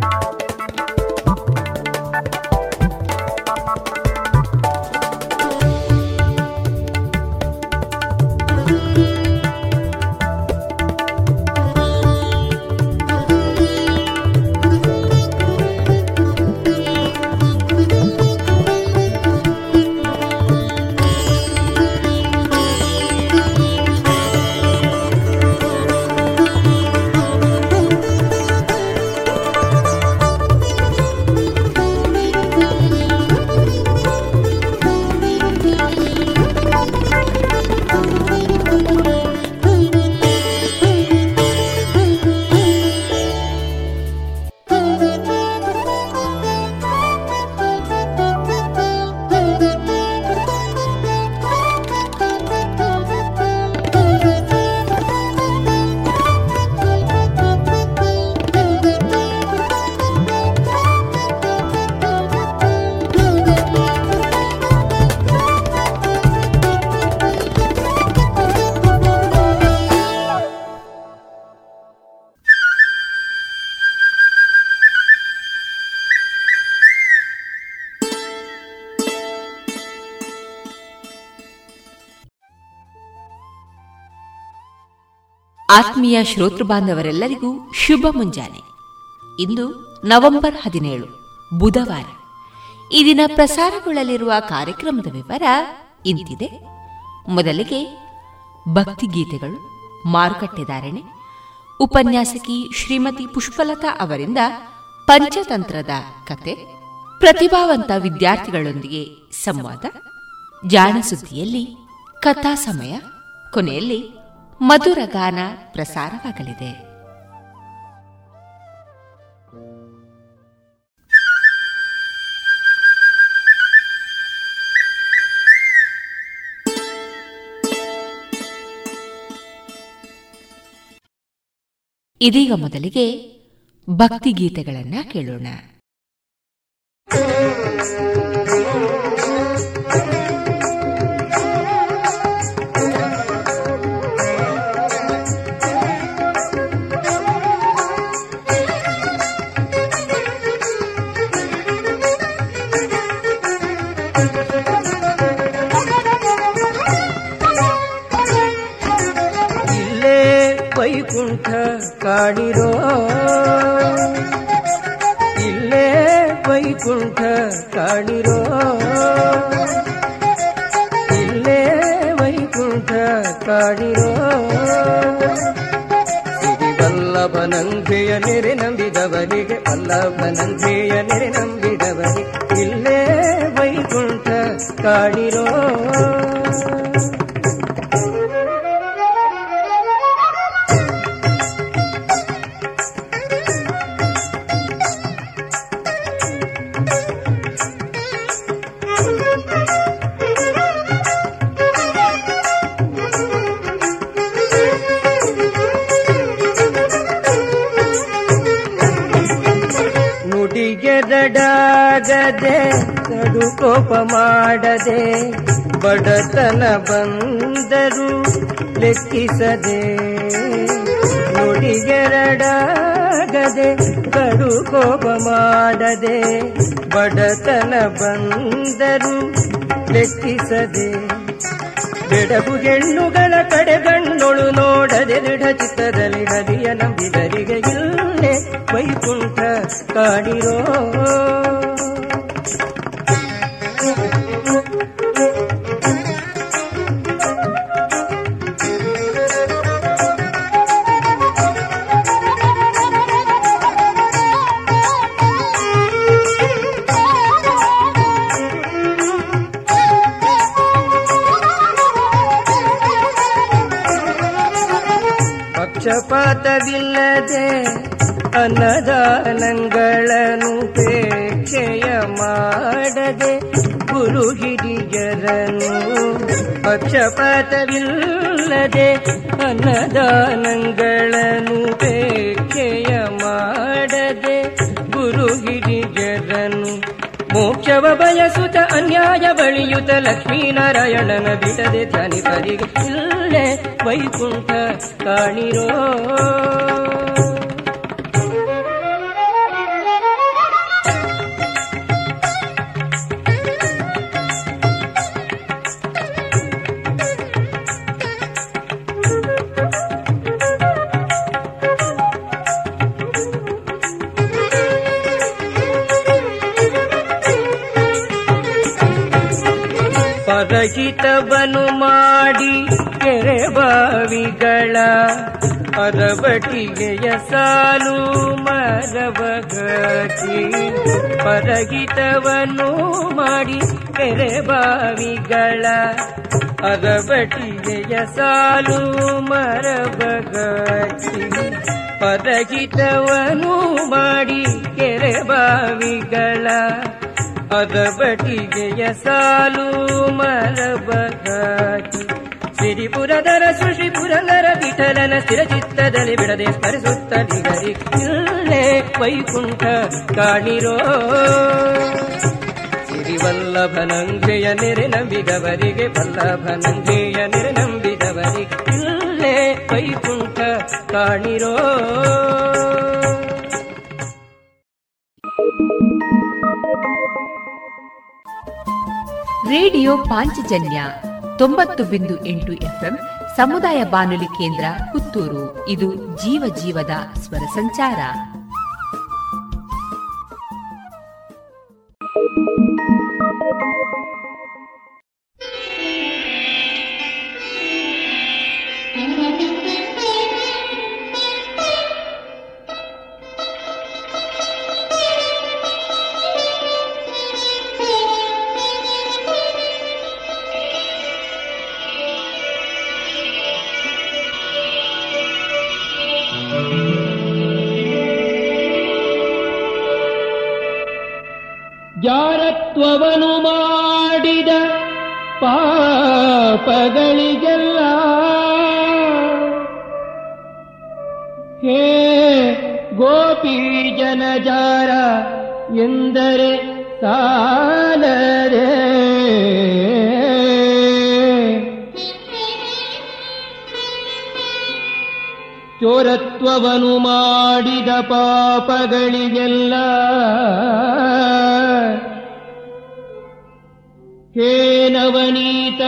you ಆತ್ಮೀಯ ಶ್ರೋತೃ ಬಾಂಧವರೆಲ್ಲರಿಗೂ ಶುಭ ಮುಂಜಾನೆ. ಇಂದು ನವೆಂಬರ್ ಹದಿನೇಳು, ಬುಧವಾರ. ಈ ದಿನ ಪ್ರಸಾರಗೊಳ್ಳಲಿರುವ ಕಾರ್ಯಕ್ರಮದ ವಿವರ ಇಂತಿದೆ. ಮೊದಲಿಗೆ ಭಕ್ತಿಗೀತೆಗಳು ಮಾರುಕಟ್ಟೆದಾರಣೆ ಉಪನ್ಯಾಸಕಿ ಶ್ರೀಮತಿ ಪುಷ್ಪಲತಾ ಅವರಿಂದ ಪಂಚತಂತ್ರದ ಕತೆ, ಪ್ರತಿಭಾವಂತ ವಿದ್ಯಾರ್ಥಿಗಳೊಂದಿಗೆ ಸಂವಾದ ಜಾಣಸುದ್ದಿಯಲ್ಲಿ ಕಥಾ ಸಮಯ, ಕೊನೆಯಲ್ಲಿ ಮಧುರ ಗಾನ ಪ್ರಸಾರವಾಗಲಿದೆ. ಇದೀಗ ಮೊದಲಿಗೆ ಭಕ್ತಿಗೀತೆಗಳನ್ನ ಕೇಳೋಣ. ವೈಕುಂಠ ಕಾಡಿರೋ. ಇಲ್ಲೇ ವೈಕುಂಠ ಕಾಡಿರೋ. ಇಲ್ಲೇ ವೈಕುಂಠ ಕಾಡಿರೋ. ವಲ್ಲಭನಂದೆಯ ನೆರೆ ನಂಬಿದವರಿಗೆ ವಲ್ಲಭನಂದೆಯ ನೆರೆ ನಂಬಿದವರಿಗೆ ಇಲ್ಲೇ ವೈಕುಂಠ ಕಾಡಿರೋ. ಬಡತನ ಬಂದರು, ಲೆಕ್ಕಿಸದೆ. ನುಡಿಗೆರಡಾಗದೆ ಕಡು ಕೋಪ ಮಾಡದೆ. ಬಡತನ ಬಂದರು, ಲೆಕ್ಕಿಸದೆ. ಬೆಡಗು ಹೆಣ್ಣುಗಳ ಕಡೆಗಣ್ಣೊಳು ನೋಡದೆ, ದೃಢ ಚಿತ್ತದಲ್ಲಿ ನದಿಯ ನಂಬಿದರಿಗೆ ಇಲ್ಲೇ ವೈಕುಂಠ ಕಾಡಿರೋ. ಲಕ್ಷ್ಮೀನಾರಾಯಣನ ಬಿಡದೆ ಧ್ಯಾನಿತರಿಗೆ ಇಲ್ಲೇ ವೈಕುಂಠ ಕಾಣಿರೋ. ಪರಹಿತವನು ಮಾಡಿ ಕೆರೆ ಬಾವಿಗಳ ಅರಬಟಿಗೆಯ ಸಾಲು ಮರಬಗಿ ಪದಗಿತವನು ಮಾಡಿ ಕೆರೆ ಬಾವಿಗಳ ಅಗಬಟಿಗೆಯ ಸಾಲು ಮರಬಗಿ ಸಿರಿಪುರದರ ಸುಶಿ ಪುರಂದರ ವಿಠಲನ ಸ್ಥಿರಚಿತ್ತದಲ್ಲಿ ಬಿಡದೆ ಸ್ಮರಿಸುತ್ತ ವೈಕುಂಠ ಕಾಣಿರೋ. ಸಿರಿವಲ್ಲಭನಂಗೆಯ ನೆರೆ ನಂಬಿದವರಿಗೆ ವಲ್ಲಭನಂಗೆಯ ನೆರೆ ನಂಬಿದವರಿಗೆ ಇಲ್ಲೇ ವೈಕುಂಠ ಕಾಣಿರೋ. ರೇಡಿಯೋ ಪಾಂಚಜನ್ಯ ತೊಂಬತ್ತು ಬಿಂದು ಎಂಟು ಎಫ್ಎಂ ಸಮುದಾಯ ಬಾನುಲಿ ಕೇಂದ್ರ ಪುತ್ತೂರು. ಇದು ಜೀವ ಜೀವದ ಸ್ವರ ಸಂಚಾರ. Thank you. ಪಾಪಗಳಿಗೆಲ್ಲ. ಹೇ ಗೋಪಿ ಜನಜಾರ ಎಂದರೆ ಸಾಲರೆ ಚೋರತ್ವವನು ಮಾಡಿದ ಪಾಪಗಳಿಗೆಲ್ಲ.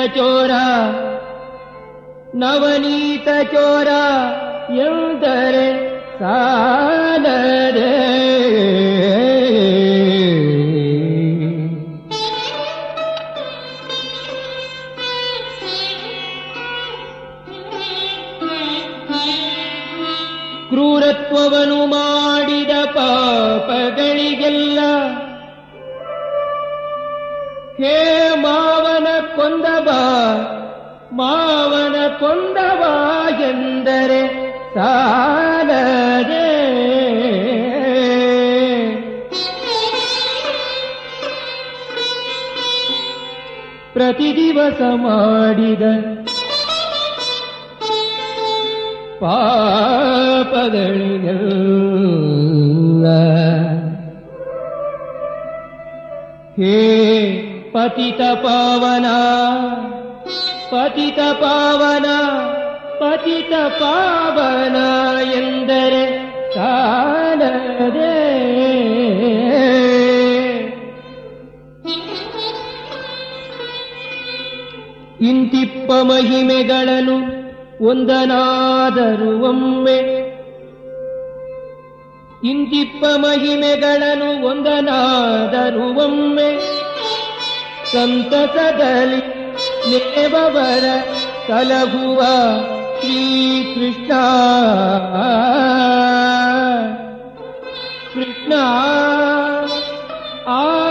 चोरा नवनीत चोरा युदरे सा ಪ್ರತಿ ದಿವಸ ಮಾಡಿದ ಪಾಪಗಳಿಗೆಲ್ಲ ಹೇ ಪತಿತ ಪಾವನ ಪತಿತ ಪಾವನ ಪತಿತ ಪಾವನ ಎಂದರೆ ಕಾಲದೆ ಇಂತಿಪ್ಪ ಮಹಿಮೆಗಳನ್ನು ಒಂದನಾದರು ಒಮ್ಮೆ. ಇಂತಿಪ್ಪ ಮಹಿಮೆಗಳನ್ನು ಒಂದನಾದರು ಒಮ್ಮೆ. ಸಂತಸದಲ್ಲಿ ನೇಬವರ ಕಲಗುವ ಶ್ರೀಕೃಷ್ಣ. ಕೃಷ್ಣ ಆ,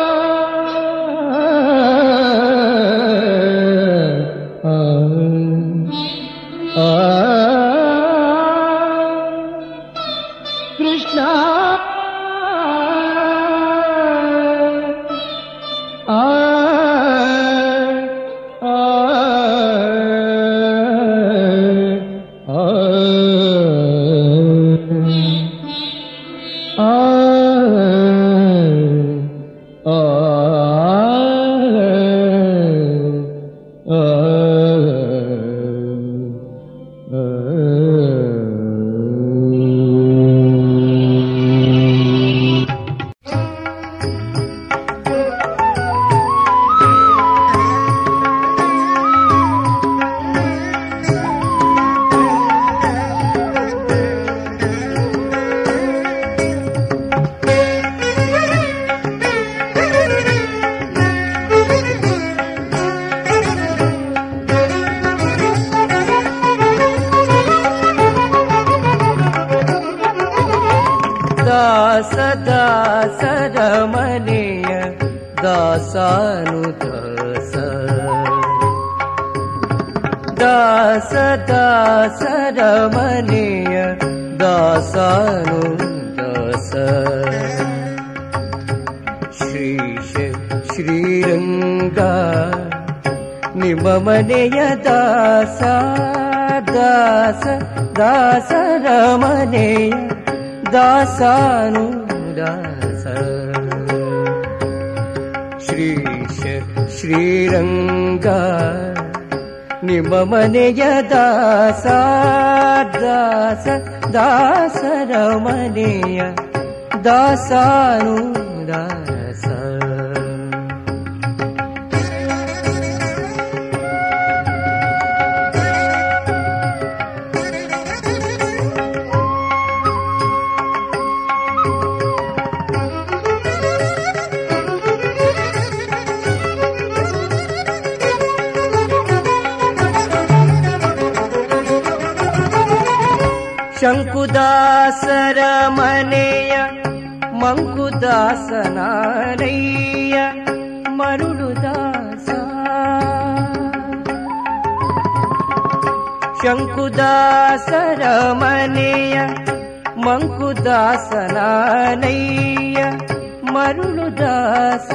सदा सदा सरमणीय दासानुदास। दास दासदा सरमणेय दासानुदास। श्रीश श्रीरङ्गा निममनय य दासा दास रमणीय दासानुदास। श्रीश श्रीरङ्गा निममने य दासा दास दासनमनेय दासानुदास। शङ्कुदासरमनेय मुदासनानैयुदास शङ्कुदासरमनेय मुदासनानैया मरुदास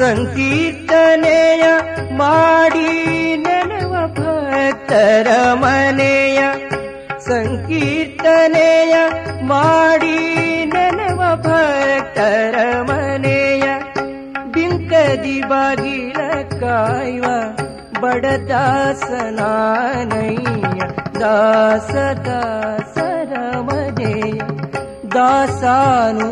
संकीर्तनेय मा ಭಕ್ತರ ಮನೆಯ ಸಂಕೀರ್ತನೆಯ ಮಾಡಿ ನೆನವ ಭಕ್ತರ ಮನೆಯ ಬಿಂಕದಿ ಬಾಗಿಲ ಕಾಯುವ ಬಡದಾಸನಾನಯ್ಯ ದಾಸ ದಾಸರ ಮನೆಯ ದಾಸಾನು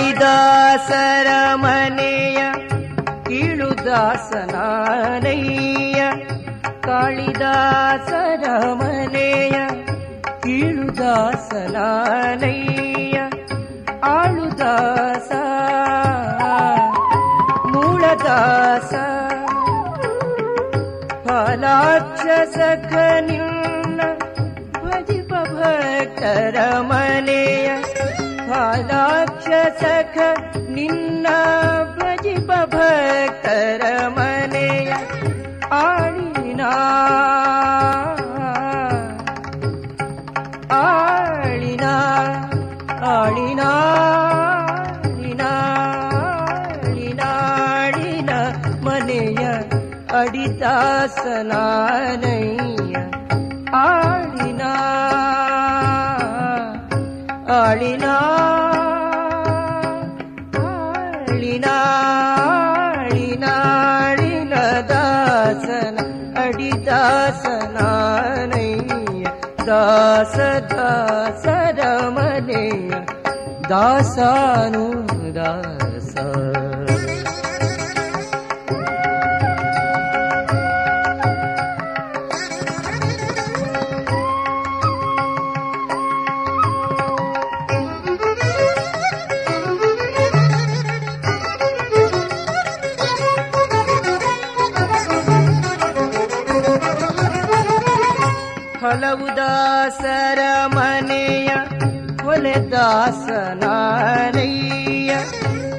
दास ದಾಸಾನು ದಾಸ ಹಲವು ದಾಸರ ಮನೆಯ ಹೊಲೆದಾಸನಾರಯ್ಯ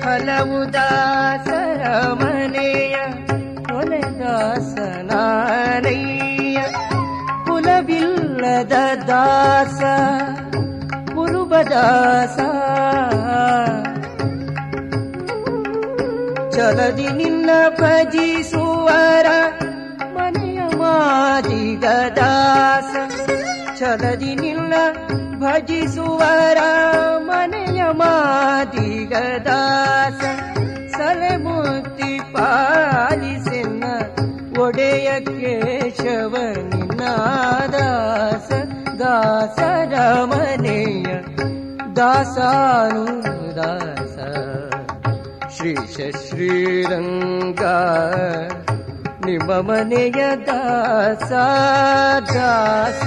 ಹಲವು ದಾಸರ ಮನೆಯ ಹೊಲೆದಾಸನಾರಯ್ಯ ಕುಲವಿಲ್ಲದ ದಾಸ ಕುರುಬದಾಸ ಚಲದಿ ನಿನ್ನ ಭಜಿಸುವರ ಮನೆಯ ಮಾದಿಗ ದಾಸ ಛಲದಿ ನಿನ್ನ ಭಜಿಸುವರ ಮನೆಯ ಮಾದಿಗ ದಾಸ ಸಲೆ ಮುಕ್ತಿ ಪಾಲಿಸೆನ್ನ ಒಡೆಯ ಕೇಶವ ನಿನ್ನ ದಾಸ ದಾಸ ದಾಸರ ಮನೆಯ ದಾಸಾನು ದಾಸ ಶ್ರೀಶ ಶ್ರೀರಂಗ ನಿಮ್ಮ ಮನೆಯ ದಾಸ ದಾಸ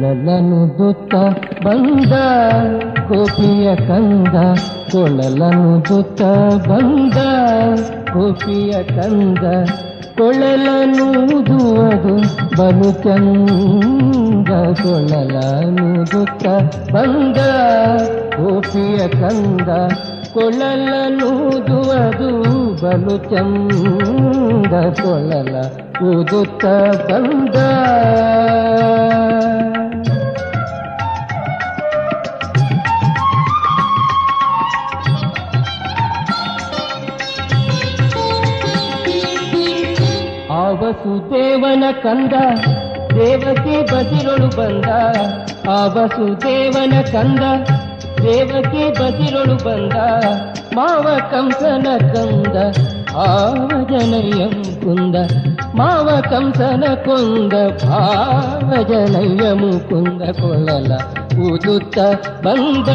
ಕೊಳಲನು ದುತ್ತ ಬಂದ ಗೋಪಿಯ ಕಂದ ಕೊಳಲನು ದುತ್ತ ಬಂದ ಗೋಪಿಯ ಕಂದ ಕೊಳಲನೂದುವುದು ಬಲು ಚಂದ ಕೊಳಲನೂದುತ್ತ ಬಂದ ಗೋಪಿಯ ಕಂದ ಕೊಳಲನೂದುವುದು ಬಲು ಚಂದ ಕೊಳಲ ಊದುತ್ತ ಬಂದ ವಸುದೇವನ ಕಂದ ದೇವಕಿ ಬದಿರೊಳು ಬಂದ ಆ ವಸುದೇವನ ಕಂದ ದೇವಕಿ ಬದಿರೊಳು ಬಂದ ಮಾವ ಕಂಸನ ಕಂದ ಆವ ಜನಯ್ಯಂ ಕುಂದ ಮಾವ ಕಂಸನ ಕೊಂದ ಭಾವ ಜನಯ್ಯ ಮುಕುಂದ ಕೊಳಲ ಊದುತ್ತ ಬಂದ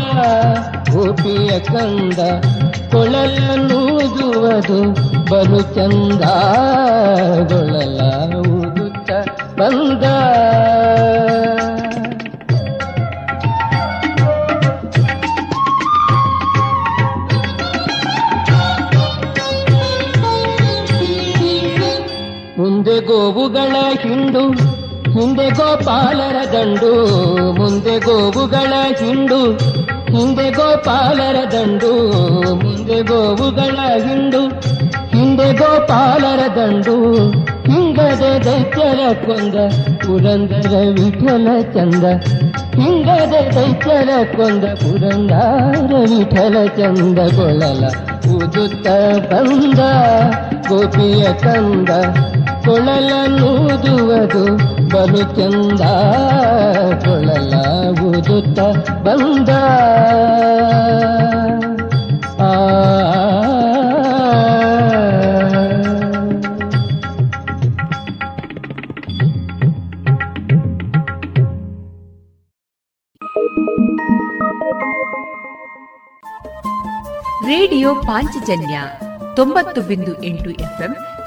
ಗೋಪಿಯ ಕಂದ ಕೊಳಲನ್ನೂದುವುದು ಬಲು ಚಂದ. ಗೊಳಲ ಊದುತ್ತ ಬಂದ ಮುಂದೆ ಗೋವುಗಳ ಹಿಂಡು, ಹಿಂದೆ ಗೋಪಾಲರ ದಂಡು. ಮುಂದೆ ಗೋವುಗಳ ಹಿಂಡು ಹಿಂದೆ ಗೋಪಾಲರ ದಂಡು, ಮುಂದೆ ಗೋವುಗಳ ಹಿಂಡು. ಹಿಂದೆ ಗೋಪಾಲರ ದಂಡು, ಹಿಂಗದೆ ದೈತ್ಯರ ಕೊಂದ, ಪುರಂದರ ವಿಠಲ ಚಂದ. ಹಿಂಗದೆ ದೈತ್ಯರ ಕೊಂದ, ಪುರಂದರ ವಿಠಲ ಚಂದ. ಗೊಳಲ ಊದುತ್ತ ಬಂದ, ಗೋಪಿಯ ಕಂದ ಕೊಳಲನೂದುವುದು ಬಲು ಚಂದ ಕೊಳಲ ಊದುತ್ತ ಬಂದ. ಆ. ರೇಡಿಯೋ ಪಾಂಚಜನ್ಯ ತೊಂಬತ್ತು ಬಿಂದು ಎಂಟು ಎಫ್ಎಂ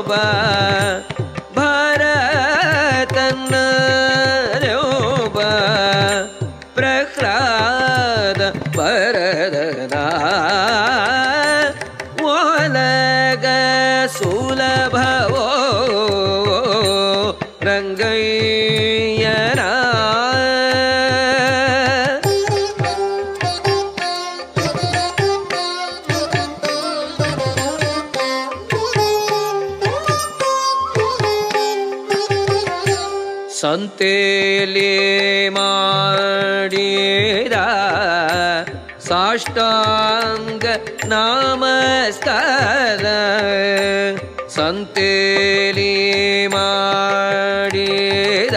शोभा ನಮಸ್ಕಾರ. ಸಂತೇಲಿ ಮಾಡಿದ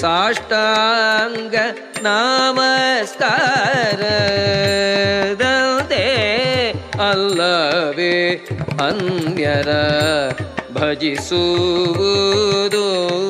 ಸಾಷ್ಟಾಂಗ ನಮಸ್ಕಾರ. ಅಲ್ಲವೇ ಅನ್ಯರ ಭಜಿಸುವುದು.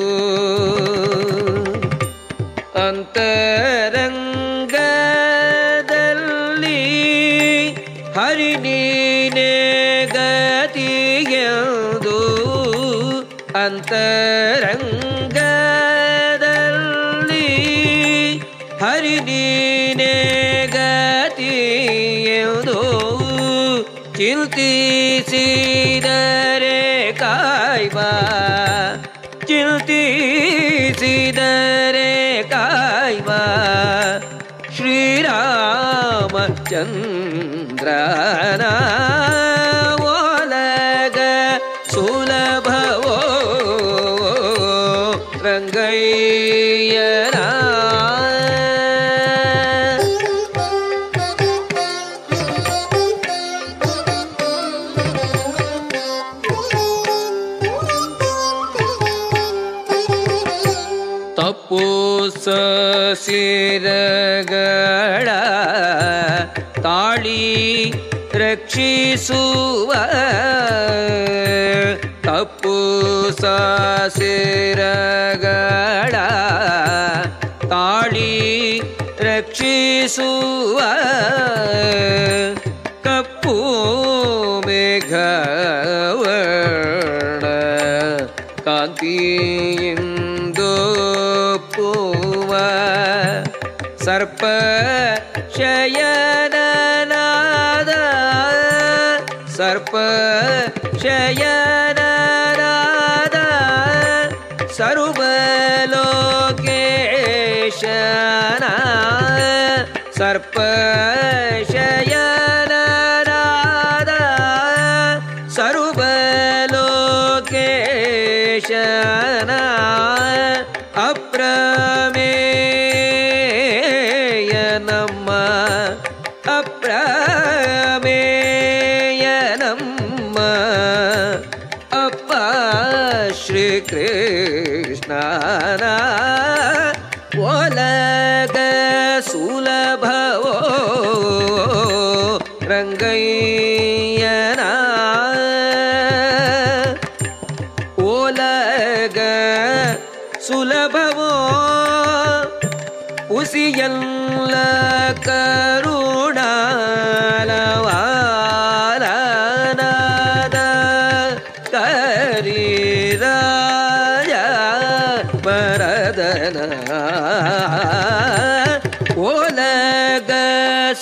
जग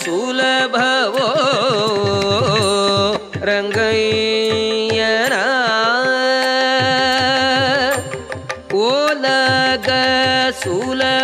सुलभवो रङ्गय्यना लग सुलभ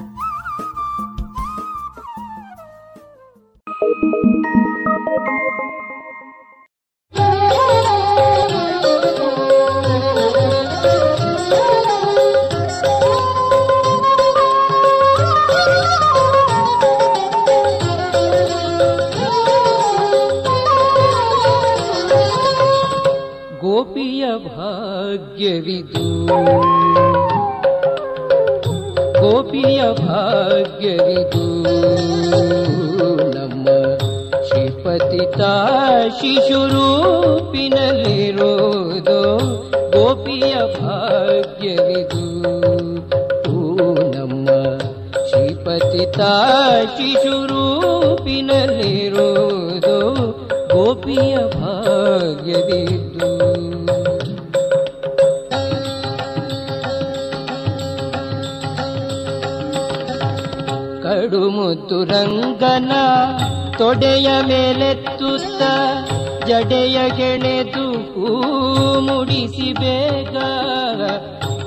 ಶ್ರೀಪತಿತ ಶಿಶುರೂಪಿನಲ್ಲಿರೋದು ಗೋಪಿಯ ಭಾಗ್ಯದಿದ್ದು. ಕಡುಮುತ್ತು ರಂಗನ ತೊಡೆಯ ಮೇಲೆತ್ತುತ್ತ ಜಡೆಯ ಗೆಳೆದು ಮುಡಿಸಿ ಬೇಗ.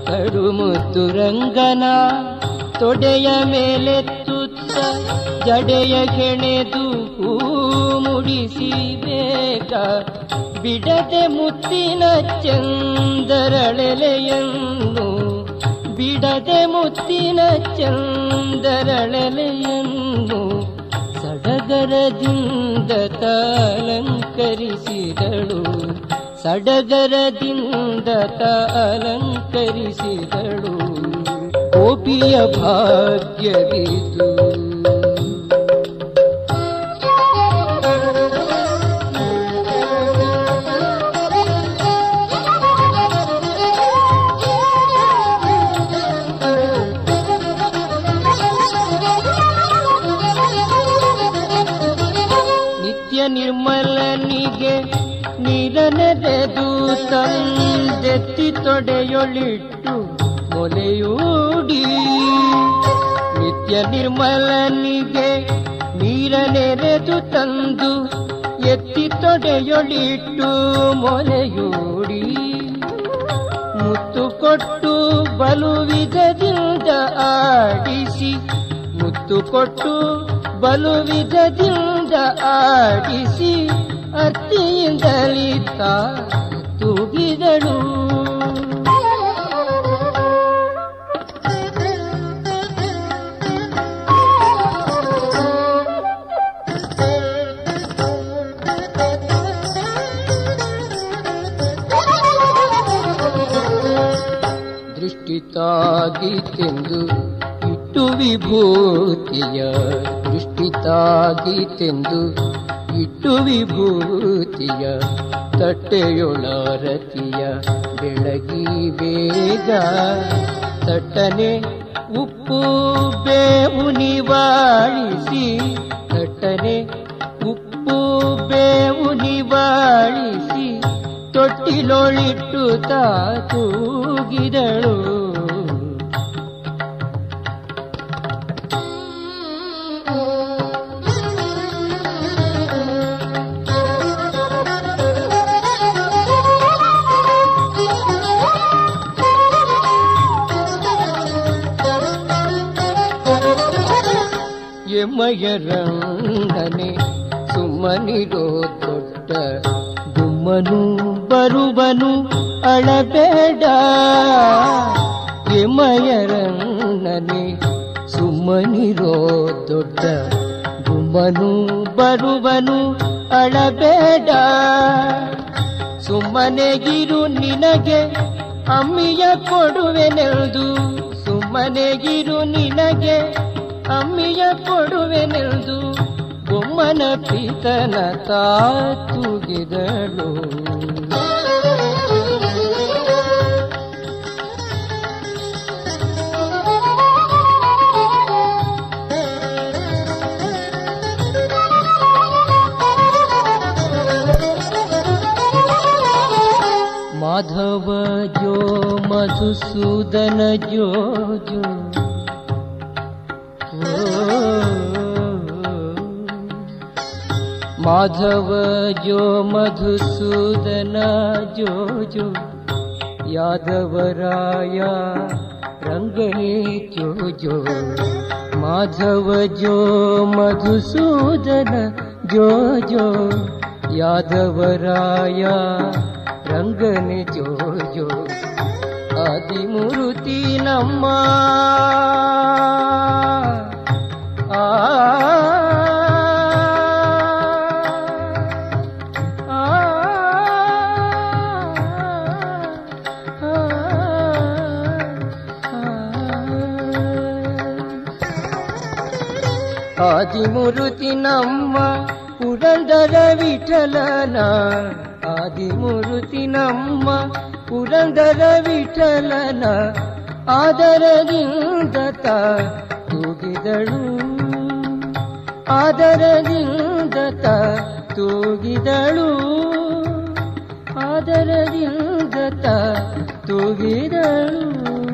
ಕಡುಮುತ್ತು ರಂಗನ ತೊಡೆಯ ಮೇಲೆತ್ತುತ್ತ ಜಡೆಯ ಗೆಣೆದು ಹೂ ಮುಡಿಸಿ ಬೇಗ ಬಿಡದೆ ಮುತ್ತಿನ ಚಂದರಳೆಲೆಯನ್ನು, ಬಿಡದೆ ಮುತ್ತಿನ ಚಂದರಳೆಲೆಯನ್ನು ಸಡಗರದಿಂದ ತಾಲಂಕರಿಸಿದಳು. ಸಡಗರದಿಂದ ತಾಲಂಕರಿಸಿದಳು. ಗೋಪಿಯ ಭಾಗ್ಯವಿದು ತೊಡೆಯೊಳಿಟ್ಟು ಮೊಲೆಯೂಡಿ. ನಿತ್ಯ ನಿರ್ಮಲನಿಗೆ ನೀರನೆರೆದು ತಂದು ಎತ್ತಿ ತೊಡೆಯೊಳಿಟ್ಟು ಮೊಲೆಯೂಡಿ. ಮುತ್ತು ಕೊಟ್ಟು ಬಲು ವಿಧದಿಂದ ಆಡಿಸಿ, ಮುತ್ತು ಕೊಟ್ಟು ಬಲು ವಿಧದಿಂದ ಆಡಿಸಿ ಅತ್ತಿಯಿಂದಲಿತ ತೂಗಿದಳು. ದೃಷ್ಟಿತಾಗಿತೆಂದು ಇಟ್ಟು ವಿಭೂತಿಯ ದೃಷ್ಟಿತಾಗಿತೆಂದು ಇಟ್ಟು ವಿಭೂತಿಯ ತಟ್ಟೆಯೊಳರತಿಯ ಬೆಳಗಿ ಬೇಗ ತಟ್ಟನೆ ಉಪ್ಪು ಬೇವು ನಿವಾಳಿಸಿ ತಟ್ಟನೆ ಉಪ್ಪು ಬೇವು ನಿವಾಳಿಸಿ ತೊಟ್ಟಿಲೊಳಿಟ್ಟು ತಾ ಎಮ್ಮಯರಂಗನೆ ಸುಮ್ಮನಿರೋ ದೊಡ್ಡ ಗುಮ್ಮನು ಬರುವನು ಅಳಬೇಡ. ಮಯರಂಗನೆ ಸುಮ್ಮನಿರೋ ದೊಡ್ಡ ಗುಮ್ಮನು ಬರುವನು ಅಳಬೇಡ. ಸುಮ್ಮನೆಗಿರು ನಿನಗೆ ಅಮ್ಮಿಯ ಸುಮ್ಮನೆ ಸುಮ್ಮನೆಗಿರು ನಿನಗೆ ಅಮ್ಮಿಯ ಕೊಡುವೆನೆಂದು ಪೀತನ ತಾ ತಾತುಗಿದಳು. ಮಾಧವ ಜೋ ಮಧುಸೂದನ ಜೋ ಜೋ माधव जो मधुसूदना जो जो यादवराया मधुसूदनो जो जो माधव जो मधुसूदन जो जो यादवराया रङ्गने जो जो यादव नम्मा आ ಆದಿಮೂರುತಿ ನಮ್ಮ ಪುರಂದರ ವಿಠಲನ. ಆದಿಮೂರುತಿ ನಮ್ಮ ಪುರಂದರ ವಿಠಲನ. ಆದರದಿಂದ ತೂಗಿದಳು. ಆದರದಿಂದ ತೂಗಿದಳು. ಆದರದಿಂದ ತೂಗಿದಳು.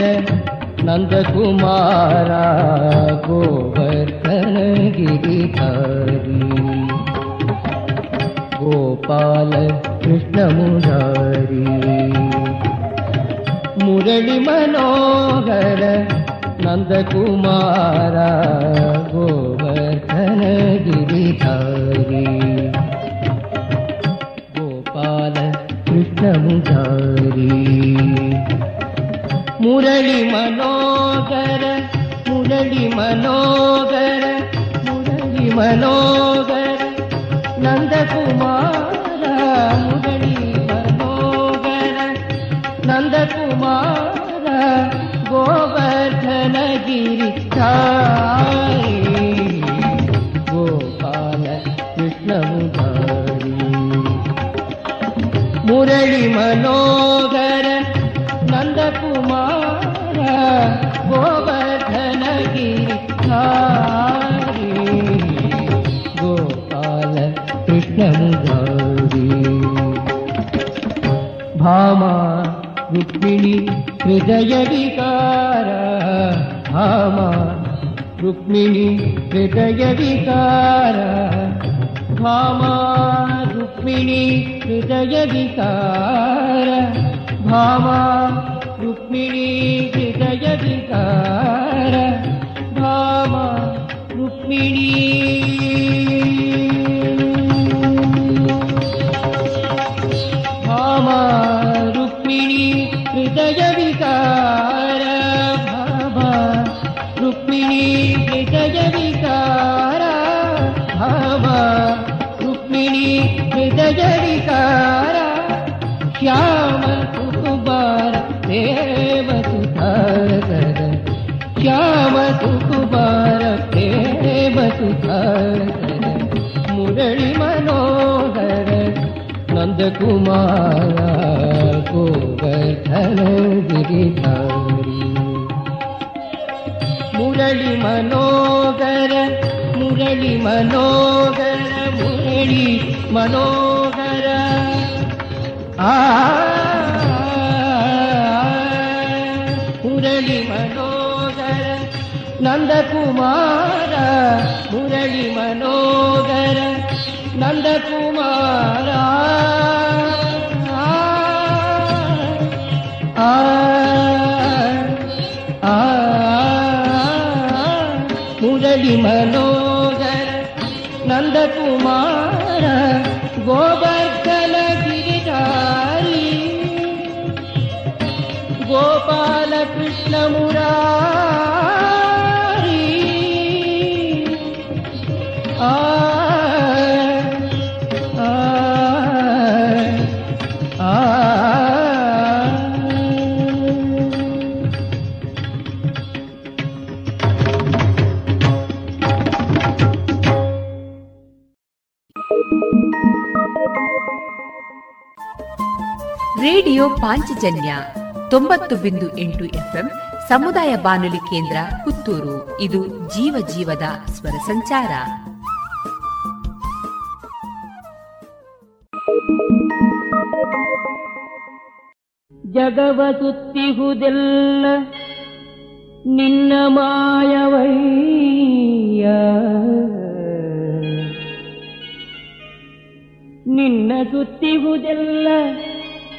है नंद कुमारा गोवर्धन गिरिधारी गोपाल कृष्ण मुरारी। मुरली मनोहर नंद कुमारा गोवर्धन गिरिधारी गोपाल कृष्ण मुरारी। ी मनोगर मुरली मनोगर मुरली मनोगर नन्द कुमार मुरळी मनोगर नन्द कुमार गोवर्धन गीता गोपाल कृष्ण मुरळी मनोगर कृतजिकारक्मिणी कृतयविकार भामा रुक्मिणी कृतजविकार भामा धन गिरिना मुरली मनोगर मरली मनोगर मरली मनोहर मरली मनोहर नन्दकुमा मरली मन ಪಾಂಚಜನ್ಯ ತೊಂಬತ್ತು ಬಿಂದು ಎಂಟು ಎಫ್ಎಂ ಸಮುದಾಯ ಬಾನುಲಿ ಕೇಂದ್ರ ಪುತ್ತೂರು. ಇದು ಜೀವ ಜೀವದ ಸ್ವರ ಸಂಚಾರ. ಜಗವ ಸುತ್ತಿಹುದೆಲ್ಲ ನಿನ್ನ ಮಾಯವಯ್ಯ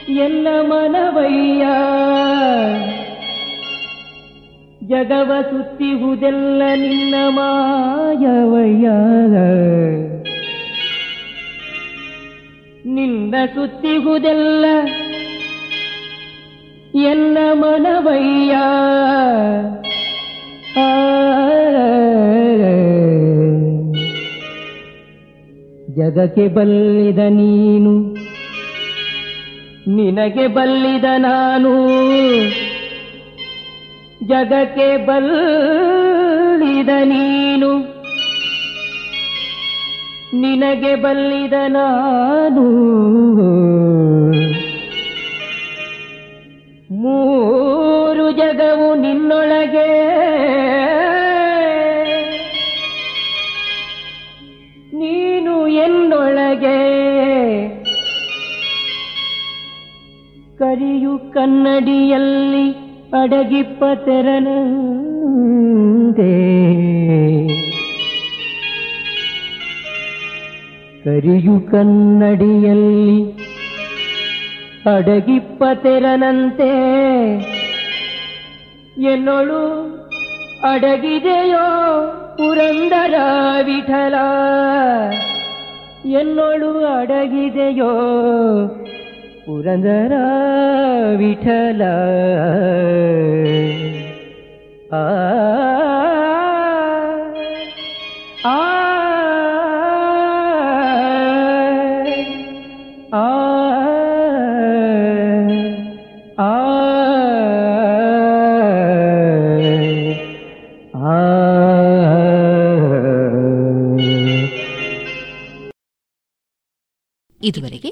ಎಲ್ಲ ಮನವಯ್ಯ. ಜಗವ ಸುತ್ತಿಹುದೆಲ್ಲ ನಿನ್ನ ಮಾಯವಯ್ಯ. ನಿನ್ನ ಸುತ್ತಿಹುದೆಲ್ಲ ಎಲ್ಲ ಮನವಯ್ಯ. ಜಗಕ್ಕೆ ಬಲ್ಲಿದ ನೀನು ನಿನಗೆ ಬಲ್ಲಿದ ನಾನು. ಜಗಕ್ಕೆ ಬಲ್ಲಿದ ನೀನು. ನಿನಗೆ ಬಲ್ಲಿದ ನಾನು. ಮೂರು ಜಗವು ಕನ್ನಡಿಯಲ್ಲಿ ಅಡಗಿಪ್ಪ ತೆರನಂತೆ. ಕರಿಯು ಕನ್ನಡಿಯಲ್ಲಿ ಅಡಗಿಪ್ಪ ತೆರನಂತೆ. ಎನ್ನೊಳು ಅಡಗಿದೆಯೋ ಪುರಂದರ ವಿಠಲ. ಎನ್ನೊಳು ಅಡಗಿದೆಯೋ ಪುರಂದರ ವಿಠಲ ಆ ಆ ಆ ಆ ಇದುವರೆಗೆ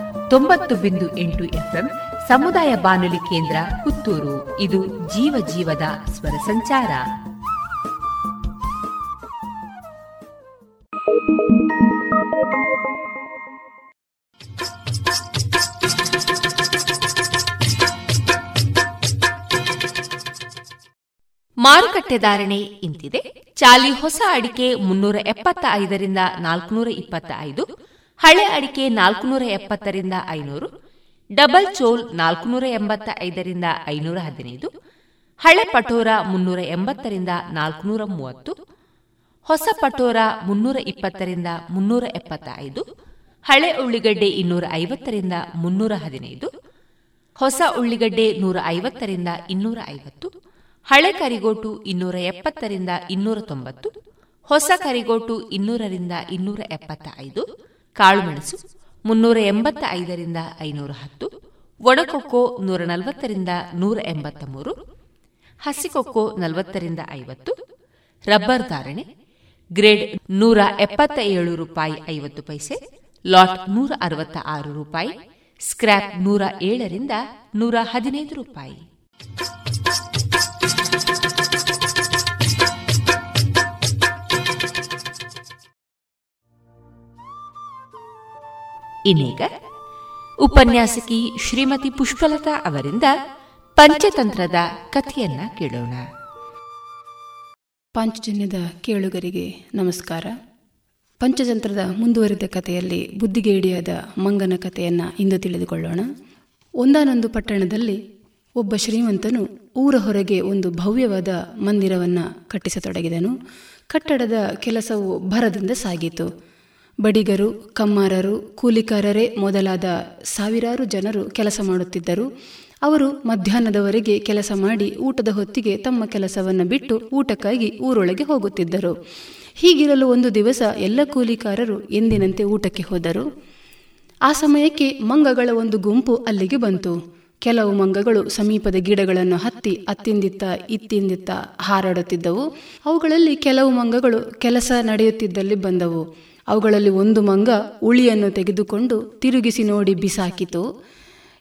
ತೊಂಬತ್ತು ಬಿಂದು ಎಂಟು ಎಫ್ಎಂ ಸಮುದಾಯ ಬಾನುಲಿ ಕೇಂದ್ರ ಪುತ್ತೂರು. ಇದು ಜೀವ ಜೀವದ ಸ್ವರ ಸಂಚಾರ. ಮಾರುಕಟ್ಟೆ ಧಾರಣೆ ಇಂತಿದೆ. ಚಾಲಿ ಹೊಸ ಅಡಿಕೆ ಮುನ್ನೂರ ಎಪ್ಪತ್ತ ಐದರಿಂದ ನಾಲ್ಕುನೂರ ಇಪ್ಪತ್ತ ಐದು ಹಳೆ ಅಡಿಕೆ ನಾಲ್ಕುನೂರ ಎಪ್ಪತ್ತರಿಂದ ಐನೂರು, ಡಬಲ್ ಚೋಲ್ ನಾಲ್ಕುನೂರ ಎಂಬತ್ತ ಐದರಿಂದ ಐನೂರ ಹದಿನೈದು, ಹಳೆ ಪಟೋರ ಮುನ್ನೂರ ಎಂಬತ್ತರಿಂದ ನಾಲ್ಕುನೂರ ಮೂವತ್ತು, ಹೊಸ ಪಟೋರ ಮುನ್ನೂರ ಇಪ್ಪತ್ತರಿಂದ ಮುನ್ನೂರ ಎಪ್ಪತ್ತ ಐದು ಹಳೆ ಉಳ್ಳಿಗಡ್ಡೆ ಇನ್ನೂರ ಐವತ್ತರಿಂದ ಮುನ್ನೂರ ಹದಿನೈದು, ಹೊಸ ಉಳ್ಳಿಗಡ್ಡೆ ನೂರ ಐವತ್ತರಿಂದ ಇನ್ನೂರ ಐವತ್ತು, ಹಳೆ ಕರಿಗೋಟು ಇನ್ನೂರ ಎಪ್ಪತ್ತರಿಂದ ಇನ್ನೂರ ತೊಂಬತ್ತು, ಹೊಸ ಕರಿಗೋಟು ಇನ್ನೂರರಿಂದ ಇನ್ನೂರ ಎಪ್ಪತ್ತ ಐದು ಕಾಳುಮೆಣಸು ಮುನ್ನೂರ ಎಂಬತ್ತ ಐದರಿಂದ ಐನೂರ ಹತ್ತು ಒಣಕೊಕ್ಕೋ ನೂರ ನಲವತ್ತರಿಂದ ನೂರ ಎಂಬತ್ತ ಮೂರು, ಹಸಿಕೊಕ್ಕೋ ನಲವತ್ತರಿಂದ ಐವತ್ತು, ರಬ್ಬರ್ ಧಾರಣೆ, ಗ್ರೇಡ್ ನೂರ ಎಪ್ಪತ್ತ ಏಳು ರೂಪಾಯಿ ಐವತ್ತು ಪೈಸೆ, ಲಾಟ್ ನೂರ ಅರವತ್ತ ಆರು ರೂಪಾಯಿ, ಸ್ಕ್ರ್ಯಾಪ್ ನೂರ ಏಳರಿಂದ ನೂರ ಹದಿನೈದು ರೂಪಾಯಿ. ಇನ್ನೀಗ ಉಪನ್ಯಾಸಕಿ ಶ್ರೀಮತಿ ಪುಷ್ಪಲತಾ ಅವರಿಂದ ಪಂಚತಂತ್ರದ ಕಥೆಯನ್ನ ಕೇಳೋಣ. ಪಾಂಚಜನ್ಯದ ಕೇಳುಗರಿಗೆ ನಮಸ್ಕಾರ. ಪಂಚತಂತ್ರದ ಮುಂದುವರಿದ ಕಥೆಯಲ್ಲಿ ಬುದ್ಧಿಗೇಡಿಯಾದ ಮಂಗನ ಕಥೆಯನ್ನ ಇಂದು ತಿಳಿದುಕೊಳ್ಳೋಣ. ಒಂದಾನೊಂದು ಪಟ್ಟಣದಲ್ಲಿ ಒಬ್ಬ ಶ್ರೀಮಂತನು ಊರ ಹೊರಗೆ ಒಂದು ಭವ್ಯವಾದ ಮಂದಿರವನ್ನು ಕಟ್ಟಿಸತೊಡಗಿದನು. ಕಟ್ಟಡದ ಕೆಲಸವು ಭರದಿಂದ ಸಾಗಿತು. ಬಡಿಗರು, ಕಮ್ಮಾರರು, ಕೂಲಿಕಾರರೇ ಮೊದಲಾದ ಸಾವಿರಾರು ಜನರು ಕೆಲಸ ಮಾಡುತ್ತಿದ್ದರು. ಅವರು ಮಧ್ಯಾಹ್ನದವರೆಗೆ ಕೆಲಸ ಮಾಡಿ ಊಟದ ಹೊತ್ತಿಗೆ ತಮ್ಮ ಕೆಲಸವನ್ನು ಬಿಟ್ಟು ಊಟಕ್ಕಾಗಿ ಊರೊಳಗೆ ಹೋಗುತ್ತಿದ್ದರು. ಹೀಗಿರಲು ಒಂದು ದಿವಸ ಎಲ್ಲ ಕೂಲಿಕಾರರು ಎಂದಿನಂತೆ ಊಟಕ್ಕೆ ಹೋದರು. ಆ ಸಮಯಕ್ಕೆ ಮಂಗಗಳ ಒಂದು ಗುಂಪು ಅಲ್ಲಿಗೆ ಬಂತು. ಕೆಲವು ಮಂಗಗಳು ಸಮೀಪದ ಗಿಡಗಳನ್ನು ಹತ್ತಿ ಅತ್ತಿಂದಿತ್ತ ಇತ್ತಿಂದಿತ್ತ ಹಾರಾಡುತ್ತಿದ್ದವು. ಅವುಗಳಲ್ಲಿ ಕೆಲವು ಮಂಗಗಳು ಕೆಲಸ ನಡೆಯುತ್ತಿದ್ದಲ್ಲಿ ಬಂದವು. ಅವುಗಳಲ್ಲಿ ಒಂದು ಮಂಗ ಉಳಿಯನ್ನು ತೆಗೆದುಕೊಂಡು ತಿರುಗಿಸಿ ನೋಡಿ ಬಿಸಾಕಿತು.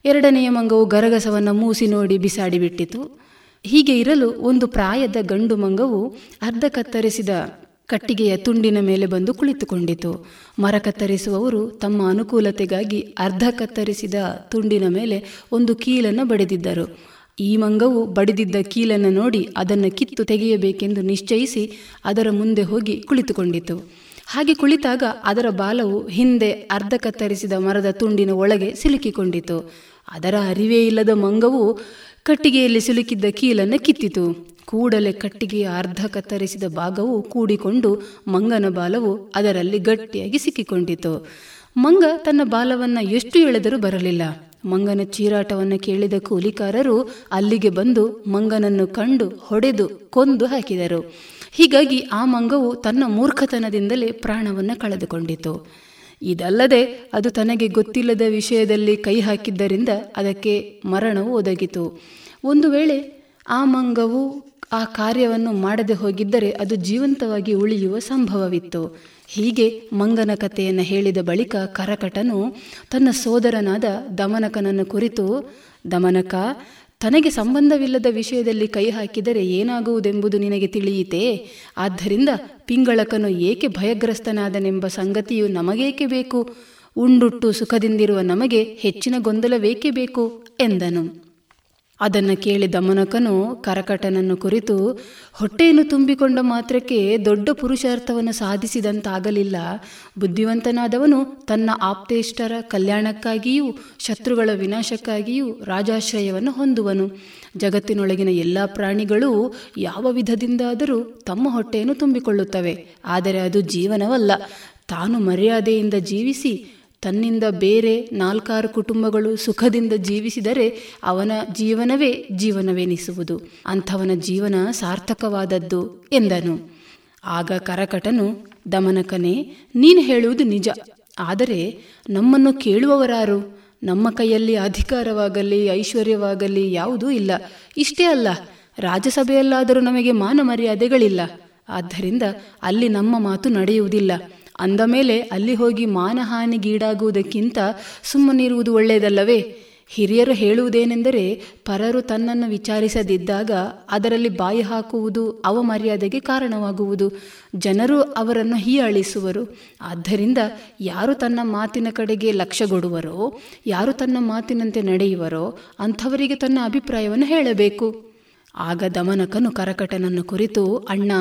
ಎರಡನೆಯ ಮಂಗವು ಗರಗಸವನ್ನು ಮೂಸಿ ನೋಡಿ ಬಿಸಾಡಿಬಿಟ್ಟಿತು ಹೀಗೆ ಇರಲು ಒಂದು ಪ್ರಾಯದ ಗಂಡು ಮಂಗವು ಅರ್ಧ ಕತ್ತರಿಸಿದ ಕಟ್ಟಿಗೆಯ ತುಂಡಿನ ಮೇಲೆ ಬಂದು ಕುಳಿತುಕೊಂಡಿತು. ಮರ ಕತ್ತರಿಸುವವರು ತಮ್ಮ ಅನುಕೂಲತೆಗಾಗಿ ಅರ್ಧ ಕತ್ತರಿಸಿದ ತುಂಡಿನ ಮೇಲೆ ಒಂದು ಕೀಲನ್ನು ಬಡಿದಿದ್ದರು. ಈ ಮಂಗವು ಬಡಿದಿದ್ದ ಕೀಲನ್ನು ನೋಡಿ ಅದನ್ನು ಕಿತ್ತು ತೆಗೆಯಬೇಕೆಂದು ನಿಶ್ಚಯಿಸಿ ಅದರ ಮುಂದೆ ಹೋಗಿ ಕುಳಿತುಕೊಂಡಿತು. ಹಾಗೆ ಕುಳಿತಾಗ ಅದರ ಬಾಲವು ಹಿಂದೆ ಅರ್ಧ ಕತ್ತರಿಸಿದ ಮರದ ತುಂಡಿನ ಒಳಗೆ ಸಿಲುಕಿಕೊಂಡಿತು. ಅದರ ಅರಿವೇ ಇಲ್ಲದ ಮಂಗವು ಕಟ್ಟಿಗೆಯಲ್ಲಿ ಸಿಲುಕಿದ್ದ ಕೀಲನ್ನು ಕಿತ್ತಿತು. ಕೂಡಲೇ ಕಟ್ಟಿಗೆಯ ಅರ್ಧ ಕತ್ತರಿಸಿದ ಭಾಗವು ಕೂಡಿಕೊಂಡು ಮಂಗನ ಬಾಲವು ಅದರಲ್ಲಿ ಗಟ್ಟಿಯಾಗಿ ಸಿಕ್ಕಿಕೊಂಡಿತು. ಮಂಗ ತನ್ನ ಬಾಲವನ್ನು ಎಷ್ಟು ಎಳೆದರೂ ಬರಲಿಲ್ಲ. ಮಂಗನ ಚೀರಾಟವನ್ನು ಕೇಳಿದ ಕೂಲಿಕಾರರು ಅಲ್ಲಿಗೆ ಬಂದು ಮಂಗನನ್ನು ಕಂಡು ಹೊಡೆದು ಕೊಂದು ಹಾಕಿದರು. ಹೀಗಾಗಿ ಆ ಮಂಗವು ತನ್ನ ಮೂರ್ಖತನದಿಂದಲೇ ಪ್ರಾಣವನ್ನು ಕಳೆದುಕೊಂಡಿತು. ಇದಲ್ಲದೆ ಅದು ತನಗೆ ಗೊತ್ತಿಲ್ಲದ ವಿಷಯದಲ್ಲಿ ಕೈ ಹಾಕಿದ್ದರಿಂದ ಅದಕ್ಕೆ ಮರಣವು ಒದಗಿತು. ಒಂದು ವೇಳೆ ಆ ಮಂಗವು ಆ ಕಾರ್ಯವನ್ನು ಮಾಡದೆ ಹೋಗಿದ್ದರೆ ಅದು ಜೀವಂತವಾಗಿ ಉಳಿಯುವ ಸಂಭವವಿತ್ತು. ಹೀಗೆ ಮಂಗನ ಕಥೆಯನ್ನು ಹೇಳಿದ ಬಳಿಕ ಕರಕಟನು ತನ್ನ ಸೋದರನಾದ ದಮನಕನನ್ನು ಕುರಿತು, ದಮನಕ ತನಗೆ ಸಂಬಂಧವಿಲ್ಲದ ವಿಷಯದಲ್ಲಿ ಕೈ ಹಾಕಿದರೆ ಏನಾಗುವುದೆಂಬುದು ನಿನಗೆ ತಿಳಿಯಿತೇ? ಆದ್ದರಿಂದ ಪಿಂಗಳಕನು ಏಕೆ ಭಯಗ್ರಸ್ತನಾದನೆಂಬ ಸಂಗತಿಯು ನಮಗೇಕೆ ಬೇಕು? ಉಂಡುಟ್ಟು ಸುಖದಿಂದಿರುವ ನಮಗೆ ಹೆಚ್ಚಿನ ಗೊಂದಲವೇಕೆ ಬೇಕು? ಎಂದನು. ಅದನ್ನು ಕೇಳಿ ದಮನಕನು ಕರಕಟನನ್ನು ಕುರಿತು, ಹೊಟ್ಟೆಯನ್ನು ತುಂಬಿಕೊಂಡ ಮಾತ್ರಕ್ಕೆ ದೊಡ್ಡ ಪುರುಷಾರ್ಥವನ್ನು ಸಾಧಿಸಿದಂತಾಗಲಿಲ್ಲ. ಬುದ್ಧಿವಂತನಾದವನು ತನ್ನ ಆಪ್ತೇಷ್ಟರ ಕಲ್ಯಾಣಕ್ಕಾಗಿಯೂ, ಶತ್ರುಗಳ ವಿನಾಶಕ್ಕಾಗಿಯೂ ರಾಜಾಶ್ರಯವನ್ನು ಹೊಂದುವನು. ಜಗತ್ತಿನೊಳಗಿನ ಎಲ್ಲ ಪ್ರಾಣಿಗಳೂ ಯಾವ ವಿಧದಿಂದಾದರೂ ತಮ್ಮ ಹೊಟ್ಟೆಯನ್ನು ತುಂಬಿಕೊಳ್ಳುತ್ತವೆ. ಆದರೆ ಅದು ಜೀವನವಲ್ಲ. ತಾನು ಮರ್ಯಾದೆಯಿಂದ ಜೀವಿಸಿ ತನ್ನಿಂದ ಬೇರೆ ನಾಲ್ಕಾರು ಕುಟುಂಬಗಳು ಸುಖದಿಂದ ಜೀವಿಸಿದರೆ ಅವನ ಜೀವನವೇ ಜೀವನವೆನಿಸುವುದು. ಅಂಥವನ ಜೀವನ ಸಾರ್ಥಕವಾದದ್ದು ಎಂದನು. ಆಗ ಕರಕಟನು, ದಮನಕನೇ, ನೀನು ಹೇಳುವುದು ನಿಜ. ಆದರೆ ನಮ್ಮನ್ನು ಕೇಳುವವರಾರು? ನಮ್ಮ ಕೈಯಲ್ಲಿ ಅಧಿಕಾರವಾಗಲಿ, ಐಶ್ವರ್ಯವಾಗಲಿ ಯಾವುದೂ ಇಲ್ಲ. ಇಷ್ಟೇ ಅಲ್ಲ ರಾಜ್ಯಸಭೆಯಲ್ಲಾದರೂ ನಮಗೆ ಮಾನ ಮರ್ಯಾದೆಗಳಿಲ್ಲ ಆದ್ದರಿಂದ ಅಲ್ಲಿ ನಮ್ಮ ಮಾತು ನಡೆಯುವುದಿಲ್ಲ. ಅಂದ ಮೇಲೆ ಅಲ್ಲಿ ಹೋಗಿ ಮಾನಹಾನಿಗೀಡಾಗುವುದಕ್ಕಿಂತ ಸುಮ್ಮನಿರುವುದು ಒಳ್ಳೆಯದಲ್ಲವೇ? ಹಿರಿಯರು ಹೇಳುವುದೇನೆಂದರೆ, ಪರರು ತನ್ನನ್ನು ವಿಚಾರಿಸದಿದ್ದಾಗ ಅದರಲ್ಲಿ ಬಾಯಿ ಹಾಕುವುದು ಅವಮರ್ಯಾದೆಗೆ ಕಾರಣವಾಗುವುದು. ಜನರು ಅವರನ್ನು ಹೀಯಾಳಿಸುವರು. ಆದ್ದರಿಂದ ಯಾರು ತನ್ನ ಮಾತಿನ ಕಡೆಗೆ ಲಕ್ಷ್ಯಗೊಡುವರೋ, ಯಾರು ತನ್ನ ಮಾತಿನಂತೆ ನಡೆಯುವರೋ, ಅಂಥವರಿಗೆ ತನ್ನ ಅಭಿಪ್ರಾಯವನ್ನು ಹೇಳಬೇಕು. ಆಗ ದಮನಕನು ಕರಕಟನನ್ನು ಕುರಿತು, ಅಣ್ಣ,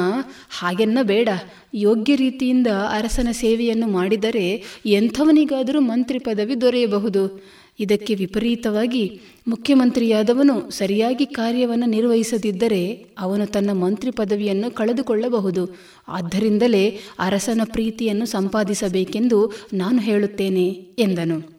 ಹಾಗೆನ್ನ ಬೇಡ. ಯೋಗ್ಯ ರೀತಿಯಿಂದ ಅರಸನ ಸೇವೆಯನ್ನು ಮಾಡಿದರೆ ಎಂಥವನಿಗಾದರೂ ಮಂತ್ರಿ ಪದವಿ ದೊರೆಯಬಹುದು. ಇದಕ್ಕೆ ವಿಪರೀತವಾಗಿ ಮುಖ್ಯಮಂತ್ರಿಯಾದವನು ಸರಿಯಾಗಿ ಕಾರ್ಯವನ್ನು ನಿರ್ವಹಿಸದಿದ್ದರೆ ಅವನು ತನ್ನ ಮಂತ್ರಿ ಪದವಿಯನ್ನು ಕಳೆದುಕೊಳ್ಳಬಹುದು. ಆದ್ದರಿಂದಲೇ ಅರಸನ ಪ್ರೀತಿಯನ್ನು ಸಂಪಾದಿಸಬೇಕೆಂದು ನಾನು ಹೇಳುತ್ತೇನೆ, ಎಂದನು.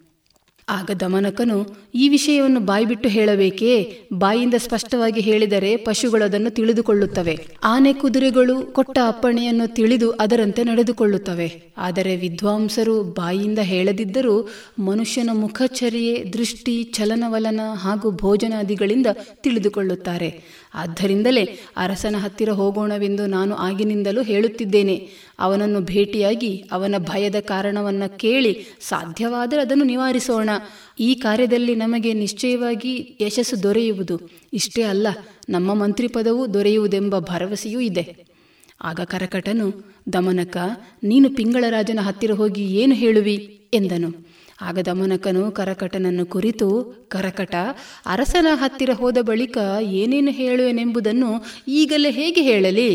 ಆಗ ದಮನಕನು, ಈ ವಿಷಯವನ್ನು ಬಾಯಿಬಿಟ್ಟು ಹೇಳಬೇಕೇ? ಬಾಯಿಂದ ಸ್ಪಷ್ಟವಾಗಿ ಹೇಳಿದರೆ ಪಶುಗಳು ಅದನ್ನು ತಿಳಿದುಕೊಳ್ಳುತ್ತವೆ. ಆನೆ ಕುದುರೆಗಳು ಕೊಟ್ಟ ಅಪ್ಪಣೆಯನ್ನು ತಿಳಿದು ಅದರಂತೆ ನಡೆದುಕೊಳ್ಳುತ್ತವೆ. ಆದರೆ ವಿದ್ವಾಂಸರು ಬಾಯಿಯಿಂದ ಹೇಳದಿದ್ದರೂ ಮನುಷ್ಯನ ಮುಖಚರ್ಯೆ, ದೃಷ್ಟಿ, ಚಲನವಲನ ಹಾಗೂ ಭೋಜನಾದಿಗಳಿಂದ ತಿಳಿದುಕೊಳ್ಳುತ್ತಾರೆ. ಆದ್ದರಿಂದಲೇ ಅರಸನ ಹತ್ತಿರ ಹೋಗೋಣವೆಂದು ನಾನು ಆಗಿನಿಂದಲೂ ಹೇಳುತ್ತಿದ್ದೇನೆ. ಅವನನ್ನು ಭೇಟಿಯಾಗಿ ಅವನ ಭಯದ ಕಾರಣವನ್ನು ಕೇಳಿ ಸಾಧ್ಯವಾದರೆ ಅದನ್ನು ನಿವಾರಿಸೋಣ. ಈ ಕಾರ್ಯದಲ್ಲಿ ನಮಗೆ ನಿಶ್ಚಯವಾಗಿ ಯಶಸ್ಸು ದೊರೆಯುವುದು. ಇಷ್ಟೇ ಅಲ್ಲ, ನಮ್ಮ ಮಂತ್ರಿ ಪದವೂ ದೊರೆಯುವುದೆಂಬ ಭರವಸೆಯೂ ಇದೆ. ಆಗ ಕರಕಟನು, ದಮನಕ, ನೀನು ಪಿಂಗಳರಾಜನ ಹತ್ತಿರ ಹೋಗಿ ಏನು ಹೇಳುವಿ? ಎಂದನು. ಆಗ ದಮನಕನು ಕರಕಟನನ್ನು ಕುರಿತು, ಕರಕಟ, ಅರಸನ ಹತ್ತಿರ ಹೋದ ಬಳಿಕ ಏನೇನು ಹೇಳುವೆನೆಂಬುದನ್ನು ಈಗಲೇ ಹೇಗೆ ಹೇಳಲಿ?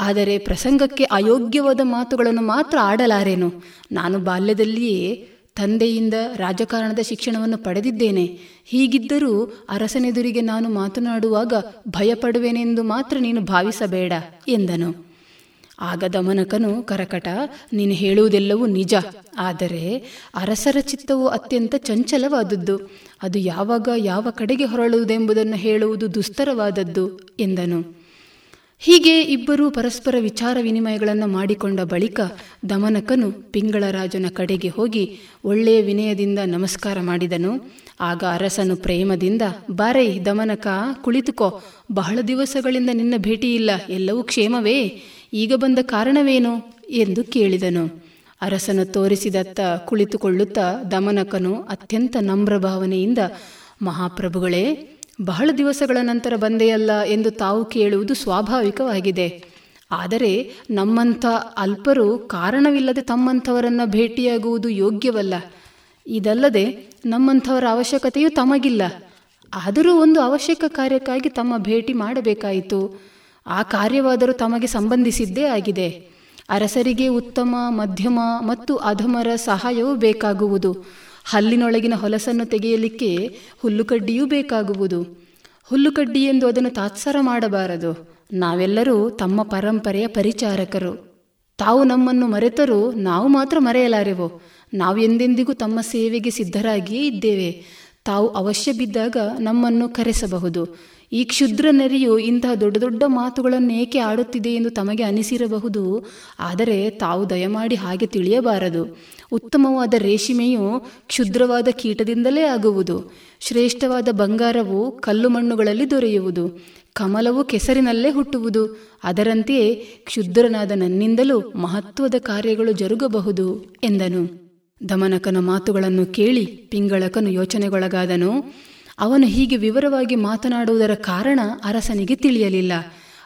ಆದರೆ ಪ್ರಸಂಗಕ್ಕೆ ಅಯೋಗ್ಯವಾದ ಮಾತುಗಳನ್ನು ಮಾತ್ರ ಆಡಲಾರೇನು. ನಾನು ಬಾಲ್ಯದಲ್ಲಿಯೇ ತಂದೆಯಿಂದ ರಾಜಕಾರಣದ ಶಿಕ್ಷಣವನ್ನು ಪಡೆದಿದ್ದೇನೆ. ಹೀಗಿದ್ದರೂ ಅರಸನೆದುರಿಗೆ ನಾನು ಮಾತನಾಡುವಾಗ ಭಯಪಡುವೆನೆಂದು ಮಾತ್ರ ನೀನು ಭಾವಿಸಬೇಡ, ಎಂದನು. ಆಗ ದಮನಕನು, ಕರಕಟ, ನೀನು ಹೇಳುವುದೆಲ್ಲವೂ ನಿಜ. ಆದರೆ ಅರಸರ ಚಿತ್ತವು ಅತ್ಯಂತ ಚಂಚಲವಾದದ್ದು. ಅದು ಯಾವಾಗ ಯಾವ ಕಡೆಗೆ ಹೊರಳುವುದೆಂಬುದನ್ನು ಹೇಳುವುದು ದುಸ್ತರವಾದದ್ದು, ಎಂದನು. ಹೀಗೆ ಇಬ್ಬರೂ ಪರಸ್ಪರ ವಿಚಾರ ವಿನಿಮಯಗಳನ್ನು ಮಾಡಿಕೊಂಡ ಬಳಿಕ ದಮನಕನು ಪಿಂಗಳರಾಜನ ಕಡೆಗೆ ಹೋಗಿ ಒಳ್ಳೆಯ ವಿನಯದಿಂದ ನಮಸ್ಕಾರ ಮಾಡಿದನು. ಆಗ ಅರಸನು ಪ್ರೇಮದಿಂದ, ಬಾರೈ, ದಮನಕ, ಕುಳಿತುಕೋ. ಬಹಳ ದಿವಸಗಳಿಂದ ನಿನ್ನ ಭೇಟಿಯಿಲ್ಲ. ಎಲ್ಲವೂ ಕ್ಷೇಮವೇ? ಈಗ ಬಂದ ಕಾರಣವೇನು? ಎಂದು ಕೇಳಿದನು. ಅರಸನು ತೋರಿಸಿದತ್ತ ಕುಳಿತುಕೊಳ್ಳುತ್ತಾ ದಮನಕನು ಅತ್ಯಂತ ನಮ್ರ ಭಾವನೆಯಿಂದ, ಮಹಾಪ್ರಭುಗಳೇ ಬಹಳ ದಿವಸಗಳ ನಂತರ ಬಂದೆಯಲ್ಲ ಎಂದು ತಾವು ಕೇಳುವುದು ಸ್ವಾಭಾವಿಕವಾಗಿದೆ. ಆದರೆ ನಮ್ಮಂಥ ಅಲ್ಪರು ಕಾರಣವಿಲ್ಲದೆ ತಮ್ಮಂಥವರನ್ನು ಭೇಟಿಯಾಗುವುದು ಯೋಗ್ಯವಲ್ಲ. ಇದಲ್ಲದೆ ನಮ್ಮಂಥವರ ಅವಶ್ಯಕತೆಯೂ ತಮಗಿಲ್ಲ. ಆದರೂ ಒಂದು ಅವಶ್ಯಕ ಕಾರ್ಯಕ್ಕಾಗಿ ತಮ್ಮ ಭೇಟಿ ಮಾಡಬೇಕಾಯಿತು. ಆ ಕಾರ್ಯವಾದರೂ ತಮಗೆ ಸಂಬಂಧಿಸಿದ್ದೇ ಆಗಿದೆ. ಅರಸರಿಗೆ ಉತ್ತಮ, ಮಧ್ಯಮ ಮತ್ತು ಅಧಮರ ಸಹಾಯವೂ ಬೇಕಾಗುವುದು. ಹಲ್ಲಿನೊಳಗಿನ ಹೊಲಸನ್ನು ತೆಗೆಯಲಿಕ್ಕೆ ಹುಲ್ಲುಕಡ್ಡಿಯೂ ಬೇಕಾಗುವುದು. ಹುಲ್ಲುಕಡ್ಡಿ ಎಂದು ಅದನ್ನು ತಾತ್ಸಾರ ಮಾಡಬಾರದು. ನಾವೆಲ್ಲರೂ ತಮ್ಮ ಪರಂಪರೆಯ ಪರಿಚಾರಕರು. ತಾವು ನಮ್ಮನ್ನು ಮರೆತರೂ ನಾವು ಮಾತ್ರ ಮರೆಯಲಾರೆವು? ನಾವು ಎಂದೆಂದಿಗೂ ತಮ್ಮ ಸೇವೆಗೆ ಸಿದ್ಧರಾಗಿಯೇ ಇದ್ದೇವೆ. ತಾವು ಅವಶ್ಯ ಬಿದ್ದಾಗ ನಮ್ಮನ್ನು ಕರೆಸಬಹುದು. ಈ ಕ್ಷುದ್ರ ನರಿಯು ಇಂತಹ ದೊಡ್ಡ ದೊಡ್ಡ ಮಾತುಗಳನ್ನು ಏಕೆ ಆಡುತ್ತಿದೆ ಎಂದು ತಮಗೆ ಅನಿಸಿರಬಹುದು. ಆದರೆ ತಾವು ದಯಮಾಡಿ ಹಾಗೆ ತಿಳಿಯಬಾರದು. ಉತ್ತಮವಾದ ರೇಷ್ಮೆಯು ಕ್ಷುದ್ರವಾದ ಕೀಟದಿಂದಲೇ ಆಗುವುದು. ಶ್ರೇಷ್ಠವಾದ ಬಂಗಾರವು ಕಲ್ಲು ಮಣ್ಣುಗಳಲ್ಲಿ ದೊರೆಯುವುದು. ಕಮಲವು ಕೆಸರಿನಲ್ಲೇ ಹುಟ್ಟುವುದು. ಅದರಂತೆಯೇ ಕ್ಷುದ್ರನಾದ ನನ್ನಿಂದಲೂ ಮಹತ್ವದ ಕಾರ್ಯಗಳು ಜರುಗಬಹುದು, ಎಂದನು. ದಮನಕನ ಮಾತುಗಳನ್ನು ಕೇಳಿ ಪಿಂಗಳಕನು ಯೋಚನೆಗೊಳಗಾದನು. ಅವನು ಹೀಗೆ ವಿವರವಾಗಿ ಮಾತನಾಡುವುದರ ಕಾರಣ ಅರಸನಿಗೆ ತಿಳಿಯಲಿಲ್ಲ.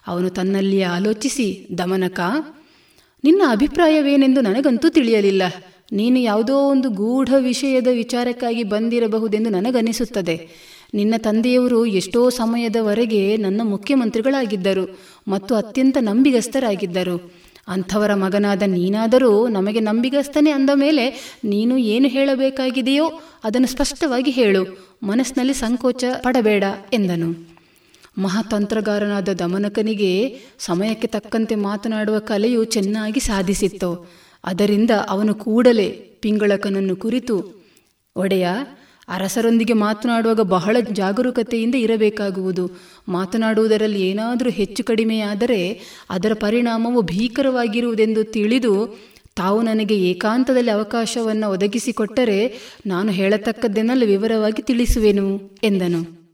ಅವನು ತನ್ನಲ್ಲಿಯೇ ಆಲೋಚಿಸಿ, ದಮನಕ, ನಿನ್ನ ಅಭಿಪ್ರಾಯವೇನೆಂದು ನನಗಂತೂ ತಿಳಿಯಲಿಲ್ಲ. ನೀನು ಯಾವುದೋ ಒಂದು ಗೂಢ ವಿಷಯದ ವಿಚಾರಕ್ಕಾಗಿ ಬಂದಿರಬಹುದೆಂದು ನನಗನಿಸುತ್ತದೆ. ನಿನ್ನ ತಂದೆಯವರು ಎಷ್ಟೋ ಸಮಯದವರೆಗೆ ನನ್ನ ಮುಖ್ಯಮಂತ್ರಿಗಳಾಗಿದ್ದರು ಮತ್ತು ಅತ್ಯಂತ ನಂಬಿಗಸ್ತರಾಗಿದ್ದರು ಅಂಥವರ ಮಗನಾದ ನೀನಾದರೂ ನಮಗೆ ನಂಬಿಗಸ್ತನೇ ಅಂದ ಮೇಲೆ ನೀನು ಏನು ಹೇಳಬೇಕಾಗಿದೆಯೋ ಅದನ್ನು ಸ್ಪಷ್ಟವಾಗಿ ಹೇಳು. ಮನಸ್ಸಿನಲ್ಲಿ ಸಂಕೋಚ ಪಡಬೇಡ ಎಂದನು. ಮಹಾತಂತ್ರಗಾರನಾದ ದಮನಕನಿಗೆ ಸಮಯಕ್ಕೆ ತಕ್ಕಂತೆ ಮಾತನಾಡುವ ಕಲೆಯು ಚೆನ್ನಾಗಿ ಸಾಧಿಸಿತ್ತು. ಅದರಿಂದ ಅವನು ಕೂಡಲೇ ಪಿಂಗಳಕನನ್ನು ಕುರಿತು, ಒಡೆಯ, ಅರಸರೊಂದಿಗೆ ಮಾತನಾಡುವಾಗ ಬಹಳ ಜಾಗರೂಕತೆಯಿಂದ ಇರಬೇಕಾಗುವುದು. ಮಾತನಾಡುವುದರಲ್ಲಿ ಏನಾದರೂ ಹೆಚ್ಚು ಕಡಿಮೆಯಾದರೆ ಅದರ ಪರಿಣಾಮವು ಭೀಕರವಾಗಿರುವುದೆಂದು ತಿಳಿದು ತಾವು ನನಗೆ ಏಕಾಂತದಲ್ಲಿ ಅವಕಾಶವನ್ನು ಒದಗಿಸಿಕೊಟ್ಟರೆ ನಾನು ಹೇಳತಕ್ಕದ್ದನ್ನೆಲ್ಲ ವಿವರವಾಗಿ ತಿಳಿಸುವೆನು ಎಂದನು.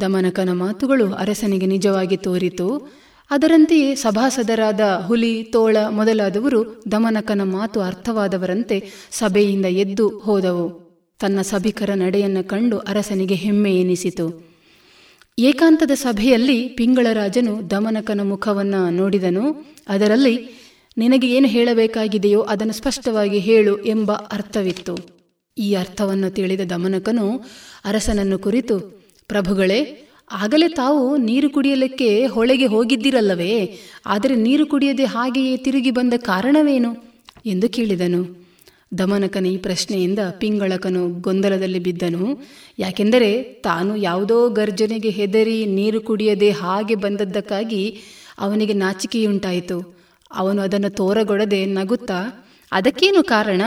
ದಮನಕನ ಮಾತುಗಳು ಅರಸನಿಗೆ ನಿಜವಾಗಿ ತೋರಿತು. ಅದರಂತೆಯೇ ಸಭಾಸದರಾದ ಹುಲಿ, ತೋಳ ಮೊದಲಾದವರು ದಮನಕನ ಮಾತು ಅರ್ಥವಾದವರಂತೆ ಸಭೆಯಿಂದ ಎದ್ದು ಹೋದವು. ತನ್ನ ಸಭಿಕರ ನಡೆಯನ್ನು ಕಂಡು ಅರಸನಿಗೆ ಹೆಮ್ಮೆ ಎನಿಸಿತು. ಏಕಾಂತದ ಸಭೆಯಲ್ಲಿ ಪಿಂಗಳರಾಜನು ದಮನಕನ ಮುಖವನ್ನು ನೋಡಿದನು. ಅದರಲ್ಲಿ, ನಿನಗೆ ಏನು ಹೇಳಬೇಕಾಗಿದೆಯೋ ಅದನ್ನು ಸ್ಪಷ್ಟವಾಗಿ ಹೇಳು ಎಂಬ ಅರ್ಥವಿತ್ತು. ಈ ಅರ್ಥವನ್ನು ತಿಳಿದ ದಮನಕನು ಅರಸನನ್ನು ಕುರಿತು, ಪ್ರಭುಗಳೇ ಆಗಲೇ ತಾವು ನೀರು ಕುಡಿಯಲಿಕ್ಕೆ ಹೊಳೆಗೆ ಹೋಗಿದ್ದಿರಲ್ಲವೇ? ಆದರೆ ನೀರು ಕುಡಿಯದೆ ಹಾಗೆಯೇ ತಿರುಗಿ ಬಂದ ಕಾರಣವೇನು? ಎಂದು ಕೇಳಿದನು. ದಮನಕನ ಈ ಪ್ರಶ್ನೆಯಿಂದ ಪಿಂಗಳಕನು ಗೊಂದಲದಲ್ಲಿ ಬಿದ್ದನು. ಯಾಕೆಂದರೆ ತಾನು ಯಾವುದೋ ಗರ್ಜನೆಗೆ ಹೆದರಿ ನೀರು ಕುಡಿಯದೆ ಹಾಗೆ ಬಂದದ್ದಕ್ಕಾಗಿ ಅವನಿಗೆ ನಾಚಿಕೆಯುಂಟಾಯಿತು. ಅವನು ಅದನ್ನು ತೋರಗೊಡದೆ ನಗುತ್ತಾ ಅದಕ್ಕೇನು ಕಾರಣ?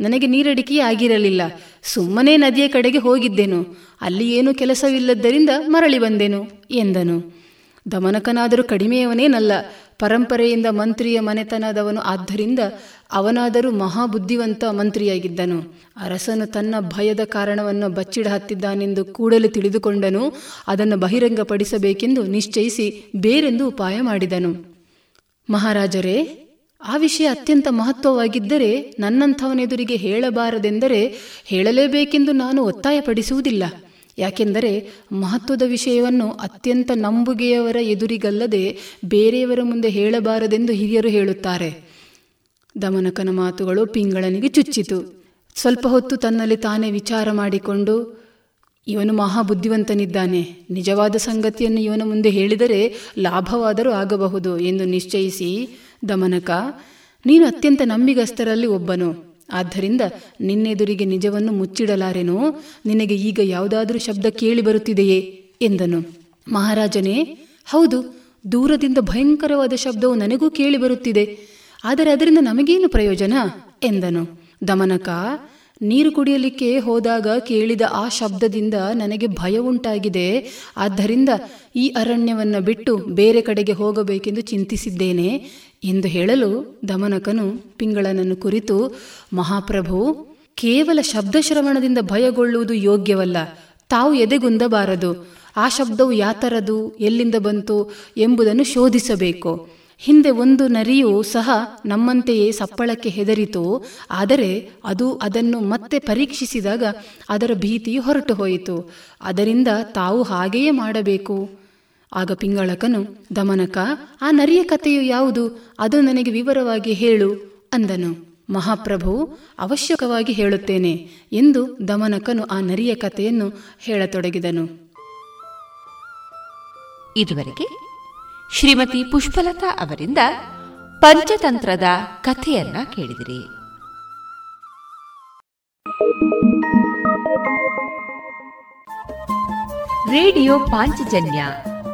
ನನಗೆ ನೀರಡಿಕೆ ಆಗಿರಲಿಲ್ಲ. ಸುಮ್ಮನೆ ನದಿಯ ಕಡೆಗೆ ಹೋಗಿದ್ದೆನು. ಅಲ್ಲಿ ಏನು ಕೆಲಸವಿಲ್ಲದ್ದರಿಂದ ಮರಳಿ ಬಂದೆನು, ಎಂದನು. ದಮನಕನಾದರೂ ಕಡಿಮೆಯವನೇನಲ್ಲ. ಪರಂಪರೆಯಿಂದ ಮಂತ್ರಿಯ ಮನೆತನದವನು ಆದ್ದರಿಂದ ಅವನಾದರೂ ಮಹಾಬುದ್ಧಿವಂತ ಮಂತ್ರಿಯಾಗಿದ್ದನು. ಅರಸನು ತನ್ನ ಭಯದ ಕಾರಣವನ್ನು ಬಚ್ಚಿಡ ಹತ್ತಿದ್ದಾನೆಂದು ಕೂಡಲೇ ತಿಳಿದುಕೊಂಡನು. ಅದನ್ನು ಬಹಿರಂಗಪಡಿಸಬೇಕೆಂದು ನಿಶ್ಚಯಿಸಿ ಬೇರೆಂದು ಉಪಾಯ ಮಾಡಿದನು. ಮಹಾರಾಜರೇ ಆ ವಿಷಯ ಅತ್ಯಂತ ಮಹತ್ವವಾಗಿದ್ದರೆ ನನ್ನಂಥವನೆದುರಿಗೆ ಹೇಳಬಾರದೆಂದರೆ ಹೇಳಲೇಬೇಕೆಂದು ನಾನು ಒತ್ತಾಯಪಡಿಸುವುದಿಲ್ಲ. ಯಾಕೆಂದರೆ ಮಹತ್ವದ ವಿಷಯವನ್ನು ಅತ್ಯಂತ ನಂಬುಗೆಯವರ ಎದುರಿಗಲ್ಲದೆ ಬೇರೆಯವರ ಮುಂದೆ ಹೇಳಬಾರದೆಂದು ಹಿರಿಯರು ಹೇಳುತ್ತಾರೆ. ದಮನಕನ ಮಾತುಗಳು ಪಿಂಗಳನಿಗೆ ಚುಚ್ಚಿತು. ಸ್ವಲ್ಪ ಹೊತ್ತು ತನ್ನಲ್ಲಿ ತಾನೇ ವಿಚಾರ ಮಾಡಿಕೊಂಡು, ಇವನು ಮಹಾಬುದ್ಧಿವಂತನಿದ್ದಾನೆ. ನಿಜವಾದ ಸಂಗತಿಯನ್ನು ಇವನ ಮುಂದೆ ಹೇಳಿದರೆ ಲಾಭವಾದರೂ ಆಗಬಹುದು ಎಂದು ನಿಶ್ಚಯಿಸಿ ದಮನಕ, ನೀನು ಅತ್ಯಂತ ನಂಬಿಗಸ್ತರಲ್ಲಿ ಒಬ್ಬನು. ಆದ್ದರಿಂದ ನಿನ್ನೆದುರಿಗೆ ನಿಜವನ್ನು ಮುಚ್ಚಿಡಲಾರೆನೋ, ನಿನಗೆ ಈಗ ಯಾವುದಾದರೂ ಶಬ್ದ ಕೇಳಿ ಬರುತ್ತಿದೆಯೇ? ಎಂದನು. ಮಹಾರಾಜನೇ, ಹೌದು, ದೂರದಿಂದ ಭಯಂಕರವಾದ ಶಬ್ದವು ನನಗೂ ಕೇಳಿ ಬರುತ್ತಿದೆ. ಆದರೆ ಅದರಿಂದ ನಮಗೇನು ಪ್ರಯೋಜನ? ಎಂದನು. ದಮನಕ, ನೀರು ಕುಡಿಯಲಿಕ್ಕೆ ಹೋದಾಗ ಕೇಳಿದ ಆ ಶಬ್ದದಿಂದ ನನಗೆ ಭಯ ಉಂಟಾಗಿದೆ. ಆದ್ದರಿಂದ ಈ ಅರಣ್ಯವನ್ನು ಬಿಟ್ಟು ಬೇರೆ ಕಡೆಗೆ ಹೋಗಬೇಕೆಂದು ಚಿಂತಿಸಿದ್ದೇನೆ. ಎಂದು ಹೇಳಲು ದಮನಕನು ಪಿಂಗಳನನ್ನು ಕುರಿತು, ಮಹಾಪ್ರಭು, ಕೇವಲ ಶಬ್ದಶ್ರವಣದಿಂದ ಭಯಗೊಳ್ಳುವುದು ಯೋಗ್ಯವಲ್ಲ. ತಾವು ಎದೆಗುಂದಬಾರದು. ಆ ಶಬ್ದವು ಯಾತರದು, ಎಲ್ಲಿಂದ ಬಂತು ಎಂಬುದನ್ನು ಶೋಧಿಸಬೇಕು. ಹಿಂದೆ ಒಂದು ನರಿಯೂ ಸಹ ನಮ್ಮಂತೆಯೇ ಸಪ್ಪಳಕ್ಕೆ ಹೆದರಿತು. ಆದರೆ ಅದು ಅದನ್ನು ಮತ್ತೆ ಪರೀಕ್ಷಿಸಿದಾಗ ಅದರ ಭೀತಿಯು ಹೊರಟು ಹೋಯಿತು ಅದರಿಂದ ತಾವು ಹಾಗೆಯೇ ಮಾಡಬೇಕು. ಆಗ ಪಿಂಗಳಕನು, ದಮನಕ, ಆ ನರಿಯ ಕಥೆಯು ಯಾವುದು? ಅದು ನನಗೆ ವಿವರವಾಗಿ ಹೇಳು, ಅಂದನು. ಮಹಾಪ್ರಭು, ಅವಶ್ಯಕವಾಗಿ ಹೇಳುತ್ತೇನೆ, ಎಂದು ದಮನಕನು ಆ ನರಿಯ ಕಥೆಯನ್ನು ಹೇಳತೊಡಗಿದನು. ಇದುವರೆಗೆ ಶ್ರೀಮತಿ ಪುಷ್ಪಲತಾ ಅವರಿಂದ ಪಂಚತಂತ್ರದ ಕಥೆಯನ್ನ ಕೇಳಿದಿರಿ. ರೇಡಿಯೋ ಪಾಂಚಜನ್ಯ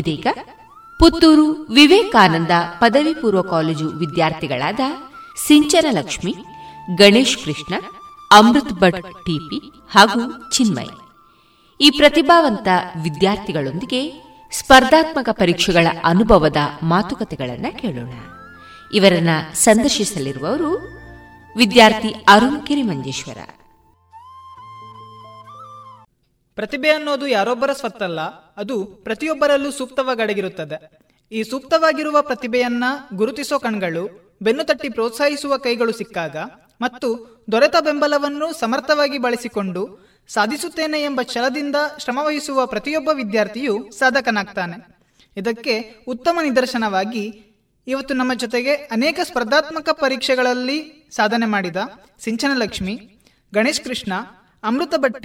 ಇದೀಗ ಪುತ್ತೂರು ವಿವೇಕಾನಂದ ಪದವಿ ಪೂರ್ವ ಕಾಲೇಜು ವಿದ್ಯಾರ್ಥಿಗಳಾದ ಸಿಂಚನ ಲಕ್ಷ್ಮಿ, ಗಣೇಶ್ ಕೃಷ್ಣ, ಅಮೃತ್ ಭಟ್ ಟಿಪಿ ಹಾಗೂ ಚಿನ್ಮಯ್. ಈ ಪ್ರತಿಭಾವಂತ ವಿದ್ಯಾರ್ಥಿಗಳೊಂದಿಗೆ ಸ್ಪರ್ಧಾತ್ಮಕ ಪರೀಕ್ಷೆಗಳ ಅನುಭವದ ಮಾತುಕತೆಗಳನ್ನು ಕೇಳೋಣ. ಇವರನ್ನ ಸಂದರ್ಶಿಸಲಿರುವವರು ವಿದ್ಯಾರ್ಥಿ ಅರುಣ್ ಕಿರಿಮಂಜೇಶ್ವರ. ಪ್ರತಿಭೆ ಅನ್ನೋದು ಯಾರೊಬ್ಬರ ಸ್ವತ್ತಲ್ಲ, ಅದು ಪ್ರತಿಯೊಬ್ಬರಲ್ಲೂ ಸೂಕ್ತವಾಗಡಗಿರುತ್ತದೆ. ಈ ಸೂಕ್ತವಾಗಿರುವ ಪ್ರತಿಭೆಯನ್ನ ಗುರುತಿಸೋ ಕಣ್ಗಳು, ಬೆನ್ನು ತಟ್ಟಿ ಪ್ರೋತ್ಸಾಹಿಸುವ ಕೈಗಳು ಸಿಕ್ಕಾಗ, ಮತ್ತು ದೊರೆತ ಬೆಂಬಲವನ್ನು ಸಮರ್ಥವಾಗಿ ಬಳಸಿಕೊಂಡು ಸಾಧಿಸುತ್ತೇನೆ ಎಂಬ ಛಲದಿಂದ ಶ್ರಮವಹಿಸುವ ಪ್ರತಿಯೊಬ್ಬ ವಿದ್ಯಾರ್ಥಿಯು ಸಾಧಕನಾಗ್ತಾನೆ. ಇದಕ್ಕೆ ಉತ್ತಮ ನಿದರ್ಶನವಾಗಿ ಇವತ್ತು ನಮ್ಮ ಜೊತೆಗೆ ಅನೇಕ ಸ್ಪರ್ಧಾತ್ಮಕ ಪರೀಕ್ಷೆಗಳಲ್ಲಿ ಸಾಧನೆ ಮಾಡಿದ ಸಿಂಚನಲಕ್ಷ್ಮಿ, ಗಣೇಶ್ ಕೃಷ್ಣ, ಅಮೃತ ಭಟ್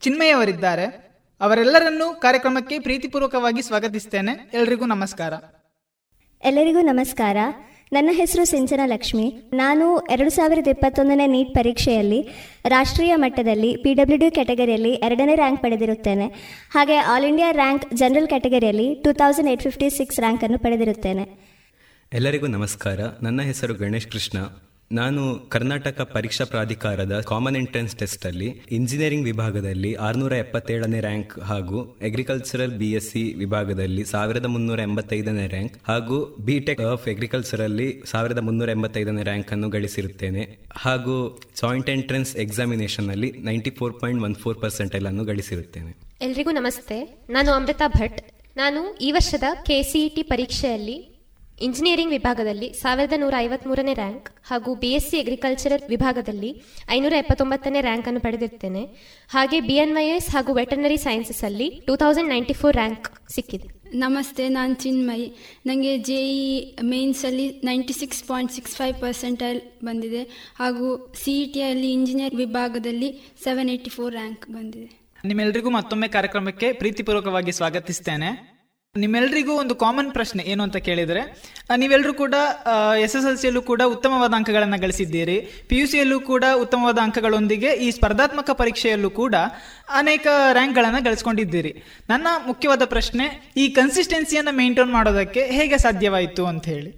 ಚಿನ್ಮಯವರಿದ್ದಾರೆ. ಅವರೆಲ್ಲರನ್ನೂ ಕಾರ್ಯಕ್ರಮಕ್ಕೆ ಪ್ರೀತಿಪೂರ್ವಕವಾಗಿ ಸ್ವಾಗತಿಸ್ತೇನೆ. ಎಲ್ರಿಗೂ ನಮಸ್ಕಾರ. ಎಲ್ಲರಿಗೂ ನಮಸ್ಕಾರ. ನನ್ನ ಹೆಸರು ಸಿಂಚನ ಲಕ್ಷ್ಮಿ. ನಾನು ಎರಡು ಸಾವಿರದ ಇಪ್ಪತ್ತೊಂದನೇ ನೀಟ್ ಪರೀಕ್ಷೆಯಲ್ಲಿ ರಾಷ್ಟ್ರೀಯ ಮಟ್ಟದಲ್ಲಿ ಪಿ ಡಬ್ಲ್ಯೂ ಡಿ ಕ್ಯಾಟಗರಿಯಲ್ಲಿ ಎರಡನೇ ರ್ಯಾಂಕ್ ಪಡೆದಿರುತ್ತೇನೆ. ಹಾಗೆ all India rank general ಕ್ಯಾಟಗರಿಯಲ್ಲಿ two thousand eight fifty six ರ್ಯಾಂಕನ್ನು ಪಡೆದಿರುತ್ತೇನೆ. ಎಲ್ಲರಿಗೂ ನಮಸ್ಕಾರ. ನನ್ನ ಹೆಸರು ಗಣೇಶ್ ಕೃಷ್ಣ. ನಾನು ಕರ್ನಾಟಕ ಪರೀಕ್ಷಾ ಪ್ರಾಧಿಕಾರದ ಕಾಮನ್ ಎಂಟ್ರೆನ್ಸ್ ಟೆಸ್ಟ್ ಅಲ್ಲಿ ಇಂಜಿನಿಯರಿಂಗ್ ವಿಭಾಗದಲ್ಲಿ ಆರ್ನೂರ ಎಪ್ಪತ್ತೇಳನೇ ರ್ಯಾಂಕ್ ಹಾಗೂ ಅಗ್ರಿಕಲ್ಚರಲ್ ಬಿ ಸಿ ವಿಭಾಗದಲ್ಲಿ ಸಾವಿರದ ಮುನ್ನೂರ ಎಂಬತ್ತೈದನೇ ರ್ಯಾಂಕ್ ಹಾಗೂ ಬಿ ಟೆಕ್ ಆಫ್ ಅಗ್ರಿಕಲ್ಚರ್ ಅಲ್ಲಿ ಸಾವಿರದ ಮುನ್ನೂರ ಎಂಬತ್ತೈದನೇ ರ್ಯಾಂಕ್ ಅನ್ನು ಗಳಿಸಿರುತ್ತೇನೆ ಹಾಗೂ ಜಾಯಿಂಟ್ ಎಂಟ್ರೆನ್ಸ್ ಎಕ್ಸಾಮಿನೇಷನ್ ಅಲ್ಲಿ ninety four point one four percentage ಅನ್ನು ಗಳಿಸಿರುತ್ತೇನೆ. ಎಲ್ರಿಗೂ ನಮಸ್ತೆ. ನಾನು ಅಮೃತಾ ಭಟ್. ನಾನು ಈ ವರ್ಷದ ಕೆಸಿಇಟಿ ಪರೀಕ್ಷೆಯಲ್ಲಿ ಇಂಜಿನಿಯರಿಂಗ್ ವಿಭಾಗದಲ್ಲಿ ಸಾವಿರದ ನೂರ ಐವತ್ಮೂರನೇ ರ್ಯಾಂಕ್ ಹಾಗೂ ಬಿಎಸ್ಸಿ ಅಗ್ರಿಕಲ್ಚರಲ್ ವಿಭಾಗದಲ್ಲಿ ಐನೂರ ಎಪ್ಪತ್ತೊಂಬತ್ತನೇ ರ್ಯಾಂಕ್ ಅನ್ನು ಪಡೆದಿರ್ತೇನೆ ಹಾಗೆ ಬಿಎನ್ವೈಎಸ್ ಹಾಗೂ ವೆಟರ್ನರಿ ಸೈನ್ಸಸ್ ಅಲ್ಲಿ two thousand ninety four rank ಸಿಕ್ಕಿದೆ. ನಮಸ್ತೆ ನಾನು ಚಿನ್ಮಯಿ. ನನಗೆ J E ಮೇನ್ಸಲ್ಲಿ ninety six point six five percentile ಬಂದಿದೆ ಹಾಗೂ ಸಿ ಇ ಟಿಯಲ್ಲಿ ಇಂಜಿನಿಯರ್ ವಿಭಾಗದಲ್ಲಿ ಸೆವೆನ್ ಏಯ್ಟಿ ಫೋರ್ ರ್ಯಾಂಕ್ ಬಂದಿದೆ. ನಿಮ್ಮೆಲ್ಲರಿಗೂ ಮತ್ತೊಮ್ಮೆ ಕಾರ್ಯಕ್ರಮಕ್ಕೆ ಪ್ರೀತಿಪೂರ್ವಕವಾಗಿ ಸ್ವಾಗತಿಸ್ತೇನೆ. ನಿಮ್ಮೆಲ್ರಿಗೂ ಒಂದು ಕಾಮನ್ ಪ್ರಶ್ನೆ ಏನು ಅಂತ ಕೇಳಿದರೆ ನೀವೆಲ್ಲರೂ ಕೂಡ ಎಸ್ ಎಸ್ ಎಲ್ ಸಿಯಲ್ಲೂ ಕೂಡ ಉತ್ತಮವಾದ ಅಂಕಗಳನ್ನು ಗಳಿಸಿದ್ದೀರಿ. ಪಿ ಯು ಸಿಯಲ್ಲೂ ಕೂಡ ಉತ್ತಮವಾದ ಅಂಕಗಳೊಂದಿಗೆ ಈ ಸ್ಪರ್ಧಾತ್ಮಕ ಪರೀಕ್ಷೆಯಲ್ಲೂ ಕೂಡ ಅನೇಕ ರ್ಯಾಂಕ್ಗಳನ್ನು ಗಳಿಸ್ಕೊಂಡಿದ್ದೀರಿ. ನನ್ನ ಮುಖ್ಯವಾದ ಪ್ರಶ್ನೆ, ಈ ಕನ್ಸಿಸ್ಟೆನ್ಸಿಯನ್ನು ಮೇಂಟೈನ್ ಮಾಡೋದಕ್ಕೆ ಹೇಗೆ ಸಾಧ್ಯವಾಯಿತು ಅಂತ ಹೇಳಿ.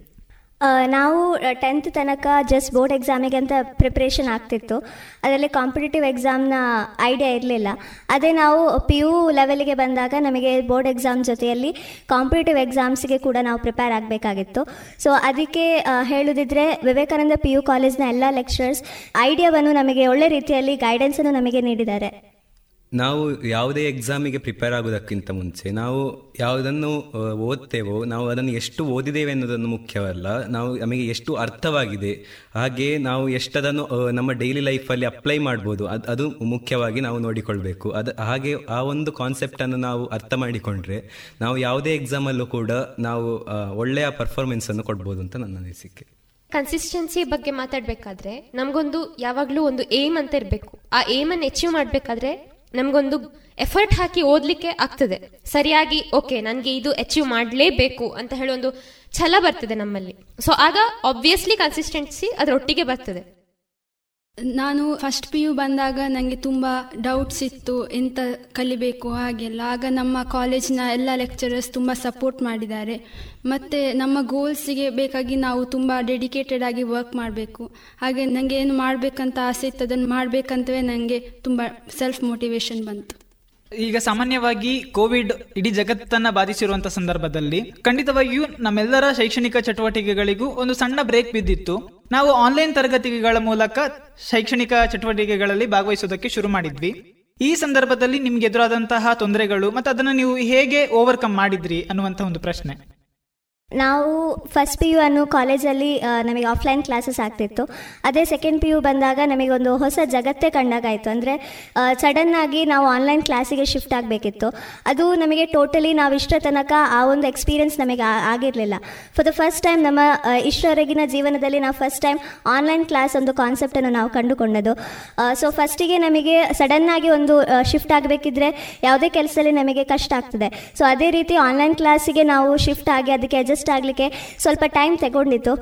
ನಾವು ಟೆಂತ್ ತನಕ ಜಸ್ಟ್ ಬೋರ್ಡ್ ಎಕ್ಸಾಮಿಗೆ ಅಂತ ಪ್ರಿಪ್ರೇಷನ್ ಆಗ್ತಿತ್ತು. ಅದರಲ್ಲಿ ಕಾಂಪಿಟೇಟಿವ್ ಎಕ್ಸಾಮ್ನ ಐಡಿಯಾ ಇರಲಿಲ್ಲ. ಅದೇ ನಾವು ಪಿ ಯು ಲೆವೆಲ್ಗೆ ಬಂದಾಗ ನಮಗೆ ಬೋರ್ಡ್ ಎಕ್ಸಾಮ್ ಜೊತೆಯಲ್ಲಿ ಕಾಂಪಿಟೇಟಿವ್ ಎಕ್ಸಾಮ್ಸ್ಗೆ ಕೂಡ ನಾವು ಪ್ರಿಪೇರ್ ಆಗಬೇಕಾಗಿತ್ತು. ಸೊ ಅದಕ್ಕೆ ಹೇಳೋದಿದ್ರೆ ವಿವೇಕಾನಂದ ಪಿ ಯು ಕಾಲೇಜ್ನ ಎಲ್ಲ ಲೆಕ್ಚರರ್ಸ್ ಐಡಿಯಾವನ್ನು ನಮಗೆ ಒಳ್ಳೆ ರೀತಿಯಲ್ಲಿ ಗೈಡೆನ್ಸನ್ನು ನಮಗೆ ನೀಡಿದ್ದಾರೆ. ನಾವು ಯಾವುದೇ ಎಕ್ಸಾಮಿಗೆ ಪ್ರಿಪೇರ್ ಆಗೋದಕ್ಕಿಂತ ಮುಂಚೆ ನಾವು ಯಾವುದನ್ನು ಓದ್ತೇವೋ, ನಾವು ಅದನ್ನು ಎಷ್ಟು ಓದಿದ್ದೇವೆ ಅನ್ನೋದನ್ನು ಮುಖ್ಯವಲ್ಲ. ನಾವು ನಮಗೆ ಎಷ್ಟು ಅರ್ಥವಾಗಿದೆ, ಹಾಗೆ ನಾವು ಎಷ್ಟದನ್ನು ನಮ್ಮ ಡೈಲಿ ಲೈಫಲ್ಲಿ ಅಪ್ಲೈ ಮಾಡ್ಬೋದು, ಅದು ಅದು ಮುಖ್ಯವಾಗಿ ನಾವು ನೋಡಿಕೊಳ್ಬೇಕು. ಅದು, ಹಾಗೆ ಆ ಒಂದು ಕಾನ್ಸೆಪ್ಟನ್ನು ನಾವು ಅರ್ಥ ಮಾಡಿಕೊಂಡ್ರೆ ನಾವು ಯಾವುದೇ ಎಕ್ಸಾಮಲ್ಲೂ ಕೂಡ ನಾವು ಒಳ್ಳೆಯ ಪರ್ಫಾರ್ಮೆನ್ಸನ್ನು ಕೊಡ್ಬೋದು ಅಂತ ನನ್ನ ಅನಿಸಿಕೆ. ಕನ್ಸಿಸ್ಟೆನ್ಸಿ ಬಗ್ಗೆ ಮಾತಾಡಬೇಕಾದ್ರೆ ನಮಗೊಂದು ಯಾವಾಗಲೂ ಒಂದು ಏಮ್ ಅಂತ ಇರಬೇಕು. ಆ ಏಮ್ ಅನ್ನು ಅಚೀವ್ ಮಾಡಬೇಕಾದ್ರೆ ನಮಗೊಂದು ಎಫರ್ಟ್ ಹಾಕಿ ಓದ್ಲಿಕ್ಕೆ ಆಗ್ತದೆ. ಸರಿಯಾಗಿ ಓಕೆ ನನಗೆ ಇದು ಅಚೀವ್ ಮಾಡಲೇಬೇಕು ಅಂತ ಹೇಳಿ ಒಂದು ಛಲ ಬರ್ತದೆ ನಮ್ಮಲ್ಲಿ. ಸೊ ಆಗ ಆಬ್ವಿಯಸ್ಲಿ ಕನ್ಸಿಸ್ಟೆನ್ಸಿ ಅದರೊಟ್ಟಿಗೆ ಬರ್ತದೆ. ನಾನು ಫಸ್ಟ್ ಪಿ ಯು ಬಂದಾಗ ನನಗೆ ತುಂಬ ಡೌಟ್ಸ್ ಇತ್ತು, ಎಂತ ಕಲಿಬೇಕು ಹಾಗೆಲ್ಲ. ಆಗ ನಮ್ಮ ಕಾಲೇಜಿನ ಎಲ್ಲ ಲೆಕ್ಚರರ್ಸ್ ತುಂಬ ಸಪೋರ್ಟ್ ಮಾಡಿದ್ದಾರೆ. ಮತ್ತು ನಮ್ಮ ಗೋಲ್ಸಿಗೆ ಬೇಕಾಗಿ ನಾವು ತುಂಬ ಡೆಡಿಕೇಟೆಡ್ ಆಗಿ ವರ್ಕ್ ಮಾಡಬೇಕು. ಹಾಗೆ ನನಗೆ ಏನು ಮಾಡಬೇಕಂತ ಆಸೆ ಇತ್ತು, ಅದನ್ನು ಮಾಡಬೇಕಂತವೇ ನನಗೆ ತುಂಬ ಸೆಲ್ಫ್ ಮೋಟಿವೇಶನ್ ಬಂತು. ಈಗ ಸಾಮಾನ್ಯವಾಗಿ ಕೋವಿಡ್ ಇಡೀ ಜಗತ್ತನ್ನ ಬಾಧಿಸಿರುವಂತಹ ಸಂದರ್ಭದಲ್ಲಿ ಖಂಡಿತವಾಗಿಯೂ ನಮ್ಮೆಲ್ಲರ ಶೈಕ್ಷಣಿಕ ಚಟುವಟಿಕೆಗಳಿಗೂ ಒಂದು ಸಣ್ಣ ಬ್ರೇಕ್ ಬಿದ್ದಿತ್ತು. ನಾವು ಆನ್ಲೈನ್ ತರಗತಿಗಳ ಮೂಲಕ ಶೈಕ್ಷಣಿಕ ಚಟುವಟಿಕೆಗಳಲ್ಲಿ ಭಾಗವಹಿಸೋದಕ್ಕೆ ಶುರು ಮಾಡಿದ್ವಿ. ಈ ಸಂದರ್ಭದಲ್ಲಿ ನಿಮ್ಗೆ ಎದುರಾದಂತಹ ತೊಂದರೆಗಳು ಮತ್ತೆ ಅದನ್ನು ನೀವು ಹೇಗೆ ಓವರ್ಕಮ್ ಮಾಡಿದ್ರಿ ಅನ್ನುವಂತ ಒಂದು ಪ್ರಶ್ನೆ. ನಾವು ಫಸ್ಟ್ ಪಿ ಯು ಅನ್ನು ಕಾಲೇಜಲ್ಲಿ ನಮಗೆ ಆಫ್ಲೈನ್ ಕ್ಲಾಸಸ್ ಆಗ್ತಿತ್ತು. ಅದೇ ಸೆಕೆಂಡ್ ಪಿ ಯು ಬಂದಾಗ ನಮಗೊಂದು ಹೊಸ ಜಗತ್ತೇ ಕಂಡಾಗಾಯಿತು. ಅಂದರೆ ಸಡನ್ ಆಗಿ ನಾವು ಆನ್ಲೈನ್ ಕ್ಲಾಸಿಗೆ ಶಿಫ್ಟ್ ಆಗಬೇಕಿತ್ತು. ಅದು ನಮಗೆ ಟೋಟಲಿ ನಾವು ಇಷ್ಟರ ತನಕ ಆ ಒಂದು ಎಕ್ಸ್ಪೀರಿಯೆನ್ಸ್ ನಮಗೆ ಆಗಿರಲಿಲ್ಲ. ಫಾರ್ ದ ಫಸ್ಟ್ ಟೈಮ್ ನಮ್ಮ ಇಷ್ಟರವರೆಗಿನ ಜೀವನದಲ್ಲಿ ನಾವು ಫಸ್ಟ್ ಟೈಮ್ ಆನ್ಲೈನ್ ಕ್ಲಾಸ್ ಒಂದು ಕಾನ್ಸೆಪ್ಟನ್ನು ನಾವು ಕಂಡುಕೊಂಡದ್ದು. ಸೊ ಫಸ್ಟಿಗೆ ನಮಗೆ ಸಡನ್ ಆಗಿ ಒಂದು ಶಿಫ್ಟ್ ಆಗಬೇಕಿದ್ರೆ ಯಾವುದೇ ಕೆಲಸದಲ್ಲಿ ನಮಗೆ ಕಷ್ಟ ಆಗ್ತದೆ. ಸೊ ಅದೇ ರೀತಿ ಆನ್ಲೈನ್ ಕ್ಲಾಸಿಗೆ ನಾವು ಶಿಫ್ಟ್ ಆಗಿ ಅದಕ್ಕೆ ಅಡ್ಜಸ್ಟ್ ಆಗಲಿಕ್ಕೆ ಸ್ವಲ್ಪ ಟೈಮ್ ತಗೊಂಡಿತ್ತು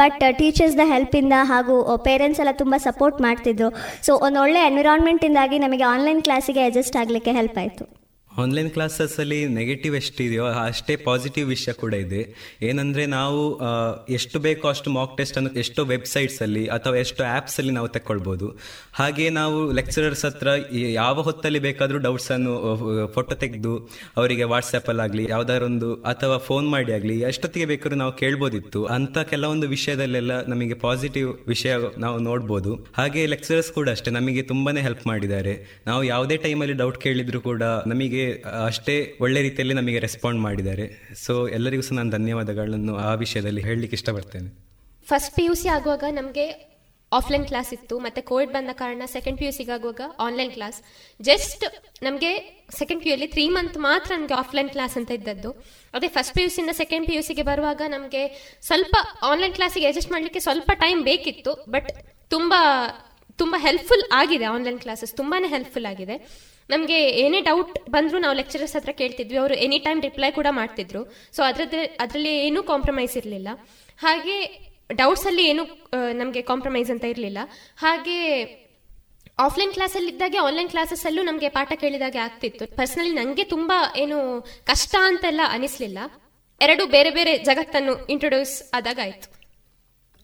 ಬಟ್ ಟೀಚರ್ಸ್ನ ಹೆಲ್ಪಿಂದ ಹಾಗೂ ಪೇರೆಂಟ್ಸ್ ಎಲ್ಲ ತುಂಬ ಸಪೋರ್ಟ್ ಮಾಡ್ತಿದ್ರು. ಸೊ ಒಂದು ಒಳ್ಳೆ ಎನ್ವಿರಾನ್ಮೆಂಟಿಂದಾಗಿ ನಮಗೆ ಆನ್ಲೈನ್ ಕ್ಲಾಸಿಗೆ ಅಡ್ಜಸ್ಟ್ ಆಗಲಿಕ್ಕೆ ಹೆಲ್ಪ್ ಆಯಿತು. ಆನ್ಲೈನ್ ಕ್ಲಾಸಸ್ಸಲ್ಲಿ ನೆಗೆಟಿವ್ ಎಷ್ಟಿದೆಯೋ ಅಷ್ಟೇ ಪಾಸಿಟಿವ್ ವಿಷಯ ಕೂಡ ಇದೆ. ಏನಂದರೆ ನಾವು ಎಷ್ಟು ಬೇಕೋ ಅಷ್ಟು ಮಾಕ್ ಟೆಸ್ಟ್ ಅನ್ನು ಎಷ್ಟೋ ವೆಬ್ಸೈಟ್ಸಲ್ಲಿ ಅಥವಾ ಎಷ್ಟೋ ಆ್ಯಪ್ಸಲ್ಲಿ ನಾವು ತಗೊಳ್ಬೋದು ಹಾಗೆ ನಾವು ಲೆಕ್ಚರರ್ಸ್ ಹತ್ರ ಯಾವ ಹೊತ್ತಲ್ಲಿ ಬೇಕಾದರೂ ಡೌಟ್ಸನ್ನು ಫೋಟೋ ತೆಗೆದು ಅವರಿಗೆ ವಾಟ್ಸಪ್ಪಲ್ಲಾಗಲಿ ಯಾವುದಾದ್ರೊಂದು ಅಥವಾ ಫೋನ್ ಮಾಡಿ ಆಗಲಿ, ಎಷ್ಟೊತ್ತಿಗೆ ಬೇಕಾದ್ರೂ ನಾವು ಕೇಳ್ಬೋದಿತ್ತು. ಅಂಥ ಕೆಲವೊಂದು ವಿಷಯದಲ್ಲೆಲ್ಲ ನಮಗೆ ಪಾಸಿಟಿವ್ ವಿಷಯ ನಾವು ನೋಡ್ಬೋದು. ಹಾಗೆ ಲೆಕ್ಚರರ್ಸ್ ಕೂಡ ಅಷ್ಟೇ ನಮಗೆ ತುಂಬಾನೇ ಹೆಲ್ಪ್ ಮಾಡಿದ್ದಾರೆ. ನಾವು ಯಾವುದೇ ಟೈಮಲ್ಲಿ ಡೌಟ್ ಕೇಳಿದ್ರು ಕೂಡ ನಮಗೆ ಅಷ್ಟೇ ಒಳ್ಳೆ ರೀತಿಯಲ್ಲಿ ನಮಗೆ ರೆಸ್ಪಾಂಡ್ ಮಾಡಿದ್ದಾರೆ. ಸೊ ಎಲ್ಲರಿಗೂ ಸಹ ನಾನು ಧನ್ಯವಾದಗಳನ್ನು ಆ ವಿಷಯದಲ್ಲಿ ಹೇಳಲಿಕ್ಕೆ ಇಷ್ಟಪಡ್ತೇನೆ. ಫಸ್ಟ್ ಪಿ ಯು ಸಿ ಆಗುವಾಗ ನಮಗೆ ಆಫ್ಲೈನ್ ಕ್ಲಾಸ್ ಇತ್ತು. ಮತ್ತೆ ಕೋವಿಡ್ ಬಂದ ಕಾರಣ ಸೆಕೆಂಡ್ ಪಿ ಯು ಸಿಗಾಗುವಾಗ ಆನ್ಲೈನ್ ಕ್ಲಾಸ್ ಜಸ್ಟ್ ನಮಗೆ ಸೆಕೆಂಡ್ ಪಿ ಯುಲಿ ತ್ರೀ ಮಂತ್ ಮಾತ್ರ ನಮಗೆ ಆಫ್ಲೈನ್ ಕ್ಲಾಸ್ ಅಂತ ಇದ್ದದ್ದು. ಅದೇ ಫಸ್ಟ್ ಪಿ ಯು ಸಿಂದ ಸೆಕೆಂಡ್ ಪಿ ಯು ಸಿಗೆ ಬರುವಾಗ ನಮಗೆ ಸ್ವಲ್ಪ ಆನ್ಲೈನ್ ಕ್ಲಾಸಿಗೆ ಅಡ್ಜಸ್ಟ್ ಮಾಡಲಿಕ್ಕೆ ಸ್ವಲ್ಪ ಟೈಮ್ ಬೇಕಿತ್ತು. ಬಟ್ ತುಂಬ ತುಂಬ ಹೆಲ್ಪ್ಫುಲ್ ಆಗಿದೆ ಆನ್ಲೈನ್ ಕ್ಲಾಸಸ್ ತುಂಬಾನೇ ಹೆಲ್ಪ್ಫುಲ್ ಆಗಿದೆ. ನಮಗೆ ಏನೇ ಡೌಟ್ ಬಂದರೂ ನಾವು ಲೆಕ್ಚರರ್ಸ್ ಹತ್ರ ಕೇಳ್ತಿದ್ವಿ. ಅವರು ಎನಿ ಟೈಮ್ ರಿಪ್ಲೈ ಕೂಡ ಮಾಡ್ತಿದ್ರು. ಸೊ ಅದ್ರದ್ದು, ಅದರಲ್ಲಿ ಏನೂ ಕಾಂಪ್ರಮೈಸ್ ಇರಲಿಲ್ಲ. ಹಾಗೆ ಡೌಟ್ಸಲ್ಲಿ ಏನು ನಮಗೆ ಕಾಂಪ್ರಮೈಸ್ ಅಂತ ಇರಲಿಲ್ಲ. ಹಾಗೆ ಆಫ್ಲೈನ್ ಕ್ಲಾಸಲ್ಲಿ ಇದ್ದಾಗೆ ಆನ್ಲೈನ್ ಕ್ಲಾಸಸ್ಸಲ್ಲೂ ನಮಗೆ ಪಾಠ ಕೇಳಿದಾಗೆ ಆಗ್ತಿತ್ತು. ಪರ್ಸನಲಿ ನನಗೆ ತುಂಬ ಏನು ಕಷ್ಟ ಅಂತೆಲ್ಲ ಅನಿಸ್ಲಿಲ್ಲ. ಎರಡು ಬೇರೆ ಬೇರೆ ಜಗತ್ತನ್ನು ಇಂಟ್ರೊಡ್ಯೂಸ್ ಆದಾಗ ಆಯ್ತು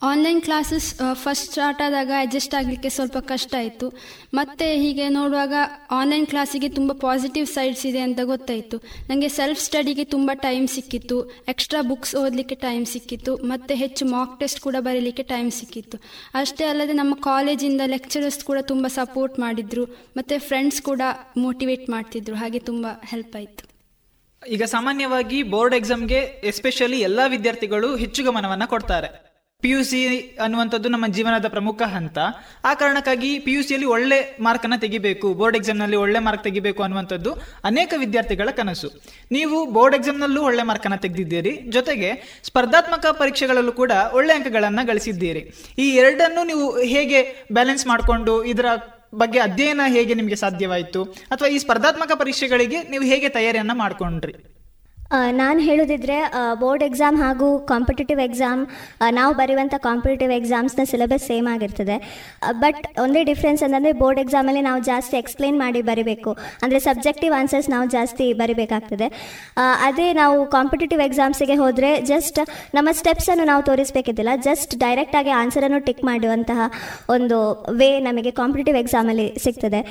ಆನ್ಲೈನ್ ಕ್ಲಾಸಸ್ ಫಸ್ಟ್ ಸ್ಟಾರ್ಟ್ ಆದಾಗ ಅಡ್ಜಸ್ಟ್ ಆಗಲಿಕ್ಕೆ ಸ್ವಲ್ಪ ಕಷ್ಟ ಆಯಿತು. ಮತ್ತೆ ಹೀಗೆ ನೋಡುವಾಗ ಆನ್ಲೈನ್ ಕ್ಲಾಸಿಗೆ ತುಂಬ ಪಾಸಿಟಿವ್ ಸೈಡ್ಸ್ ಇದೆ ಅಂತ ಗೊತ್ತಾಯಿತು. ನನಗೆ ಸೆಲ್ಫ್ ಸ್ಟಡಿಗೆ ತುಂಬ ಟೈಮ್ ಸಿಕ್ಕಿತ್ತು. ಎಕ್ಸ್ಟ್ರಾ ಬುಕ್ಸ್ ಓದಲಿಕ್ಕೆ ಟೈಮ್ ಸಿಕ್ಕಿತ್ತು. ಮತ್ತು ಹೆಚ್ಚು ಮಾಕ್ ಟೆಸ್ಟ್ ಕೂಡ ಬರೀಲಿಕ್ಕೆ ಟೈಮ್ ಸಿಕ್ಕಿತ್ತು. ಅಷ್ಟೇ ಅಲ್ಲದೆ ನಮ್ಮ ಕಾಲೇಜಿಂದ ಲೆಕ್ಚರರ್ಸ್ ಕೂಡ ತುಂಬ ಸಪೋರ್ಟ್ ಮಾಡಿದರು. ಮತ್ತು ಫ್ರೆಂಡ್ಸ್ ಕೂಡ ಮೋಟಿವೇಟ್ ಮಾಡ್ತಿದ್ರು. ಹಾಗೆ ತುಂಬ ಹೆಲ್ಪ್ ಆಯಿತು. ಈಗ ಸಾಮಾನ್ಯವಾಗಿ ಬೋರ್ಡ್ ಎಕ್ಸಾಮ್ಗೆ ಎಸ್ಪೆಷಲಿ ಎಲ್ಲ ವಿದ್ಯಾರ್ಥಿಗಳು ಹೆಚ್ಚು ಗಮನವನ್ನ ಕೊಡ್ತಾರೆ. ಪಿ ಯು ಸಿ ಅನ್ನುವಂಥದ್ದು ನಮ್ಮ ಜೀವನದ ಪ್ರಮುಖ ಹಂತ. ಆ ಕಾರಣಕ್ಕಾಗಿ ಪಿ ಯು ಸಿಯಲ್ಲಿ ಒಳ್ಳೆ ಮಾರ್ಕನ್ನು ತೆಗಿಬೇಕು ಬೋರ್ಡ್ ಎಕ್ಸಾಮ್ನಲ್ಲಿ ಒಳ್ಳೆ ಮಾರ್ಕ್ ತೆಗಿಬೇಕು ಅನ್ನುವಂಥದ್ದು ಅನೇಕ ವಿದ್ಯಾರ್ಥಿಗಳ ಕನಸು. ನೀವು ಬೋರ್ಡ್ ಎಕ್ಸಾಮ್ನಲ್ಲೂ ಒಳ್ಳೆ ಮಾರ್ಕನ್ನು ತೆಗೆದಿದ್ದೀರಿ, ಜೊತೆಗೆ ಸ್ಪರ್ಧಾತ್ಮಕ ಪರೀಕ್ಷೆಗಳಲ್ಲೂ ಕೂಡ ಒಳ್ಳೆ ಅಂಕಗಳನ್ನು ಗಳಿಸಿದ್ದೀರಿ. ಈ ಎರಡನ್ನು ನೀವು ಹೇಗೆ ಬ್ಯಾಲೆನ್ಸ್ ಮಾಡಿಕೊಂಡು ಇದರ ಬಗ್ಗೆ ಅಧ್ಯಯನ ಹೇಗೆ ನಿಮಗೆ ಸಾಧ್ಯವಾಯಿತು? ಅಥವಾ ಈ ಸ್ಪರ್ಧಾತ್ಮಕ ಪರೀಕ್ಷೆಗಳಿಗೆ ನೀವು ಹೇಗೆ ತಯಾರಿಯನ್ನು ಮಾಡ್ಕೊಂಡ್ರಿ? ನಾನು ಹೇಳೋದಿದ್ರೆ ಬೋರ್ಡ್ ಎಕ್ಸಾಮ್ ಹಾಗೂ ಕಾಂಪಿಟೇಟಿವ್ ಎಕ್ಸಾಮ್ ನಾವು ಬರೆಯುವಂಥ ಕಾಂಪಿಟೇಟಿವ್ ಎಕ್ಸಾಮ್ಸ್ನ ಸಿಲೆಬಸ್ ಸೇಮ್ ಆಗಿರ್ತದೆ. ಬಟ್ ಒಂದೇ ಡಿಫ್ರೆನ್ಸ್ ಅಂತಂದರೆ ಬೋರ್ಡ್ ಎಕ್ಸಾಮಲ್ಲಿ ನಾವು ಜಾಸ್ತಿ ಎಕ್ಸ್ಪ್ಲೈನ್ ಮಾಡಿ ಬರಿಬೇಕು. ಅಂದರೆ ಸಬ್ಜೆಕ್ಟಿವ್ ಆನ್ಸರ್ಸ್ ನಾವು ಜಾಸ್ತಿ ಬರಿಬೇಕಾಗ್ತದೆ. ಅದೇ ನಾವು ಕಾಂಪಿಟೇಟಿವ್ ಎಕ್ಸಾಮ್ಸಿಗೆ ಹೋದರೆ ಜಸ್ಟ್ ನಮ್ಮ ಸ್ಟೆಪ್ಸನ್ನು ನಾವು ತೋರಿಸಬೇಕಿದ್ದಿಲ್ಲ, ಜಸ್ಟ್ ಡೈರೆಕ್ಟಾಗಿ ಆನ್ಸರನ್ನು ಟಿಕ್ ಮಾಡುವಂತಹ ಒಂದು ವೇ ನಮಗೆ ಕಾಂಪಿಟೇಟಿವ್ ಎಕ್ಸಾಮಲ್ಲಿ ಸಿಗ್ತದೆ.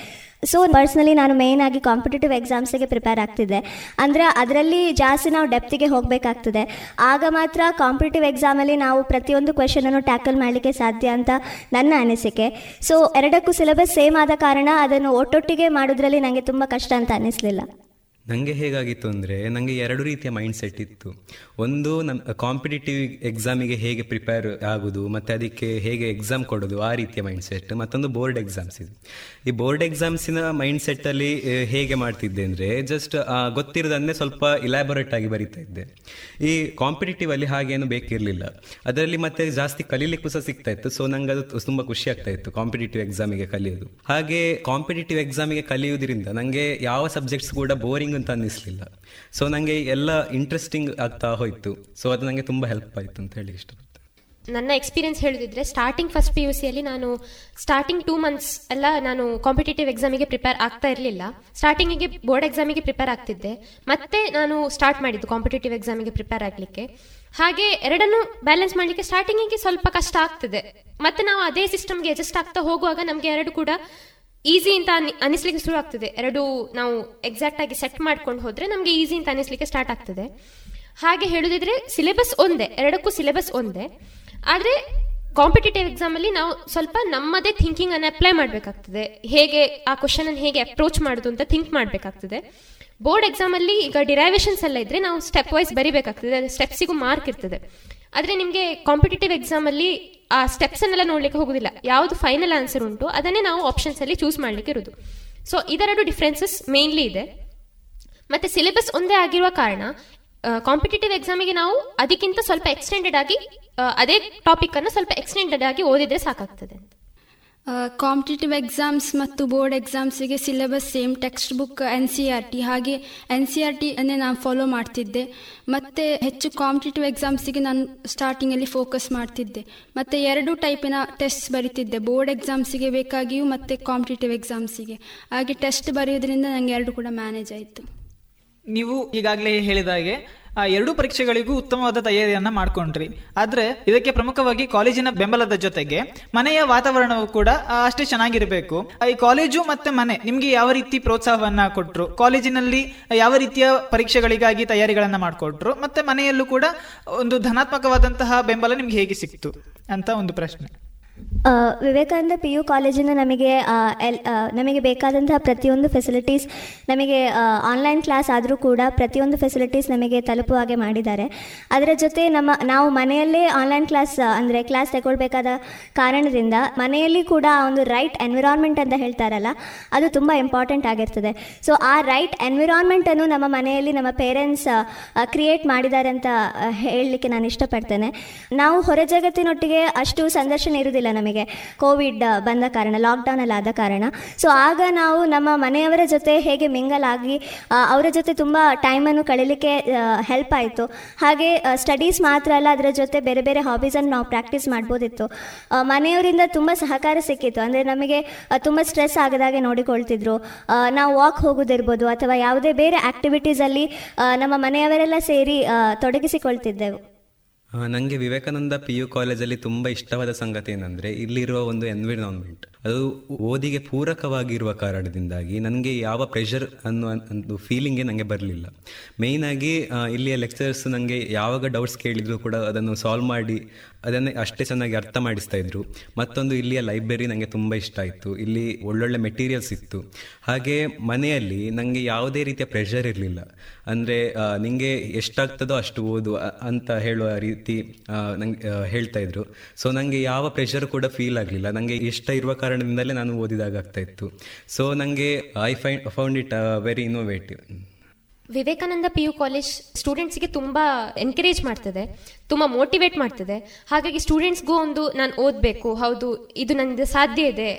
ಸೊ ಪರ್ಸ್ನಲಿ ನಾನು ಮೇನ್ ಆಗಿ ಕಾಂಪಿಟೇಟಿವ್ ಎಕ್ಸಾಮ್ಸಿಗೆ ಪ್ರಿಪೇರ್ ಆಗ್ತಿದ್ದೆ. ಅಂದ್ರೆ ಅದರಲ್ಲಿ ಜಾಸ್ತಿ ನಾವು ಡೆಪ್ತಿಗೆ ಹೋಗಬೇಕಾಗ್ತದೆ. ಆಗ ಮಾತ್ರ ಕಾಂಪಿಟೇಟಿವ್ ಎಕ್ಸಾಮಲ್ಲಿ ನಾವು ಪ್ರತಿಯೊಂದು ಕ್ವೆಶನನ್ನು ಟ್ಯಾಕಲ್ ಮಾಡಲಿಕ್ಕೆ ಸಾಧ್ಯ ಅಂತ ನನ್ನ ಅನಿಸಿಕೆ. ಸೊ ಎರಡಕ್ಕೂ ಸಿಲೆಬಸ್ ಸೇಮ್ ಆದ ಕಾರಣ ಅದನ್ನು ಒಟ್ಟೊಟ್ಟಿಗೆ ಮಾಡೋದ್ರಲ್ಲಿ ನನಗೆ ತುಂಬ ಕಷ್ಟ ಅಂತ ಅನ್ನಿಸ್ಲಿಲ್ಲ ನನಗೆ ಹೇಗಾಗಿತ್ತು ಅಂದರೆ ನನಗೆ ಎರಡು ರೀತಿಯ ಮೈಂಡ್ ಸೆಟ್ ಇತ್ತು. ಒಂದು ನಮ್ಮ ಕಾಂಪಿಟೇಟಿವ್ ಎಕ್ಸಾಮಿಗೆ ಹೇಗೆ ಪ್ರಿಪೇರ್ ಆಗೋದು, ಮತ್ತು ಅದಕ್ಕೆ ಹೇಗೆ ಎಕ್ಸಾಮ್ ಕೊಡೋದು, ಆ ರೀತಿಯ ಮೈಂಡ್ ಸೆಟ್ ಮತ್ತೊಂದು ಬೋರ್ಡ್ ಎಕ್ಸಾಮ್ಸ್ ಇದು. ಈ ಬೋರ್ಡ್ ಎಕ್ಸಾಮ್ಸಿನ ಮೈಂಡ್ ಸೆಟ್ಟಲ್ಲಿ ಹೇಗೆ ಮಾಡ್ತಿದ್ದೆ ಅಂದರೆ ಜಸ್ಟ್ ಗೊತ್ತಿರೋದನ್ನೇ ಸ್ವಲ್ಪ ಇಲ್ಯಾಬೊರೇಟ್ ಆಗಿ ಬರಿತಾ ಇದ್ದೆ. ಈ ಕಾಂಪಿಟೇಟಿವ್ ಅಲ್ಲಿ ಹಾಗೇನು ಬೇಕಿರಲಿಲ್ಲ. ಅದರಲ್ಲಿ ಮತ್ತೆ ಜಾಸ್ತಿ ಕಲೀಲಿಕ್ಕೂ ಸಹ ಸಿಗ್ತಾ ಇತ್ತು. ಸೊ ನಂಗೆ ಅದು ತುಂಬ ಖುಷಿ ಆಗ್ತಾ ಇತ್ತು ಕಾಂಪಿಟೇಟಿವ್ ಎಕ್ಸಾಮಿಗೆ ಕಲಿಯೋದು. ಹಾಗೆ ಕಾಂಪಿಟೇಟಿವ್ ಎಕ್ಸಾಮಿಗೆ ಕಲಿಯೋದ್ರಿಂದ ನನಗೆ ಯಾವ ಸಬ್ಜೆಕ್ಟ್ಸ್ ಕೂಡ ಬೋರಿಂಗ್ ಅಂತ ಅನ್ನಿಸ್ಲಿಲ್ಲ. ಸೊ ನನಗೆ ಎಲ್ಲ ಇಂಟ್ರೆಸ್ಟಿಂಗ್ ಆಗ್ತಾ ಹೋಯ್ತು. ಸೊ ಅದು ನನಗೆ ತುಂಬ ಹೆಲ್ಪ್ ಆಯ್ತು ಅಂತ ಹೇಳಿ ಇಷ್ಟ ನನ್ನ ಎಕ್ಸ್ಪೀರಿಯನ್ಸ್ ಹೇಳಿದ್ರೆ ಸ್ಟಾರ್ಟಿಂಗ್ ಫಸ್ಟ್ ಪಿ ಯು ಸಿಯಲ್ಲಿ ನಾನು ಸ್ಟಾರ್ಟಿಂಗ್ ಟೂ ಮಂತ್ಸ್ ಎಲ್ಲ ನಾನು ಕಾಂಪಿಟೇಟಿವ್ ಎಕ್ಸಾಮಿಗೆ ಪ್ರಿಪೇರ್ ಆಗ್ತಾ ಇರಲಿಲ್ಲ. ಸ್ಟಾರ್ಟಿಂಗಿಗೆ ಬೋರ್ಡ್ ಎಕ್ಸಾಮಿಗೆ ಪ್ರಿಪೇರ್ ಆಗ್ತಿದ್ದೆ. ಮತ್ತೆ ನಾನು ಸ್ಟಾರ್ಟ್ ಮಾಡಿದ್ದು ಕಾಂಪಿಟೇಟಿವ್ ಎಕ್ಸಾಮಿಗೆ ಪ್ರಿಪೇರ್ ಆಗಲಿಕ್ಕೆ. ಹಾಗೆ ಎರಡನ್ನು ಬ್ಯಾಲೆನ್ಸ್ ಮಾಡಲಿಕ್ಕೆ ಸ್ಟಾರ್ಟಿಂಗಿಗೆ ಸ್ವಲ್ಪ ಕಷ್ಟ ಆಗ್ತದೆ. ಮತ್ತೆ ನಾವು ಅದೇ ಸಿಸ್ಟಮ್ಗೆ ಅಡ್ಜಸ್ಟ್ ಆಗ್ತಾ ಹೋಗುವಾಗ ನಮಗೆ ಎರಡು ಕೂಡ ಈಸಿ ಅಂತ ಅನಿ- ಅನಿಸ್ಲಿಕ್ಕೆ ಶುರು ಆಗ್ತದೆ. ಎರಡು ನಾವು ಎಕ್ಸಾಕ್ಟ್ ಆಗಿ ಸೆಟ್ ಮಾಡ್ಕೊಂಡು ಹೋದ್ರೆ ನಮಗೆ ಈಸಿ ಅಂತ ಅನಿಸ್ಲಿಕ್ಕೆ ಸ್ಟಾರ್ಟ್ ಆಗ್ತದೆ. ಹಾಗೆ ಹೇಳುದಿದ್ರೆ ಸಿಲೆಬಸ್ ಒಂದೇ, ಎರಡಕ್ಕೂ ಸಿಲೆಬಸ್ ಒಂದೇ. ಆದ್ರೆ ಕಾಂಪಿಟೇಟಿವ್ ಎಕ್ಸಾಮ್ ಅಲ್ಲಿ ನಾವು ಸ್ವಲ್ಪ ನಮ್ಮದೇ ಥಿಂಕಿಂಗ್ ಅನ್ನು ಅಪ್ಲೈ ಮಾಡಬೇಕಾಗ್ತದೆ. ಹೇಗೆ ಆ ಕ್ವಶನ್ ಅನ್ನು ಹೇಗೆ ಅಪ್ರೋಚ್ ಮಾಡುದು ಅಂತ ಥಿಂಕ್ ಮಾಡಬೇಕಾಗ್ತದೆ. ಬೋರ್ಡ್ ಎಕ್ಸಾಮ್ ಅಲ್ಲಿ ಈಗ ಡಿರೈವೇಶನ್ಸ್ ಎಲ್ಲ ಇದ್ರೆ ನಾವು ಸ್ಟೆಪ್ ವೈಸ್ ಬರಿಬೇಕಾಗ್ತದೆ ಸ್ಟೆಪ್ಸಿಗೂ ಮಾರ್ಕ್ ಇರ್ತದೆ. ಆದ್ರೆ ನಿಮಗೆ ಕಾಂಪಿಟೇಟಿವ್ ಎಕ್ಸಾಮಲ್ಲಿ ಆ ಸ್ಟೆಪ್ಸ್ ಅನ್ನೆಲ್ಲ ಹೋಗೋದಿಲ್ಲ. ಯಾವುದು ಫೈನಲ್ ಆನ್ಸರ್ ಉಂಟು, ಅದನ್ನೇ ನಾವು ಆಪ್ಷನ್ಸ್ ಅಲ್ಲಿ ಚೂಸ್ ಮಾಡ್ಲಿಕ್ಕೆ ಇರೋದು. ಸೊ ಇದೆರಡು ಡಿಫ್ರೆನ್ಸಸ್ ಮೇನ್ಲಿ ಇದೆ. ಮತ್ತೆ ಸಿಲೆಬಸ್ ಒಂದೇ ಆಗಿರುವ ಕಾರಣ ಕಾಂಪಿಟೇಟಿವ್ ಎಕ್ಸಾಮಿಗೆ ನಾವು ಅದಕ್ಕಿಂತ ಸ್ವಲ್ಪ ಎಕ್ಸ್ಟೆಂಡೆಡ್ ಆಗಿ ಅದೇ ಟಾಪಿಕ್ ಅನ್ನು ಸ್ವಲ್ಪ ಎಕ್ಸ್ಟೆಂಡೆಡ್ ಆಗಿ ಓದಿದ್ರೆ ಸಾಕಾಗ್ತದೆ ಅಂತ. ಕಾಂಪಿಟೇಟಿವ್ ಎಕ್ಸಾಮ್ಸ್ ಮತ್ತು board ಎಕ್ಸಾಮ್ಸಿಗೆ syllabus same text book N C R T ಹಾಗೆ ಎನ್ ಸಿ ಆರ್ ಟಿ ಅನ್ನೇ ನಾನು ಫಾಲೋ ಮಾಡ್ತಿದ್ದೆ. ಮತ್ತು ಹೆಚ್ಚು ಕಾಂಪಿಟೇಟಿವ್ ಎಕ್ಸಾಮ್ಸಿಗೆ ನಾನು ಸ್ಟಾರ್ಟಿಂಗಲ್ಲಿ ಫೋಕಸ್ ಮಾಡ್ತಿದ್ದೆ. ಮತ್ತು ಎರಡು ಟೈಪಿನ ಟೆಸ್ಟ್ ಬರಿತಿದ್ದೆ. ಬೋರ್ಡ್ ಎಕ್ಸಾಮ್ಸಿಗೆ ಬೇಕಾಗಿಯೂ ಮತ್ತು ಕಾಂಪಿಟೇಟಿವ್ ಎಕ್ಸಾಮ್ಸಿಗೆ ಹಾಗೆ ಟೆಸ್ಟ್ ಬರೆಯೋದ್ರಿಂದ ನನಗೆ ಎರಡು ಕೂಡ ಮ್ಯಾನೇಜ್ ಆಯಿತು. ನೀವು ಈಗಾಗಲೇ ಹೇಳಿದ ಹಾಗೆ ಆ ಎರಡೂ ಪರೀಕ್ಷೆಗಳಿಗೂ ಉತ್ತಮವಾದ ತಯಾರಿಯನ್ನ ಮಾಡ್ಕೊಂಡ್ರಿ. ಆದರೆ ಇದಕ್ಕೆ ಪ್ರಮುಖವಾಗಿ ಕಾಲೇಜಿನ ಬೆಂಬಲದ ಜೊತೆಗೆ ಮನೆಯ ವಾತಾವರಣವು ಕೂಡ ಅಷ್ಟೇ ಚೆನ್ನಾಗಿರಬೇಕು. ಈ ಕಾಲೇಜು ಮತ್ತೆ ಮನೆ ನಿಮಗೆ ಯಾವ ರೀತಿ ಪ್ರೋತ್ಸಾಹವನ್ನ ಕೊಟ್ಟರು ಕಾಲೇಜಿನಲ್ಲಿ ಯಾವ ರೀತಿಯ ಪರೀಕ್ಷೆಗಳಿಗಾಗಿ ತಯಾರಿಗಳನ್ನು ಮಾಡಿಕೊಟ್ರು? ಮತ್ತೆ ಮನೆಯಲ್ಲೂ ಕೂಡ ಒಂದು ಧನಾತ್ಮಕವಾದಂತಹ ಬೆಂಬಲ ನಿಮ್ಗೆ ಹೇಗೆ ಸಿಕ್ತು? ಅಂತ ಒಂದು ಪ್ರಶ್ನೆ. ವಿವೇಕಾನಂದ ಪಿ ಯು ಕಾಲೇಜಿನ ನಮಗೆ ಎಲ್ ನಮಗೆ ಬೇಕಾದಂತಹ ಪ್ರತಿಯೊಂದು ಫೆಸಿಲಿಟೀಸ್ ನಮಗೆ ಆನ್ಲೈನ್ ಕ್ಲಾಸ್ ಆದರೂ ಕೂಡ ಪ್ರತಿಯೊಂದು ಫೆಸಿಲಿಟೀಸ್ ನಮಗೆ ತಲುಪುವ ಹಾಗೆ ಮಾಡಿದ್ದಾರೆ. ಅದರ ಜೊತೆ ನಮ್ಮ, ನಾವು ಮನೆಯಲ್ಲೇ ಆನ್ಲೈನ್ ಕ್ಲಾಸ್ ಅಂದರೆ ಕ್ಲಾಸ್ ತಗೊಳ್ಬೇಕಾದ ಕಾರಣದಿಂದ ಮನೆಯಲ್ಲಿ ಕೂಡ ಆ ಒಂದು ರೈಟ್ ಎನ್ವಿರಾನ್ಮೆಂಟ್ ಅಂತ ಹೇಳ್ತಾರಲ್ಲ, ಅದು ತುಂಬ ಇಂಪಾರ್ಟೆಂಟ್ ಆಗಿರ್ತದೆ. ಸೊ ಆ ರೈಟ್ ಎನ್ವಿರಾನ್ಮೆಂಟನ್ನು ನಮ್ಮ ಮನೆಯಲ್ಲಿ ನಮ್ಮ ಪೇರೆಂಟ್ಸ್ ಕ್ರಿಯೇಟ್ ಮಾಡಿದ್ದಾರೆ ಅಂತ ಹೇಳಲಿಕ್ಕೆ ನಾನು ಇಷ್ಟಪಡ್ತೇನೆ. ನಾವು ಹೊರ ಜಗತ್ತಿನೊಟ್ಟಿಗೆ ಅಷ್ಟು ಸಂದರ್ಶನ ಇರುವುದಿಲ್ಲ. ನಮಗೆ ಕೋವಿಡ್ ಬಂದ ಕಾರಣ ಲಾಕ್ಡೌನಲ್ಲಿ ಆದ ಕಾರಣ. ಸೊ ಆಗ ನಾವು ನಮ್ಮ ಮನೆಯವರ ಜೊತೆ ಹೇಗೆ ಮಿಂಗಲ್ ಆಗಿ ಅವರ ಜೊತೆ ತುಂಬ ಟೈಮನ್ನು ಕಳೀಲಿಕ್ಕೆ ಹೆಲ್ಪ್ ಆಯಿತು. ಹಾಗೆ ಸ್ಟಡೀಸ್ ಮಾತ್ರ ಅಲ್ಲ, ಅದರ ಜೊತೆ ಬೇರೆ ಬೇರೆ ಹಾಬೀಸನ್ನು ನಾವು ಪ್ರಾಕ್ಟೀಸ್ ಮಾಡ್ಬೋದಿತ್ತು. ಮನೆಯವರಿಂದ ತುಂಬ ಸಹಕಾರ ಸಿಕ್ಕಿತ್ತು. ಅಂದರೆ ನಮಗೆ ತುಂಬ ಸ್ಟ್ರೆಸ್ ಆಗದಾಗೆ ನೋಡಿಕೊಳ್ತಿದ್ರು. ನಾವು ವಾಕ್ ಹೋಗೋದಿರ್ಬೋದು ಅಥವಾ ಯಾವುದೇ ಬೇರೆ ಆ್ಯಕ್ಟಿವಿಟೀಸಲ್ಲಿ ನಮ್ಮ ಮನೆಯವರೆಲ್ಲ ಸೇರಿ ತೊಡಗಿಸಿಕೊಳ್ತಿದ್ದೆವು. ನನಗೆ ವಿವೇಕಾನಂದ ಪಿ ಯು ಕಾಲೇಜಲ್ಲಿ ತುಂಬ ಇಷ್ಟವಾದ ಸಂಗತಿ ಏನಂದರೆ ಇಲ್ಲಿರುವ ಒಂದು ಎನ್ವಿರಾನ್ಮೆಂಟ್ ಅದು ಓದಿಗೆ ಪೂರಕವಾಗಿರುವ ಕಾರಣದಿಂದಾಗಿ ನನಗೆ ಯಾವ ಪ್ರೆಷರ್ ಅನ್ನೋ ಒಂದು ಫೀಲಿಂಗೇ ನನಗೆ ಬರಲಿಲ್ಲ. ಮೇಯ್ನಾಗಿ ಇಲ್ಲಿಯ ಲೆಕ್ಚರ್ಸ್ ನನಗೆ ಯಾವಾಗ ಡೌಟ್ಸ್ ಕೇಳಿದರೂ ಕೂಡ ಅದನ್ನು ಸಾಲ್ವ್ ಮಾಡಿ, ಅದನ್ನೇ ಅಷ್ಟೇ ಚೆನ್ನಾಗಿ ಅರ್ಥ ಮಾಡಿಸ್ತಾ ಇದ್ರು. ಮತ್ತೊಂದು ಇಲ್ಲಿಯ ಲೈಬ್ರರಿ ನನಗೆ ತುಂಬ ಇಷ್ಟ ಆಯಿತು. ಇಲ್ಲಿ ಒಳ್ಳೊಳ್ಳೆ ಮೆಟೀರಿಯಲ್ಸ್ ಇತ್ತು. ಹಾಗೆ ಮನೆಯಲ್ಲಿ ನನಗೆ ಯಾವುದೇ ರೀತಿಯ ಪ್ರೆಷರ್ ಇರಲಿಲ್ಲ. ಅಂದರೆ ನಿಮಗೆ ಎಷ್ಟಾಗ್ತದೋ ಅಷ್ಟು ಓದು ಅಂತ ಹೇಳುವ ರೀತಿ ನಂಗೆ ಹೇಳ್ತಾ ಇದ್ರು. ಸೊ ನನಗೆ ಯಾವ ಪ್ರೆಷರ್ ಕೂಡ ಫೀಲ್ ಆಗಲಿಲ್ಲ. ನನಗೆ ಇಷ್ಟ ಇರುವ ಕಾರಣದಿಂದಲೇ ನಾನು ಓದಿದಾಗ ಆಗ್ತಾ ಇತ್ತು. ಸೊ ನನಗೆ I find found it very innovative Vivekananda P U college ಸ್ಟೂಡೆಂಟ್ಸ್ಗೆ ತುಂಬ ಎನ್ಕರೇಜ್ ಮಾಡ್ತದೆ, ತುಂಬ ಮೋಟಿವೇಟ್ ಮಾಡ್ತದೆ. ಹಾಗಾಗಿ ಸ್ಟೂಡೆಂಟ್ಸ್ಗೂ ಒಂದು ನಾನು ಓದಬೇಕು, ಹೌದು, ಇದು ನನಗೆ ಸಾಧ್ಯ ಇದೆ,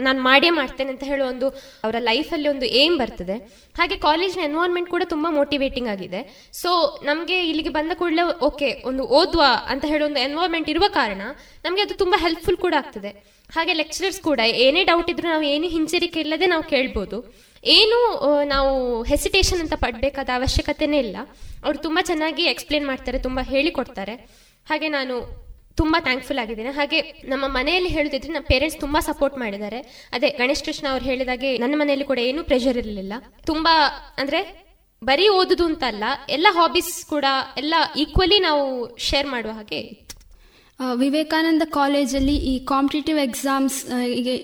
ನಾನು ಮಾಡೇ ಮಾಡ್ತೇನೆ ಅಂತ ಹೇಳೋ ಒಂದು ಅವರ ಲೈಫಲ್ಲಿ ಒಂದು ಏಮ್ ಬರ್ತದೆ. ಹಾಗೆ ಕಾಲೇಜ್ನ ಎನ್ವೈರ್ಮೆಂಟ್ ಕೂಡ ತುಂಬ ಮೋಟಿವೇಟಿಂಗ್ ಆಗಿದೆ. ಸೊ ನಮಗೆ ಇಲ್ಲಿಗೆ ಬಂದ ಕೂಡಲೇ ಓಕೆ ಒಂದು ಓದುವ ಅಂತ ಹೇಳೋ ಒಂದು ಎನ್ವೈರ್ಮೆಂಟ್ ಇರುವ ಕಾರಣ ನಮಗೆ ಅದು ತುಂಬ ಹೆಲ್ಪ್ಫುಲ್ ಕೂಡ ಆಗ್ತದೆ. ಹಾಗೆ ಲೆಕ್ಚರರ್ಸ್ ಕೂಡ, ಏನೇ ಡೌಟ್ ಇದ್ರೂ ನಾವು ಏನು ಹಿಂಜರಿಕೆ ಇಲ್ಲದೆ ನಾವು ಕೇಳ್ಬೋದು. ಏನು ನಾವು ಹೆಸಿಟೇಷನ್ ಅಂತ ಪಡಬೇಕಾದ ಅವಶ್ಯಕತೆನೇ ಇಲ್ಲ. ಅವರು ತುಂಬ ಚೆನ್ನಾಗಿ ಎಕ್ಸ್ಪ್ಲೇನ್ ಮಾಡ್ತಾರೆ, ತುಂಬ ಹೇಳಿಕೊಡ್ತಾರೆ. ಹಾಗೆ ನಾನು ತುಂಬ ಥ್ಯಾಂಕ್ಫುಲ್ ಆಗಿದ್ದೇನೆ. ಹಾಗೆ ನಮ್ಮ ಮನೆಯಲ್ಲಿ ಹೇಳುದಿದ್ರೆ, ನಮ್ಮ ಪೇರೆಂಟ್ಸ್ ತುಂಬ ಸಪೋರ್ಟ್ ಮಾಡಿದ್ದಾರೆ. ಅದೇ ಗಣೇಶ್ ಕೃಷ್ಣ ಅವ್ರು ಹೇಳಿದಾಗೆ, ನನ್ನ ಮನೆಯಲ್ಲಿ ಕೂಡ ಏನೂ ಪ್ರೆಷರ್ ಇರಲಿಲ್ಲ. ತುಂಬ, ಅಂದ್ರೆ ಬರೀ ಓದುದು ಅಂತ ಅಲ್ಲ, ಎಲ್ಲ ಹಾಬೀಸ್ ಕೂಡ, ಎಲ್ಲ ಈಕ್ವಲಿ ನಾವು ಶೇರ್ ಮಾಡುವ ಹಾಗೆ ವಿವೇಕಾನಂದ ಕಾಲೇಜಲ್ಲಿ ಈ ಕಾಂಪಿಟೇಟಿವ್ ಎಕ್ಸಾಮ್ಸ್ಗೆ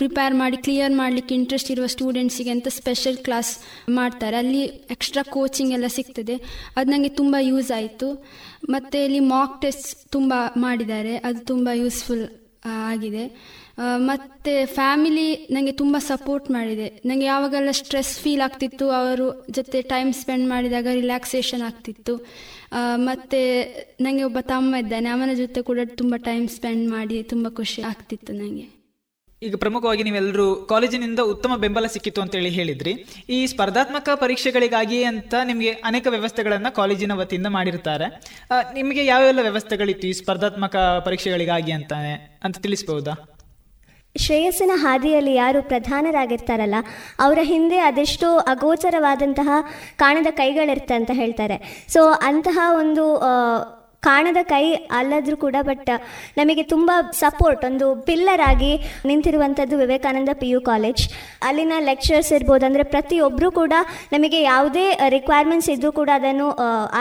ಪ್ರಿಪೇರ್ ಮಾಡಿ ಕ್ಲಿಯರ್ ಮಾಡಲಿಕ್ಕೆ ಇಂಟ್ರೆಸ್ಟ್ ಇರುವ ಸ್ಟೂಡೆಂಟ್ಸಿಗೆ ಅಂತ ಸ್ಪೆಷಲ್ ಕ್ಲಾಸ್ ಮಾಡ್ತಾರೆ. ಅಲ್ಲಿ ಎಕ್ಸ್ಟ್ರಾ ಕೋಚಿಂಗ್ ಎಲ್ಲ ಸಿಗ್ತದೆ. ಅದು ನನಗೆ ತುಂಬ ಯೂಸ್ ಆಯಿತು. ಮತ್ತು ಇಲ್ಲಿ ಮಾಕ್ ಟೆಸ್ಟ್ ತುಂಬ ಮಾಡಿದ್ದಾರೆ. ಅದು ತುಂಬ ಯೂಸ್ಫುಲ್ ಆಗಿದೆ. ಮತ್ತು ಫ್ಯಾಮಿಲಿ ನನಗೆ ತುಂಬ ಸಪೋರ್ಟ್ ಮಾಡಿದೆ. ನನಗೆ ಯಾವಾಗೆಲ್ಲ ಸ್ಟ್ರೆಸ್ ಫೀಲ್ ಆಗ್ತಿತ್ತು, ಅವರು ಜೊತೆ ಟೈಮ್ ಸ್ಪೆಂಡ್ ಮಾಡಿದಾಗ ರಿಲ್ಯಾಕ್ಸೇಷನ್ ಆಗ್ತಿತ್ತು. ಮತ್ತು ನನಗೆ ಒಬ್ಬ ತಮ್ಮ ಇದ್ದಾನೆ. ಅವನ ಜೊತೆ ಕೂಡ ತುಂಬ ಟೈಮ್ ಸ್ಪೆಂಡ್ ಮಾಡಿ ತುಂಬ ಖುಷಿ ಆಗ್ತಿತ್ತು ನನಗೆ ಈಗ ಪ್ರಮುಖವಾಗಿ ನೀವೆಲ್ಲರೂ ಕಾಲೇಜಿನಿಂದ ಉತ್ತಮ ಬೆಂಬಲ ಸಿಕ್ಕಿತ್ತು ಅಂತೇಳಿ ಹೇಳಿದ್ರಿ. ಈ ಸ್ಪರ್ಧಾತ್ಮಕ ಪರೀಕ್ಷೆಗಳಿಗಾಗಿ ಅಂತ ನಿಮಗೆ ಅನೇಕ ವ್ಯವಸ್ಥೆಗಳನ್ನು ಕಾಲೇಜಿನ ವತಿಯಿಂದ ಮಾಡಿರ್ತಾರೆ. ನಿಮಗೆ ಯಾವೆಲ್ಲ ವ್ಯವಸ್ಥೆಗಳಿತ್ತು ಈ ಸ್ಪರ್ಧಾತ್ಮಕ ಪರೀಕ್ಷೆಗಳಿಗಾಗಿ ಅಂತಾನೆ ಅಂತ ತಿಳಿಸ್ಬಹುದಾ ಶ್ರೇಯಸ್ಸಿನ ಹಾದಿಯಲ್ಲಿ ಯಾರು ಪ್ರಧಾನರಾಗಿರ್ತಾರಲ್ಲ, ಅವರ ಹಿಂದೆ ಅದೆಷ್ಟೋ ಅಗೋಚರವಾದಂತಹ ಕಾಣದ ಕೈಗಳಿರುತ್ತೆ ಅಂತ ಹೇಳ್ತಾರೆ. ಸೊ ಅಂತಹ ಒಂದು ಕಾಣದ ಕೈ ಅಲ್ಲದ್ರೂ ಕೂಡ ಬಟ್ ನಮಗೆ ತುಂಬ ಸಪೋರ್ಟ್ ಒಂದು ಪಿಲ್ಲರ್ ಆಗಿ ನಿಂತಿರುವಂಥದ್ದು ವಿವೇಕಾನಂದ ಪಿ ಯು ಕಾಲೇಜ್ ಅಲ್ಲಿನ ಲೆಕ್ಚರ್ಸ್ ಇರ್ಬೋದು ಅಂದರೆ ಪ್ರತಿಯೊಬ್ಬರು ಕೂಡ ನಮಗೆ ಯಾವುದೇ ರಿಕ್ವೈರ್ಮೆಂಟ್ಸ್ ಇದ್ದರೂ ಕೂಡ ಅದನ್ನು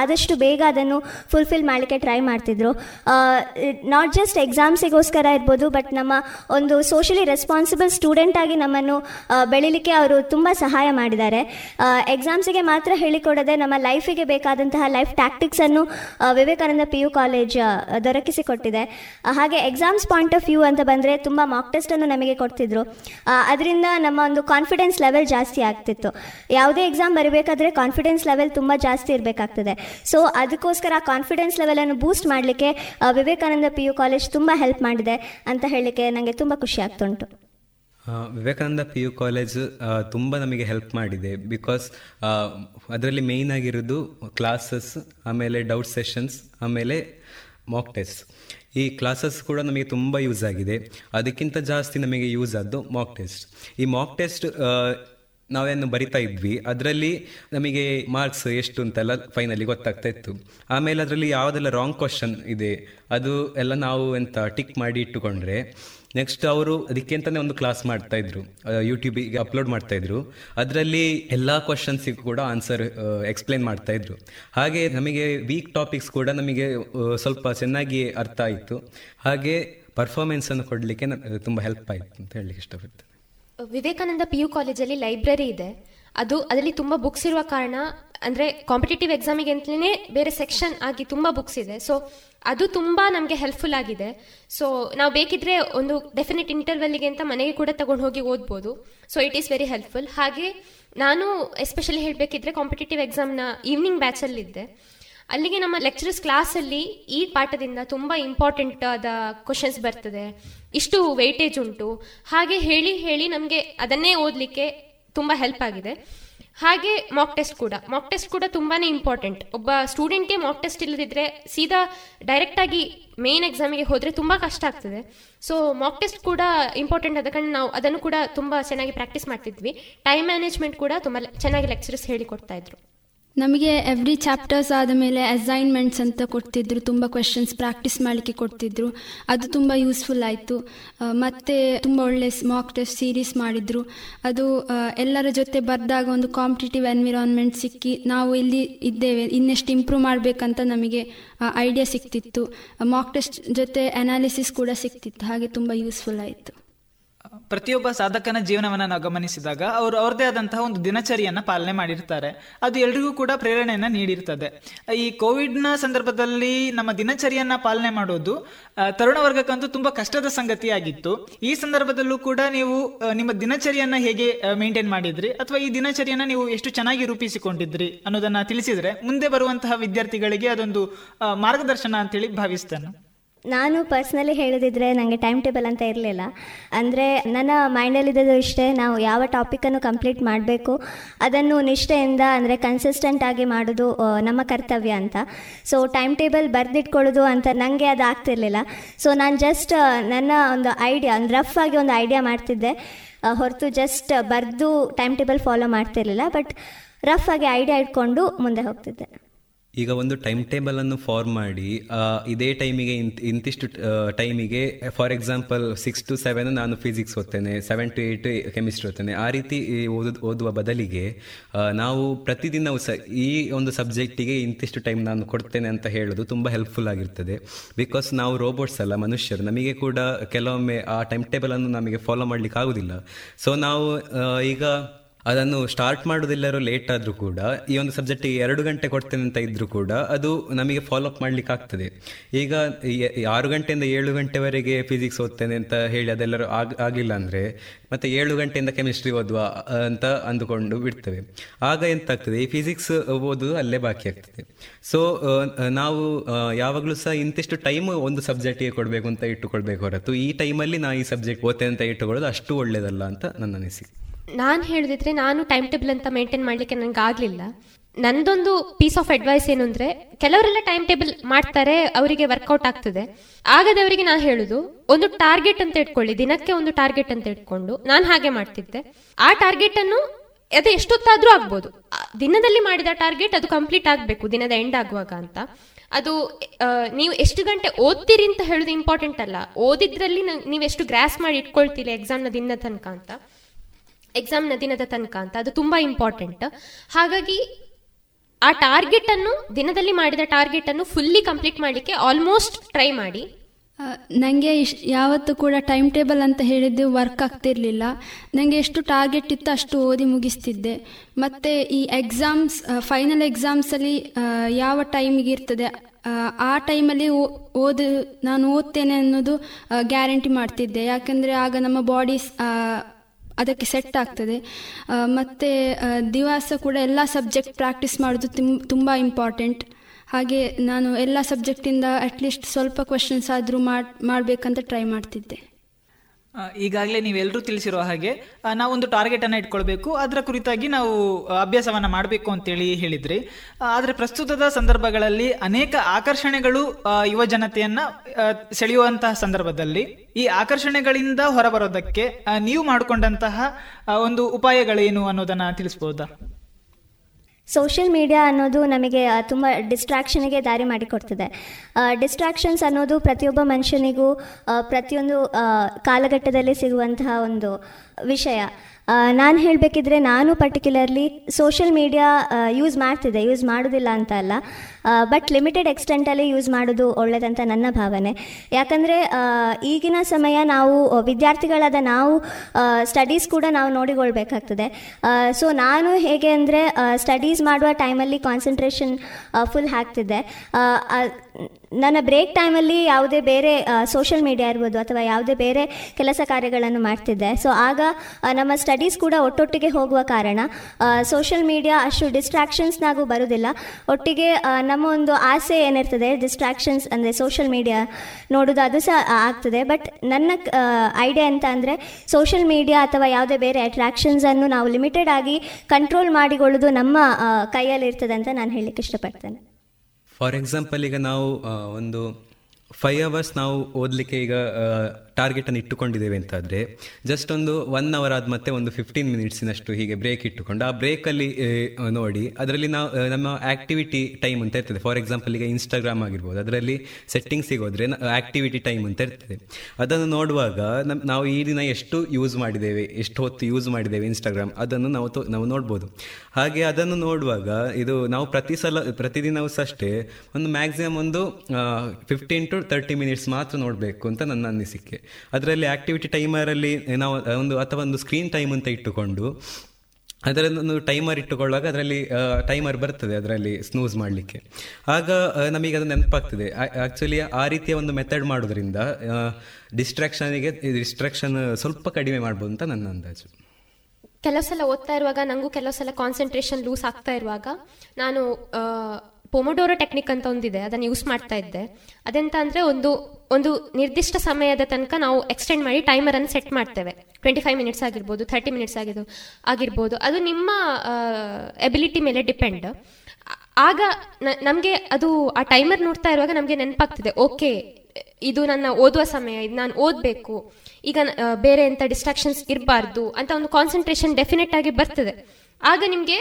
ಆದಷ್ಟು ಬೇಗ ಅದನ್ನು ಫುಲ್ಫಿಲ್ ಮಾಡಲಿಕ್ಕೆ ಟ್ರೈ ಮಾಡ್ತಿದ್ರು. ನಾಟ್ ಜಸ್ಟ್ ಎಕ್ಸಾಮ್ಸಿಗೋಸ್ಕರ ಇರ್ಬೋದು ಬಟ್ ನಮ್ಮ ಒಂದು ಸೋಷಲಿ ರೆಸ್ಪಾನ್ಸಿಬಲ್ ಸ್ಟೂಡೆಂಟ್ ಆಗಿ ನಮ್ಮನ್ನು ಬೆಳಿಲಿಕ್ಕೆ ಅವರು ತುಂಬ ಸಹಾಯ ಮಾಡಿದ್ದಾರೆ. ಎಕ್ಸಾಮ್ಸಿಗೆ ಮಾತ್ರ ಹೇಳಿಕೊಡದೆ ನಮ್ಮ ಲೈಫಿಗೆ ಬೇಕಾದಂತಹ ಲೈಫ್ ಟ್ಯಾಕ್ಟಿಕ್ಸನ್ನು ವಿವೇಕಾನಂದ ಪಿ ಯು ಕಾಲೇಜ್ ದೊರಕಿಸಿಕೊಟ್ಟಿದೆ. ಹಾಗೆ ಎಕ್ಸಾಮ್ಸ್ ಪಾಯಿಂಟ್ ಆಫ್ ವ್ಯೂ ಅಂತ ಬಂದರೆ ತುಂಬ ಮಾಕ್ ಟೆಸ್ಟನ್ನು ನಮಗೆ ಕೊಡ್ತಿದ್ರು. ಅದರಿಂದ ನಮ್ಮ ಒಂದು ಕಾನ್ಫಿಡೆನ್ಸ್ ಲೆವೆಲ್ ಜಾಸ್ತಿ ಆಗ್ತಿತ್ತು. ಯಾವುದೇ ಎಕ್ಸಾಮ್ ಬರಬೇಕಾದ್ರೆ ಕಾನ್ಫಿಡೆನ್ಸ್ ಲೆವೆಲ್ ತುಂಬ ಜಾಸ್ತಿ ಇರಬೇಕಾಗ್ತದೆ. ಸೊ ಅದಕ್ಕೋಸ್ಕರ ಆ ಕಾನ್ಫಿಡೆನ್ಸ್ ಲೆವೆಲನ್ನು ಬೂಸ್ಟ್ ಮಾಡಲಿಕ್ಕೆ ವಿವೇಕಾನಂದ ಪಿ ಯು ಕಾಲೇಜ್ ತುಂಬ ಹೆಲ್ಪ್ ಮಾಡಿದೆ ಅಂತ ಹೇಳಲಿಕ್ಕೆ ನನಗೆ ತುಂಬ ಖುಷಿ ಆಗ್ತುಂಟು. ವಿವೇಕಾನಂದ ಪಿ ಯು ಕಾಲೇಜ್ ತುಂಬ ನಮಗೆ ಹೆಲ್ಪ್ ಮಾಡಿದೆ ಬಿಕಾಸ್ ಅದರಲ್ಲಿ ಮೇಯ್ನ್ ಆಗಿರೋದು ಕ್ಲಾಸಸ್ ಆಮೇಲೆ ಡೌಟ್ ಸೆಷನ್ಸ್ ಆಮೇಲೆ ಮಾಕ್ ಟೆಸ್ಟ್ ಈ ಕ್ಲಾಸಸ್ ಕೂಡ ನಮಗೆ ತುಂಬ ಯೂಸ್ ಆಗಿದೆ. ಅದಕ್ಕಿಂತ ಜಾಸ್ತಿ ನಮಗೆ ಯೂಸ್ ಆದ್ದು ಮಾಕ್ ಟೆಸ್ಟ್ ಈ ಮಾಕ್ ಟೆಸ್ಟ್ ನಾವೇನು ಬರಿತಾ ಇದ್ವಿ. ಅದರಲ್ಲಿ ನಮಗೆ ಮಾರ್ಕ್ಸ್ ಎಷ್ಟು ಅಂತೆಲ್ಲ ಫೈನಲಿ ಗೊತ್ತಾಗ್ತಾ ಇತ್ತು. ಆಮೇಲೆ ಅದರಲ್ಲಿ ಯಾವುದೆಲ್ಲ ರಾಂಗ್ ಕ್ವಶನ್ ಇದೆ, ಅದು ಎಲ್ಲ ನಾವು ಎಂತ ಟಿಕ್ ಮಾಡಿ ಇಟ್ಟುಕೊಂಡ್ರೆ ನೆಕ್ಸ್ಟ್ ಅವರು ಅದಕ್ಕೆ ಅಂತಾನೆ ಒಂದು ಕ್ಲಾಸ್ ಮಾಡ್ತಾ ಇದ್ರು. ಯೂಟ್ಯೂಬಿಗೆ ಅಪ್ಲೋಡ್ ಮಾಡ್ತಾ ಇದ್ರು. ಅದರಲ್ಲಿ ಎಲ್ಲ ಕ್ವಶನ್ಸಿಗೂ ಕೂಡ ಆನ್ಸರ್ ಎಕ್ಸ್ಪ್ಲೇನ್ ಮಾಡ್ತಾ ಇದ್ರು. ಹಾಗೆ ನಮಗೆ ವೀಕ್ ಟಾಪಿಕ್ಸ್ ಕೂಡ ನಮಗೆ ಸ್ವಲ್ಪ ಚೆನ್ನಾಗಿ ಅರ್ಥ ಆಯಿತು. ಹಾಗೆ ಪರ್ಫಾರ್ಮೆನ್ಸ್ ಅನ್ನು ಕೊಡಲಿಕ್ಕೆ ತುಂಬ ಹೆಲ್ಪ್ ಆಯಿತು ಅಂತ ಹೇಳಲಿಕ್ಕೆ ಇಷ್ಟಪಡ್ತೇನೆ. ವಿವೇಕಾನಂದ ಪಿ ಯು ಕಾಲೇಜಲ್ಲಿ ಲೈಬ್ರರಿ ಇದೆ. ಅದು ಅದರಲ್ಲಿ ತುಂಬ ಬುಕ್ಸ್ ಇರುವ ಕಾರಣ ಅಂದರೆ ಕಾಂಪಿಟೇಟಿವ್ ಎಕ್ಸಾಮಿಗೆ ಅಂತಲೇ ಬೇರೆ ಸೆಕ್ಷನ್ ಆಗಿ ತುಂಬಾ ಬುಕ್ಸ್ ಇದೆ. ಸೊ ಅದು ತುಂಬ ನಮಗೆ ಹೆಲ್ಪ್ಫುಲ್ ಆಗಿದೆ. ಸೊ ನಾವು ಬೇಕಿದ್ರೆ ಒಂದು ಡೆಫಿನೆಟ್ ಇಂಟರ್ವೆಲ್ಗೆ ಅಂತ ಮನೆಗೆ ಕೂಡ ತಗೊಂಡು ಹೋಗಿ ಓದ್ಬೋದು. So it is very helpful ಹಾಗೆ ನಾನು ಎಸ್ಪೆಷಲಿ ಹೇಳಬೇಕಿದ್ರೆ ಕಾಂಪಿಟೇಟಿವ್ ಎಕ್ಸಾಮ್ನ ಈವ್ನಿಂಗ್ ಬ್ಯಾಚಲ್ಲಿದ್ದೆ ಅಲ್ಲಿಗೆ ನಮ್ಮ ಲೆಕ್ಚರರ್ಸ್ ಕ್ಲಾಸಲ್ಲಿ ಈ ಪಾಠದಿಂದ ತುಂಬ ಇಂಪಾರ್ಟೆಂಟ್ ಆದ ಕ್ವಶನ್ಸ್ ಬರ್ತದೆ. ಇಷ್ಟು ವೆಯ್ಟೇಜ್ ಉಂಟು. ಹಾಗೆ ಹೇಳಿ ಹೇಳಿ ನಮಗೆ ಅದನ್ನೇ ಓದಲಿಕ್ಕೆ ತುಂಬ ಹೆಲ್ಪ್ ಆಗಿದೆ. ಹಾಗೆ ಮಾಕ್ ಟೆಸ್ಟ್ ಕೂಡ. ಮಾಕ್ ಟೆಸ್ಟ್ ಕೂಡ ತುಂಬಾನೇ ಇಂಪಾರ್ಟೆಂಟ್ ಒಬ್ಬ ಸ್ಟೂಡೆಂಟ್ಗೆ ಮಾಕ್ ಟೆಸ್ಟ್ ಇಲ್ಲದಿದ್ರೆ ಸೀದಾ ಡೈರೆಕ್ಟ್ ಆಗಿ ಮೇನ್ ಎಕ್ಸಾಮಿಗೆ ಹೋದ್ರೆ ತುಂಬಾ ಕಷ್ಟ ಆಗ್ತದೆ. ಸೊ ಮಾಕ್ ಟೆಸ್ಟ್ ಕೂಡ ಇಂಪಾರ್ಟೆಂಟ್ ಆದ ಕಾರಣ ನಾವು ಅದನ್ನು ಕೂಡ ತುಂಬಾ ಚೆನ್ನಾಗಿ ಪ್ರಾಕ್ಟೀಸ್ ಮಾಡ್ತಿದ್ವಿ. ಟೈಮ್ ಮ್ಯಾನೇಜ್ಮೆಂಟ್ ಕೂಡ ತುಂಬಾ ಚೆನ್ನಾಗಿ ಲೆಕ್ಚರಸ್ ಹೇಳಿಕೊಡ್ತಾ ಇದ್ರು. ನಮಗೆ ಎವ್ರಿ ಚಾಪ್ಟರ್ಸ್ ಆದ ಮೇಲೆ ಅಸೈನ್ಮೆಂಟ್ಸ್ ಅಂತ ಕೊಡ್ತಿದ್ರು, ತುಂಬ ಕ್ವೆಶನ್ಸ್ ಪ್ರಾಕ್ಟೀಸ್ ಮಾಡಲಿಕ್ಕೆ ಕೊಡ್ತಿದ್ರು. ಅದು ತುಂಬ ಯೂಸ್ಫುಲ್ ಆಯಿತು. ಮತ್ತು ತುಂಬ ಒಳ್ಳೆ ಮಾಕ್ ಟೆಸ್ಟ್ ಸೀರೀಸ್ ಮಾಡಿದರು. ಅದು ಎಲ್ಲರ ಜೊತೆ ಬರೆದಾಗ ಒಂದು ಕಾಂಪಿಟೇಟಿವ್ ಎನ್ವಿರಾನ್ಮೆಂಟ್ ಸಿಕ್ಕಿ ನಾವು ಇಲ್ಲಿ ಇದ್ದೇವೆ, ಇನ್ನೆಷ್ಟು ಇಂಪ್ರೂವ್ ಮಾಡಬೇಕಂತ ನಮಗೆ ಐಡಿಯಾ ಸಿಕ್ತಿತ್ತು. ಮಾಕ್ ಟೆಸ್ಟ್ ಜೊತೆ ಅನಾಲಿಸಿಸ್ ಕೂಡ ಸಿಕ್ತಿತ್ತು, ಹಾಗೆ ತುಂಬ ಯೂಸ್ಫುಲ್ ಆಯಿತು. ಪ್ರತಿಯೊಬ್ಬ ಸಾಧಕನ ಜೀವನವನ್ನು ನಾವು ಗಮನಿಸಿದಾಗ ಅವರು ಅವ್ರದೇ ಆದಂತಹ ಒಂದು ದಿನಚರಿಯನ್ನ ಪಾಲನೆ ಮಾಡಿರ್ತಾರೆ. ಅದು ಎಲ್ರಿಗೂ ಕೂಡ ಪ್ರೇರಣೆಯನ್ನ ನೀಡಿರ್ತದೆ. ಈ ಕೋವಿಡ್ನ ಸಂದರ್ಭದಲ್ಲಿ ನಮ್ಮ ದಿನಚರಿಯನ್ನ ಪಾಲನೆ ಮಾಡೋದು ತರುಣ ವರ್ಗಕ್ಕಂತೂ ತುಂಬಾ ಕಷ್ಟದ ಸಂಗತಿಯಾಗಿತ್ತು. ಈ ಸಂದರ್ಭದಲ್ಲೂ ಕೂಡ ನೀವು ನಿಮ್ಮ ದಿನಚರಿಯನ್ನ ಹೇಗೆ ಮೇಂಟೈನ್ ಮಾಡಿದ್ರಿ? ಅಥವಾ ಈ ದಿನಚರಿಯನ್ನ ನೀವು ಎಷ್ಟು ಚೆನ್ನಾಗಿ ರೂಪಿಸಿಕೊಂಡಿದ್ರಿ ಅನ್ನೋದನ್ನ ತಿಳಿಸಿದ್ರೆ ಮುಂದೆ ಬರುವಂತಹ ವಿದ್ಯಾರ್ಥಿಗಳಿಗೆ ಅದೊಂದು ಮಾರ್ಗದರ್ಶನ ಅಂತೇಳಿ ಭಾವಿಸ್ತೇನೆ. ನಾನು ಪರ್ಸ್ನಲಿ ಹೇಳೋದಿದ್ರೆ ನನಗೆ ಟೈಮ್ ಟೇಬಲ್ ಅಂತ ಇರಲಿಲ್ಲ. ಅಂದರೆ ನನ್ನ ಮೈಂಡಲ್ಲಿದ್ದು ಇಷ್ಟೇ, ನಾವು ಯಾವ ಟಾಪಿಕನ್ನು ಕಂಪ್ಲೀಟ್ ಮಾಡಬೇಕು, ಅದನ್ನು ನಿಷ್ಠೆಯಿಂದ ಅಂದರೆ ಕನ್ಸಿಸ್ಟೆಂಟ್ ಆಗಿ ಮಾಡೋದು ನಮ್ಮ ಕರ್ತವ್ಯ ಅಂತ. ಸೊ ಟೈಮ್ ಟೇಬಲ್ ಬರೆದಿಟ್ಕೊಳ್ಳೋದು ಅಂತ ನನಗೆ ಅದು ಆಗ್ತಿರ್ಲಿಲ್ಲ. ಸೊ ನಾನು ಜಸ್ಟ್ ನನ್ನ ಒಂದು ಐಡಿಯಾ ಒಂದು ರಫ್ ಆಗಿ ಒಂದು ಐಡಿಯಾ ಮಾಡ್ತಿದ್ದೆ. ಹೊರತು ಜಸ್ಟ್ ಬರೆದು ಟೈಮ್ ಟೇಬಲ್ ಫಾಲೋ ಮಾಡ್ತಿರ್ಲಿಲ್ಲ ಬಟ್ ರಫ್ ಆಗಿ ಐಡಿಯಾ ಇಟ್ಕೊಂಡು ಮುಂದೆ ಹೋಗ್ತಿದ್ದೆ. ಈಗ ಒಂದು ಟೈಮ್ ಟೇಬಲ್ ಅನ್ನು ಫಾರ್ಮ್ ಮಾಡಿ ಇದೇ ಟೈಮಿಗೆ ಇಂತ್, ಇಂತಿಷ್ಟು ಟೈಮಿಗೆ for example six to seven ನಾನು ಫಿಸಿಕ್ಸ್ ಓದ್ತೇನೆ ಸೆವೆನ್ ಟು ಏಯ್ಟ್ ಕೆಮಿಸ್ಟ್ರಿ ಓದ್ತೇನೆ. ಆ ರೀತಿ ಓದು, ಓದುವ ಬದಲಿಗೆ ನಾವು ಪ್ರತಿದಿನವೂ ಸ ಈ ಒಂದು ಸಬ್ಜೆಕ್ಟಿಗೆ ಇಂತಿಷ್ಟು ಟೈಮ್ ನಾನು ಕೊಡ್ತೇನೆ ಅಂತ ಹೇಳೋದು ತುಂಬ ಹೆಲ್ಪ್ಫುಲ್ ಆಗಿರ್ತದೆ. ಬಿಕಾಸ್ ನಾವು ರೋಬೋಟ್ಸ್ ಅಲ್ಲ, ಮನುಷ್ಯರು, ನಮಗೆ ಕೂಡ ಕೆಲವೊಮ್ಮೆ ಆ ಟೈಮ್ ಟೇಬಲ್ ಅನ್ನು ನಮಗೆ ಫಾಲೋ ಮಾಡ್ಲಿಕ್ಕೆ ಆಗುದಿಲ್ಲ ಸೊ ನಾವು ಈಗ ಅದನ್ನು ಸ್ಟಾರ್ಟ್ ಮಾಡೋದೆಲ್ಲರೂ ಲೇಟ್ ಆದರೂ ಕೂಡ, ಈ ಒಂದು ಸಬ್ಜೆಕ್ಟಿಗೆ ಎರಡು ಗಂಟೆ ಕೊಡ್ತೇನೆ ಅಂತ ಇದ್ದರೂ ಕೂಡ ಅದು ನಮಗೆ ಫಾಲೋ ಅಪ್ ಮಾಡ್ಲಿಕ್ಕೆ ಆಗ್ತದೆ. ಈಗ ಆರು ಗಂಟೆಯಿಂದ ಏಳು ಗಂಟೆವರೆಗೆ ಫಿಸಿಕ್ಸ್ ಓದ್ತೇನೆ ಅಂತ ಹೇಳಿ ಅದೆಲ್ಲರೂ ಆಗ, ಆಗಿಲ್ಲ ಅಂದರೆ, ಮತ್ತೆ ಏಳು ಗಂಟೆಯಿಂದ ಕೆಮಿಸ್ಟ್ರಿ ಓದುವ ಅಂತ ಅಂದುಕೊಂಡು ಬಿಡ್ತೇವೆ. ಆಗ ಎಂತಾಗ್ತದೆ, ಈ ಫಿಸಿಕ್ಸ್ ಓದು ಅಲ್ಲೇ ಬಾಕಿ ಆಗ್ತದೆ. ಸೊ ನಾವು ಯಾವಾಗಲೂ ಸಹ ಇಂತಿಷ್ಟು ಟೈಮ್ ಒಂದು ಸಬ್ಜೆಕ್ಟಿಗೆ ಕೊಡಬೇಕು ಅಂತ ಇಟ್ಟುಕೊಳ್ಬೇಕು ಹೊರತು, ಈ ಟೈಮಲ್ಲಿ ನಾ ಈ ಸಬ್ಜೆಕ್ಟ್ ಓದ್ತೇನೆ ಅಂತ ಇಟ್ಟುಕೊಳ್ಳೋದು ಅಷ್ಟು ಒಳ್ಳೆಯದಲ್ಲ ಅಂತ ನನ್ನ ಅನಿಸಿಕೆ. ನಾನು ಹೇಳಿದ್ರೆ ನಾನು ಟೈಮ್ ಟೇಬಲ್ ಅಂತ ಮೇಂಟೈನ್ ಮಾಡ್ಲಿಕ್ಕೆ ನನಗೆ ಆಗ್ಲಿಲ್ಲ ನಂದೊಂದು ಪೀಸ್ ಆಫ್ ಅಡ್ವೈಸ್ ಏನು ಅಂದ್ರೆ, ಕೆಲವರೆಲ್ಲ ಟೈಮ್ ಟೇಬಲ್ ಮಾಡ್ತಾರೆ, ಅವರಿಗೆ ವರ್ಕೌಟ್ ಆಗ್ತದೆ. ಆಗದವರಿಗೆ ನಾನು ಹೇಳುದು, ಒಂದು ಟಾರ್ಗೆಟ್ ಅಂತ ಇಟ್ಕೊಳ್ಳಿ, ದಿನಕ್ಕೆ ಒಂದು ಟಾರ್ಗೆಟ್ ಅಂತ ಇಟ್ಕೊಂಡು, ನಾನು ಹಾಗೆ ಮಾಡ್ತಿದ್ದೆ. ಆ ಟಾರ್ಗೆಟ್ ಅನ್ನು ಅದು ಎಷ್ಟೊತ್ತಾದ್ರೂ ಆಗ್ಬೋದು. ದಿನದಲ್ಲಿ ಮಾಡಿದ ಟಾರ್ಗೆಟ್ ಅದು ಕಂಪ್ಲೀಟ್ ಆಗಬೇಕು, ದಿನದ ಎಂಡ್ ಆಗುವಾಗ ಅಂತ. ಅದು ನೀವು ಎಷ್ಟು ಗಂಟೆ ಓದ್ತೀರಿ ಅಂತ ಹೇಳೋದು ಇಂಪಾರ್ಟೆಂಟ್ ಅಲ್ಲ. ಓದಿದ್ರಲ್ಲಿ ನೀವು ಎಷ್ಟು ಗ್ರಾಸ್ ಮಾಡಿ ಇಟ್ಕೊಳ್ತೀರಿ ಎಕ್ಸಾಮ್ನ ದಿನ ತನಕ ಅಂತ. ಎಕ್ಸಾಮ್ನ ದಿನದ ತನಕ ಅಂತ. ಅದು ತುಂಬಾ ಇಂಪಾರ್ಟೆಂಟ್ ಹಾಗಾಗಿ ಆ ಟಾರ್ಗೆಟ್ ಅನ್ನು ದಿನದಲ್ಲಿ ಮಾಡಿದ ಟಾರ್ಗೆಟ್ ಅನ್ನು ಫುಲ್ಲಿ ಕಂಪ್ಲೀಟ್ ಮಾಡಲಿಕ್ಕೆ ಆಲ್ಮೋಸ್ಟ್ ಟ್ರೈ ಮಾಡಿ. ನನಗೆ ಯಾವತ್ತು ಕೂಡ ಟೈಮ್ ಟೇಬಲ್ ಅಂತ ಹೇಳಿದ್ದು ವರ್ಕ್ ಆಗ್ತಿರಲಿಲ್ಲ. ನನಗೆ ಎಷ್ಟು ಟಾರ್ಗೆಟ್ ಇತ್ತು ಅಷ್ಟು ಓದಿ ಮುಗಿಸ್ತಿದ್ದೆ. ಮತ್ತು ಈ ಎಕ್ಸಾಮ್ಸ್ ಫೈನಲ್ ಎಕ್ಸಾಮ್ಸಲ್ಲಿ ಯಾವ ಟೈಮಿಗೆ ಇರ್ತದೆ ಆ, ಆ ಟೈಮಲ್ಲಿ ಓದು ನಾನು ಓದ್ತೇನೆ ಅನ್ನೋದು ಗ್ಯಾರಂಟಿ ಮಾಡ್ತಿದ್ದೆ. ಯಾಕಂದರೆ ಆಗ ನಮ್ಮ ಬಾಡಿ ಅದಕ್ಕೆ ಸೆಟ್ ಆಗ್ತದೆ. ಮತ್ತು ದಿವಸ ಕೂಡ ಎಲ್ಲ ಸಬ್ಜೆಕ್ಟ್ ಪ್ರಾಕ್ಟೀಸ್ ಮಾಡೋದು ತುಂಬ ಇಂಪಾರ್ಟೆಂಟ್ ಹಾಗೆ ನಾನು ಎಲ್ಲ ಸಬ್ಜೆಕ್ಟಿಂದ ಅಟ್ಲೀಸ್ಟ್ ಸ್ವಲ್ಪ ಕ್ವೆಶನ್ಸ್ ಆದರೂ ಮಾಡಬೇಕಂತ ಟ್ರೈ ಮಾಡ್ತಿದ್ದೆ. ಈಗಾಗಲೇ ನೀವೆಲ್ಲರೂ ತಿಳಿಸಿರೋ ಹಾಗೆ ನಾವೊಂದು ಟಾರ್ಗೆಟ್ ಅನ್ನ ಇಟ್ಕೊಳ್ಬೇಕು. ಅದರ ಕುರಿತಾಗಿ ನಾವು ಅಭ್ಯಾಸವನ್ನು ಮಾಡಬೇಕು ಅಂತೇಳಿ ಹೇಳಿದ್ರಿ. ಆದರೆ ಪ್ರಸ್ತುತದ ಸಂದರ್ಭಗಳಲ್ಲಿ ಅನೇಕ ಆಕರ್ಷಣೆಗಳು ಯುವ ಜನತೆಯನ್ನ ಸೆಳೆಯುವಂತಹ ಸಂದರ್ಭದಲ್ಲಿ. ಈ ಆಕರ್ಷಣೆಗಳಿಂದ ಹೊರಬರೋದಕ್ಕೆ ನೀವು ಮಾಡಿಕೊಂಡಂತಹ ಒಂದು ಉಪಾಯಗಳೇನು ಅನ್ನೋದನ್ನ ತಿಳಿಸ್ಬೋದಾ? ಸೋಷಿಯಲ್ ಮೀಡಿಯಾ ಅನ್ನೋದು ನಮಗೆ ತುಂಬ ಡಿಸ್ಟ್ರಾಕ್ಷನ್ಗೆ ದಾರಿ ಮಾಡಿಕೊಡ್ತದೆ. ಡಿಸ್ಟ್ರಾಕ್ಷನ್ಸ್ ಅನ್ನೋದು ಪ್ರತಿಯೊಬ್ಬ ಮನುಷ್ಯನಿಗೂ ಪ್ರತಿಯೊಂದು ಕಾಲಘಟ್ಟದಲ್ಲಿ ಸಿಗುವಂತಹ ಒಂದು ವಿಷಯ. ನಾನು ಹೇಳಬೇಕಿದ್ರೆ ನಾನು ಪರ್ಟಿಕ್ಯುಲರ್ಲಿ ಸೋಷಿಯಲ್ ಮೀಡಿಯಾ ಯೂಸ್ ಮಾಡ್ತಿದ್ದೆ. ಯೂಸ್ ಮಾಡೋದಿಲ್ಲ ಅಂತ ಅಲ್ಲ. ಬಟ್ ಲಿಮಿಟೆಡ್ ಎಕ್ಸ್ಟೆಂಟಲ್ಲಿ ಯೂಸ್ ಮಾಡೋದು ಒಳ್ಳೆಯದಂತ ನನ್ನ ಭಾವನೆ. ಯಾಕಂದರೆ ಈಗಿನ ಸಮಯ ನಾವು, ವಿದ್ಯಾರ್ಥಿಗಳಾದ ನಾವು ಸ್ಟಡೀಸ್ ಕೂಡ ನಾವು ನೋಡಿಕೊಳ್ಬೇಕಾಗ್ತದೆ. ಸೊ ನಾನು ಹೇಗೆ ಅಂದರೆ ಸ್ಟಡೀಸ್ ಮಾಡುವ ಟೈಮಲ್ಲಿ ಕಾನ್ಸಂಟ್ರೇಷನ್ ಫುಲ್ ಹಾಕ್ತಿದ್ದೆ. ನನ್ನ ಬ್ರೇಕ್ ಟೈಮಲ್ಲಿ ಯಾವುದೇ ಬೇರೆ ಸೋಷಿಯಲ್ ಮೀಡಿಯಾ ಇರ್ಬೋದು ಅಥವಾ ಯಾವುದೇ ಬೇರೆ ಕೆಲಸ ಕಾರ್ಯಗಳನ್ನು ಮಾಡ್ತಿದ್ದೆ. ಸೊ ಆಗ ನಮ್ಮ ಸ್ಟಡೀಸ್ ಕೂಡ ಒಟ್ಟೊಟ್ಟಿಗೆ ಹೋಗುವ ಕಾರಣ ಸೋಷಿಯಲ್ ಮೀಡಿಯಾ ಅಷ್ಟು ಡಿಸ್ಟ್ರಾಕ್ಷನ್ಸ್ನಾಗೂ ಬರೋದಿಲ್ಲ. ಒಟ್ಟಿಗೆ ನಮ್ಮ ಒಂದು ಆಸೆ ಏನಿರ್ತದೆ ಡಿಸ್ಟ್ರಾಕ್ಷನ್ಸ್ ಅಂದರೆ ಸೋಷಿಯಲ್ ಮೀಡಿಯಾ ನೋಡೋದು ಅದು ಸಹ ಆಗ್ತದೆ. ಬಟ್ ನನ್ನ ಐಡಿಯಾ ಅಂತ ಅಂದರೆ ಸೋಷಿಯಲ್ ಮೀಡಿಯಾ ಅಥವಾ ಯಾವುದೇ ಬೇರೆ ಅಟ್ರಾಕ್ಷನ್ಸನ್ನು ನಾವು ಲಿಮಿಟೆಡ್ ಆಗಿ ಕಂಟ್ರೋಲ್ ಮಾಡಿಕೊಳ್ಳೋದು ನಮ್ಮ ಕೈಯಲ್ಲಿ ಇರ್ತದೆ ಅಂತ ನಾನು ಹೇಳಲಿಕ್ಕೆ ಇಷ್ಟಪಡ್ತೇನೆ. ಫಾರ್ ಎಕ್ಸಾಂಪಲ್ ಈಗ ನಾವು ಒಂದು ಫೈವ್ ಅವರ್ಸ್ ನಾವು ಓದಲಿಕ್ಕೆ ಈಗ ಟಾರ್ಗೆಟ್ ಅನ್ನು ಇಟ್ಟುಕೊಂಡಿದ್ದೇವೆ ಅಂತಾದರೆ ಜಸ್ಟ್ ಒಂದು ಒನ್ ಅವರ್ ಆದ ಮತ್ತೆ ಒಂದು ಫಿಫ್ಟೀನ್ ಮಿನಿಟ್ಸಿನಷ್ಟು ಹೀಗೆ ಬ್ರೇಕ್ ಇಟ್ಟುಕೊಂಡು, ಆ ಬ್ರೇಕಲ್ಲಿ ನೋಡಿ, ಅದರಲ್ಲಿ ನಾವು ನಮ್ಮ ಆಕ್ಟಿವಿಟಿ ಟೈಮ್ ಅಂತ ಇರ್ತದೆ. ಫಾರ್ ಎಕ್ಸಾಂಪಲ್ ಈಗ ಇನ್ಸ್ಟಾಗ್ರಾಮ್ ಆಗಿರ್ಬೋದು, ಅದರಲ್ಲಿ ಸೆಟ್ಟಿಂಗ್ಸಿಗೆ ಹೋದರೆ ಆಕ್ಟಿವಿಟಿ ಟೈಮ್ ಅಂತ ಇರ್ತದೆ. ಅದನ್ನು ನೋಡುವಾಗ ನಾವು ಈ ದಿನ ಎಷ್ಟು ಯೂಸ್ ಮಾಡಿದ್ದೇವೆ, ಎಷ್ಟು ಹೊತ್ತು ಯೂಸ್ ಮಾಡಿದ್ದೇವೆ ಇನ್ಸ್ಟಾಗ್ರಾಮ್ ಅದನ್ನು ನಾವು ನಾವು ನೋಡ್ಬೋದು. ಹಾಗೆ ಅದನ್ನು ನೋಡುವಾಗ ಇದು ನಾವು ಪ್ರತಿ ಸಲ, ಪ್ರತಿದಿನವೂ ಅಷ್ಟೇ ಒಂದು ಮ್ಯಾಕ್ಸಿಮಮ್ ಒಂದು ಫಿಫ್ಟೀನ್ ಟು ತರ್ಟಿ ಮಿನಿಟ್ಸ್ ಮಾತ್ರ ನೋಡಬೇಕು ಅಂತ ನನ್ನ ಅನಿಸಿಕೆ. ಅದರಲ್ಲಿ ಆಕ್ಟಿವಿಟಿ ಟೈಮರಲ್ಲಿ ನಾವು ಒಂದು, ಅಥವಾ ಒಂದು ಸ್ಕ್ರೀನ್ ಟೈಮ್ ಅಂತ ಇಟ್ಟುಕೊಂಡು ಅದರಲ್ಲೊಂದು ಟೈಮರ್ ಇಟ್ಟುಕೊಳ್ಳುವಾಗ ಅದರಲ್ಲಿ ಟೈಮರ್ ಬರ್ತದೆ ಅದರಲ್ಲಿ ಸ್ನೂಸ್ ಮಾಡಲಿಕ್ಕೆ. ಆಗ ನಮಗೆ ಅದು ನೆನಪಾಗ್ತದೆ. ಆ್ಯಕ್ಚುಲಿ ಆ ರೀತಿಯ ಒಂದು ಮೆಥಡ್ ಮಾಡೋದ್ರಿಂದ ಡಿಸ್ಟ್ರಾಕ್ಷನಿಗೆ ಡಿಸ್ಟ್ರಾಕ್ಷನ್ ಸ್ವಲ್ಪ ಕಡಿಮೆ ಮಾಡ್ಬೋದು ಅಂತ ನನ್ನ ಅಂದಾಜು. ಕೆಲವು ಸಲ ಓದ್ತಾ ಇರುವಾಗ ನನಗೂ ಕೆಲವು ಸಲ ಕಾನ್ಸಂಟ್ರೇಷನ್ ಲೂಸ್ ಆಗ್ತಾ ಇರುವಾಗ ನಾನು ಪೊಮೊಡೋರೋ ಟೆಕ್ನಿಕ್ ಅಂತ ಒಂದಿದೆ, ಅದನ್ನು ಯೂಸ್ ಮಾಡ್ತಾ ಇದ್ದೆ. ಅದೆಂತ ಅಂದರೆ ಒಂದು ಒಂದು ನಿರ್ದಿಷ್ಟ ಸಮಯದ ತನಕ ನಾವು ಎಕ್ಸ್ಟೆಂಡ್ ಮಾಡಿ ಟೈಮರ್ ಅನ್ನು ಸೆಟ್ ಮಾಡ್ತೇವೆ. ಟ್ವೆಂಟಿ ಫೈವ್ ಮಿನಿಟ್ಸ್ ಆಗಿರ್ಬೋದು ಥರ್ಟಿ ಮಿನಿಟ್ಸ್ ಆಗಿದ್ದು ಆಗಿರ್ಬೋದು. ಅದು ನಿಮ್ಮ ಎಬಿಲಿಟಿ ಮೇಲೆ ಡಿಪೆಂಡ್ ಆಗ ನಮಗೆ ಅದು ಆ ಟೈಮರ್ ನೋಡ್ತಾ ಇರುವಾಗ ನಮಗೆ ನೆನಪಾಗ್ತಿದೆ, ಓಕೆ, ಇದು ನನ್ನ ಓದುವ ಸಮಯ, ಇದು ನಾನು ಓದಬೇಕು, ಈಗ ಬೇರೆ ಎಂಥ ಡಿಸ್ಟ್ರಾಕ್ಷನ್ಸ್ ಇರಬಾರ್ದು ಅಂತ ಒಂದು ಕಾನ್ಸಂಟ್ರೇಷನ್ ಡೆಫಿನೆಟ್ ಆಗಿ ಬರ್ತದೆ. ಆಗ ನಿಮಗೆ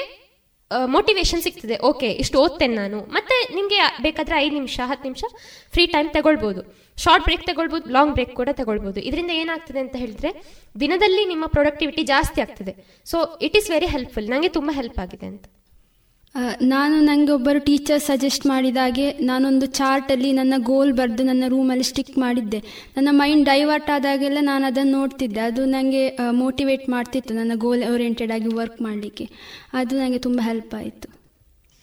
ಮೋಟಿವೇಶನ್ ಸಿಗ್ತದೆ. ಓಕೆ ಇಷ್ಟು ಓದ್ತೇನೆ ನಾನು. ಮತ್ತೆ ನಿಮಗೆ ಬೇಕಾದ್ರೆ ಐದು ನಿಮಿಷ, ಹತ್ತು ನಿಮಿಷ ಫ್ರೀ ಟೈಮ್ ತಗೊಳ್ಬೋದು. ಶಾರ್ಟ್ ಬ್ರೇಕ್ ತಗೊಳ್ಬೋದು ಲಾಂಗ್ ಬ್ರೇಕ್ ಕೂಡ ತಗೊಳ್ಬೋದು. ಇದರಿಂದ ಏನಾಗ್ತದೆ ಅಂತ ಹೇಳಿದ್ರೆ, ದಿನದಲ್ಲಿ ನಿಮ್ಮ ಪ್ರೊಡಕ್ಟಿವಿಟಿ ಜಾಸ್ತಿ ಆಗ್ತದೆ. So it is very helpful ನನಗೆ ತುಂಬ ಹೆಲ್ಪ್ ಆಗಿದೆ ಅಂತ. ನಾನು ನನಗೆ ಒಬ್ಬರು ಟೀಚರ್ ಸಜೆಸ್ಟ್ ಮಾಡಿದಾಗೆ ನಾನೊಂದು ಚಾರ್ಟಲ್ಲಿ ನನ್ನ ಗೋಲ್ ಬರೆದು ನನ್ನ ರೂಮಲ್ಲಿ ಸ್ಟಿಕ್ ಮಾಡಿದ್ದೆ. ನನ್ನ ಮೈಂಡ್ ಡೈವರ್ಟ್ ಆದಾಗೆಲ್ಲ ನಾನು ಅದನ್ನು ನೋಡ್ತಿದ್ದೆ. ಅದು ನನಗೆ ಮೋಟಿವೇಟ್ ಮಾಡ್ತಿತ್ತು ನನ್ನ ಗೋಲ್ ಓರಿಯೆಂಟೆಡ್ ಆಗಿ ವರ್ಕ್ ಮಾಡಲಿಕ್ಕೆ. ಅದು ನನಗೆ ತುಂಬ ಹೆಲ್ಪ್ ಆಯಿತು.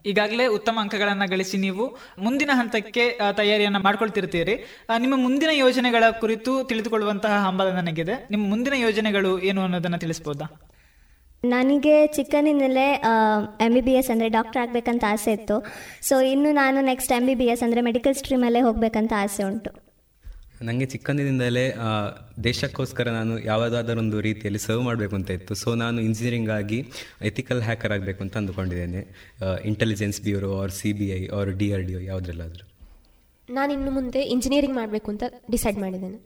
ಈಗಾಗಲೇ ಉತ್ತಮ ಅಂಕಗಳನ್ನು ಗಳಿಸಿ ನೀವು ಮುಂದಿನ ಹಂತಕ್ಕೆ ತಯಾರಿಯನ್ನು ತಯಾರಿಯನ್ನ ಮಾಡ್ಕೊಳ್ತಿರ್ತೀರಿ. ನಿಮ್ಮ ಮುಂದಿನ ಯೋಜನೆಗಳ ಕುರಿತು ತಿಳಿದುಕೊಳ್ಳುವಂತಹ ಹಂಬಲ ನನಗಿದೆ. ನಿಮ್ಮ ಮುಂದಿನ ಯೋಜನೆಗಳು ಏನು ಅನ್ನೋದನ್ನು ತಿಳಿಸ್ಬೋದಾ? ನನಗೆ ಚಿಕ್ಕಂದಿನಲ್ಲೇ ಎಂ ಬಿ ಬಿ ಎಸ್ ಅಂದರೆ ಡಾಕ್ಟರ್ ಆಗಬೇಕಂತ ಆಸೆ ಇತ್ತು. ಸೊ ಇನ್ನು ನಾನು next M B B S ಅಂದರೆ ಮೆಡಿಕಲ್ ಸ್ಟ್ರೀಮಲ್ಲೇ ಹೋಗಬೇಕಂತ ಆಸೆ ಉಂಟು. ನನಗೆ ಚಿಕ್ಕಂದಿನಿಂದಲೇ ದೇಶಕ್ಕೋಸ್ಕರ ನಾನು ಯಾವುದಾದರೊಂದು ರೀತಿಯಲ್ಲಿ ಸರ್ವ್ ಮಾಡಬೇಕು ಅಂತ ಇತ್ತು. ಸೊ ನಾನು ಇಂಜಿನಿಯರಿಂಗ್ ಆಗಿ ಎಥಿಕಲ್ ಹ್ಯಾಕರ್ ಆಗಬೇಕು ಅಂತ ಅಂದುಕೊಂಡಿದ್ದೇನೆ. Intelligence bureau R C B I R D R D O ಯಾವುದ್ರಲ್ಲಾದರೂ. ನಾನು ಇನ್ನು ಮುಂದೆ ಇಂಜಿನಿಯರಿಂಗ್ ಮಾಡಬೇಕು ಅಂತ ಡಿಸೈಡ್ ಮಾಡಿದ್ದೇನೆ.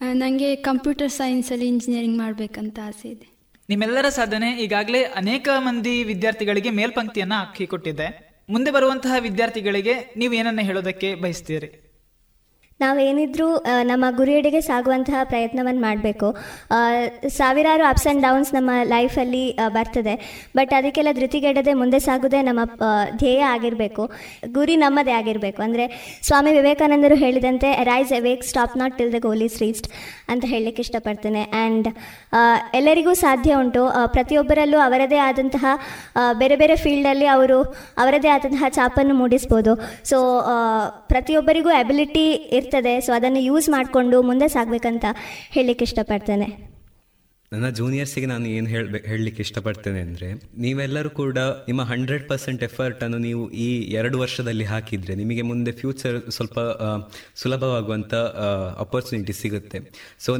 ನನಗೆ ಕಂಪ್ಯೂಟರ್ ಸೈನ್ಸಲ್ಲಿ ಇಂಜಿನಿಯರಿಂಗ್ ಮಾಡಬೇಕಂತ ಆಸೆ ಇದೆ. ನಿಮ್ಮೆಲ್ಲರ ಸಾಧನೆ ಈಗಾಗಲೇ ಅನೇಕ ಮಂದಿ ವಿದ್ಯಾರ್ಥಿಗಳಿಗೆ ಮೇಲ್ಪಂಕ್ತಿಯನ್ನ ಹಾಕಿಕೊಟ್ಟಿದೆ. ಮುಂದೆ ಬರುವಂತಹ ವಿದ್ಯಾರ್ಥಿಗಳಿಗೆ ನೀವು ಏನನ್ನ ಹೇಳೋದಕ್ಕೆ ಬಯಸ್ತೀರಿ? ನಾವೇನಿದ್ರೂ ನಮ್ಮ ಗುರಿಯೆಡೆಗೆ ಸಾಗುವಂತಹ ಪ್ರಯತ್ನವನ್ನು ಮಾಡಬೇಕು. ಸಾವಿರಾರು ಅಪ್ಸ್ ಆ್ಯಂಡ್ ಡೌನ್ಸ್ ನಮ್ಮ ಲೈಫಲ್ಲಿ ಬರ್ತದೆ. ಬಟ್ ಅದಕ್ಕೆಲ್ಲ ಧೃತಿಗೆಡದೆ ಮುಂದೆ ಸಾಗೋದೇ ನಮ್ಮ ಧ್ಯೇಯ ಆಗಿರಬೇಕು. ಗುರಿ ನಮ್ಮದೇ ಆಗಿರಬೇಕು. ಅಂದರೆ ಸ್ವಾಮಿ ವಿವೇಕಾನಂದರು ಹೇಳಿದಂತೆ rise awake stop not till the goal is reached ಅಂತ ಹೇಳಲಿಕ್ಕೆ ಇಷ್ಟಪಡ್ತೇನೆ. ಆ್ಯಂಡ್ ಎಲ್ಲರಿಗೂ ಸಾಧ್ಯ ಉಂಟು. ಪ್ರತಿಯೊಬ್ಬರಲ್ಲೂ ಅವರದೇ ಆದಂತಹ ಬೇರೆ ಬೇರೆ ಫೀಲ್ಡಲ್ಲಿ ಅವರು ಅವರದೇ ಆದಂತಹ ಛಾಪನ್ನು ಮೂಡಿಸ್ಬೋದು. ಸೊ ಪ್ರತಿಯೊಬ್ಬರಿಗೂ ಅಬಿಲಿಟಿ ಇರ್ತದೆ ಸೊ ಅದನ್ನು ಯೂಸ್ ಮಾಡಿಕೊಂಡು ಮುಂದೆ ಸಾಗಬೇಕಂತ ಹೇಳಲಿಕ್ಕೆ ಇಷ್ಟಪಡ್ತೇನೆ. ನನ್ನ ಜೂನಿಯರ್ಸಿಗೆ ನಾನು ಏನು ಹೇಳಬೇಕು ಹೇಳಲಿಕ್ಕೆ ಇಷ್ಟಪಡ್ತೇನೆ ಅಂದರೆ, ನೀವೆಲ್ಲರೂ ಕೂಡ ನಿಮ್ಮ ಹಂಡ್ರೆಡ್ ಪರ್ಸೆಂಟ್ ಎಫರ್ಟನ್ನು ನೀವು ಈ ಎರಡು ವರ್ಷದಲ್ಲಿ ಹಾಕಿದರೆ ನಿಮಗೆ ಮುಂದೆ ಫ್ಯೂಚರ್ ಸ್ವಲ್ಪ ಸುಲಭವಾಗುವಂಥ ಅಪರ್ಚುನಿಟಿ ಸಿಗುತ್ತೆ. ಸೊ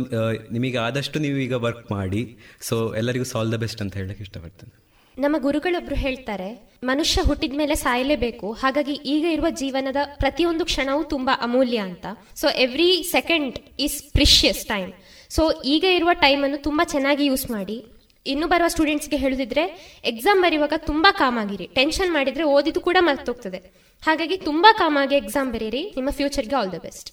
ನಿಮಗೆ ಆದಷ್ಟು ನೀವು ಈಗ ವರ್ಕ್ ಮಾಡಿ ಸೊ ಎಲ್ಲರಿಗೂ ಸಾಲ್ ದ ಬೆಸ್ಟ್ ಅಂತ ಹೇಳಕ್ಕೆ ಇಷ್ಟಪಡ್ತೇನೆ. ನಮ್ಮ ಗುರುಗಳೊಬ್ರು ಹೇಳ್ತಾರೆ, ಮನುಷ್ಯ ಹುಟ್ಟಿದ ಮೇಲೆ ಸಾಯಲೇಬೇಕು, ಹಾಗಾಗಿ ಈಗ ಇರುವ ಜೀವನದ ಪ್ರತಿಯೊಂದು ಕ್ಷಣವೂ ತುಂಬಾ ಅಮೂಲ್ಯ ಅಂತ. So every second is precious time so ಈಗ ಇರುವ ಟೈಮ್ ಅನ್ನು ತುಂಬಾ ಚೆನ್ನಾಗಿ ಯೂಸ್ ಮಾಡಿ. ಇನ್ನು ಬರುವ ಸ್ಟೂಡೆಂಟ್ಸ್ಗೆ ಹೇಳುದಿದ್ರೆ ಎಕ್ಸಾಮ್ ಬರೆಯುವಾಗ ತುಂಬಾ ಕಾಮಾಗಿರಿ ಟೆನ್ಷನ್ ಮಾಡಿದ್ರೆ ಓದಿದ್ದು ಕೂಡ ಮರ್ತೋಗ್ತದೆ. ಹಾಗಾಗಿ ತುಂಬಾ ಕಾಮಾಗಿ ಎಕ್ಸಾಮ್ ಬರೀರಿ. ನಿಮ್ಮ ಫ್ಯೂಚರ್ಗೆ ಆಲ್ ದ ಬೆಸ್ಟ್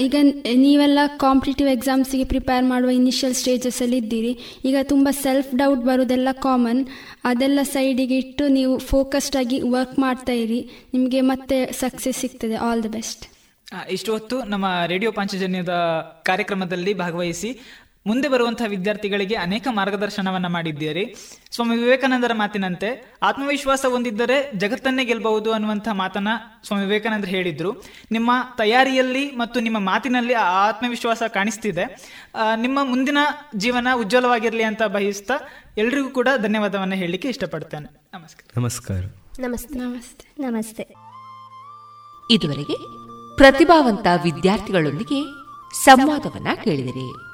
ಈಗ ನೀವೆಲ್ಲ ಕಾಂಪಿಟೇಟಿವ್ ಎಕ್ಸಾಮ್ಸಿಗೆ ಪ್ರಿಪೇರ್ ಮಾಡುವ ಇನಿಷಿಯಲ್ ಸ್ಟೇಜಸಲ್ಲಿ ಇದ್ದೀರಿ. ಈಗ ತುಂಬ ಸೆಲ್ಫ್ ಡೌಟ್ ಬರೋದೆಲ್ಲ ಕಾಮನ್ ಅದೆಲ್ಲ ಸೈಡಿಗೆ ಇಟ್ಟು ನೀವು ಫೋಕಸ್ಡ್ ಆಗಿ ವರ್ಕ್ ಮಾಡ್ತಾ ಇರಿ. ನಿಮಗೆ ಮತ್ತೆ ಸಕ್ಸಸ್ ಸಿಗ್ತದೆ. ಆಲ್ ದ ಬೆಸ್ಟ್ ಇಷ್ಟು ಹೊತ್ತು ನಮ್ಮ ರೇಡಿಯೋ ಪಾಂಚಜನ್ಯದ ಕಾರ್ಯಕ್ರಮದಲ್ಲಿ ಭಾಗವಹಿಸಿ ಮುಂದೆ ಬರುವಂತಹ ವಿದ್ಯಾರ್ಥಿಗಳಿಗೆ ಅನೇಕ ಮಾರ್ಗದರ್ಶನವನ್ನ ಮಾಡಿದ್ದೀರಿ. ಸ್ವಾಮಿ ವಿವೇಕಾನಂದರ ಮಾತಿನಂತೆ ಆತ್ಮವಿಶ್ವಾಸ ಹೊಂದಿದ್ದರೆ ಜಗತ್ತನ್ನೇ ಗೆಲ್ಲಬಹುದು ಅನ್ನುವಂಥ ಮಾತನ್ನ ಸ್ವಾಮಿ ವಿವೇಕಾನಂದರು ಹೇಳಿದ್ರು. ನಿಮ್ಮ ತಯಾರಿಯಲ್ಲಿ ಮತ್ತು ನಿಮ್ಮ ಮಾತಿನಲ್ಲಿ ಆ ಆತ್ಮವಿಶ್ವಾಸ ಕಾಣಿಸ್ತಿದೆ. ಆ, ನಿಮ್ಮ ಮುಂದಿನ ಜೀವನ ಉಜ್ವಲವಾಗಿರಲಿ ಅಂತ ಬಯಸ್ತಾ ಎಲ್ರಿಗೂ ಕೂಡ ಧನ್ಯವಾದವನ್ನ ಹೇಳಲಿಕ್ಕೆ ಇಷ್ಟಪಡ್ತೇನೆ. ನಮಸ್ಕಾರ. ನಮಸ್ಕಾರ. ನಮಸ್ತೆ. ನಮಸ್ತೆ. ನಮಸ್ತೆ. ಇದುವರೆಗೆ ಪ್ರತಿಭಾವಂತ ವಿದ್ಯಾರ್ಥಿಗಳೊಂದಿಗೆ ಸಂವಾದವನ್ನ ಕೇಳಿದಿರಿ.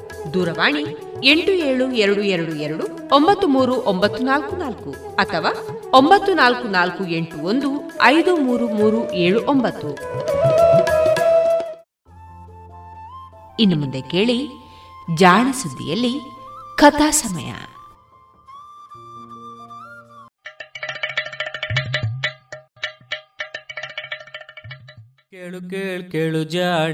ದೂರವಾಣಿ ಎಂಟು ಏಳು ಎರಡು ಎರಡು ಎರಡು ಒಂಬತ್ತು ಮೂರು ಒಂಬತ್ತು ನಾಲ್ಕು ನಾಲ್ಕು ಅಥವಾ ಒಂಬತ್ತು ನಾಲ್ಕು ನಾಲ್ಕು ಎಂಟು ಒಂದು ಐದು ಮೂರು ಮೂರು ಏಳು ಒಂಬತ್ತು. ಇನ್ನು ಮುಂದೆ ಕೇಳಿ ಜಾಣ ಸುದ್ದಿಯಲ್ಲಿ ಕಥಾ ಸಮಯ. ಕೇಳು ಕೇಳು ಕೇಳು ಜಾಣ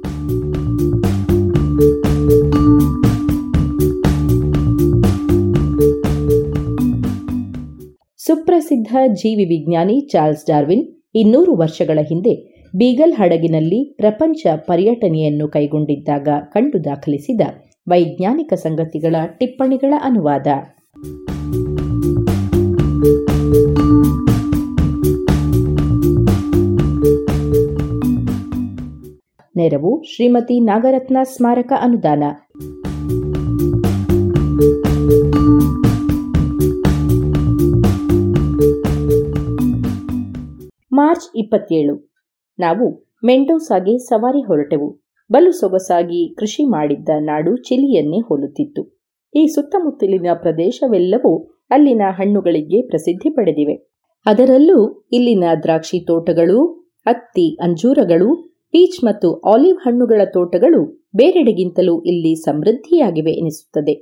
ಸುಪ್ರಸಿದ್ಧ ಜೀವಿ ವಿಜ್ಞಾನಿ ಚಾರ್ಲ್ಸ್ ಡಾರ್ವಿನ್ ಇನ್ನೂರು ವರ್ಷಗಳ ಹಿಂದೆ ಬೀಗಲ್ ಹಡಗಿನಲ್ಲಿ ಪ್ರಪಂಚ ಪರ್ಯಟನೆಯನ್ನು ಕೈಗೊಂಡಿದ್ದಾಗ ಕಂಡು ದಾಖಲಿಸಿದ ವೈಜ್ಞಾನಿಕ ಸಂಗತಿಗಳ ಟಿಪ್ಪಣಿಗಳ ಅನುವಾದ. ನೆರವು ಶ್ರೀಮತಿ ನಾಗರತ್ನ ಸ್ಮಾರಕ ಅನುದಾನ. ಮಾರ್ಚ್ ಇಪ್ಪತ್ತೇಳು. ನಾವು ಮೆಂಡೋಸಾಗೆ ಸವಾರಿ ಹೊರಟೆವು. ಬಲು ಸೊಗಸಾಗಿ ಕೃಷಿ ಮಾಡಿದ್ದ ನಾಡು ಚಿಲಿಯನ್ನೇ ಹೋಲುತ್ತಿತ್ತು. ಈ ಸುತ್ತಮುತ್ತಲಿನ ಪ್ರದೇಶವೆಲ್ಲವೂ ಅಲ್ಲಿನ ಹಣ್ಣುಗಳಿಗೆ ಪ್ರಸಿದ್ಧಿ ಪಡೆದಿವೆ. ಅದರಲ್ಲೂ ಇಲ್ಲಿನ ದ್ರಾಕ್ಷಿ ತೋಟಗಳು, ಹತ್ತಿ, ಅಂಜೂರಗಳು, ಪೀಚ್ ಮತ್ತು ಆಲಿವ್ ಹಣ್ಣುಗಳ ತೋಟಗಳು ಬೇರೆಡೆಗಿಂತಲೂ ಇಲ್ಲಿ ಸಮೃದ್ಧಿಯಾಗಿವೆ ಎನಿಸುತ್ತದೆ.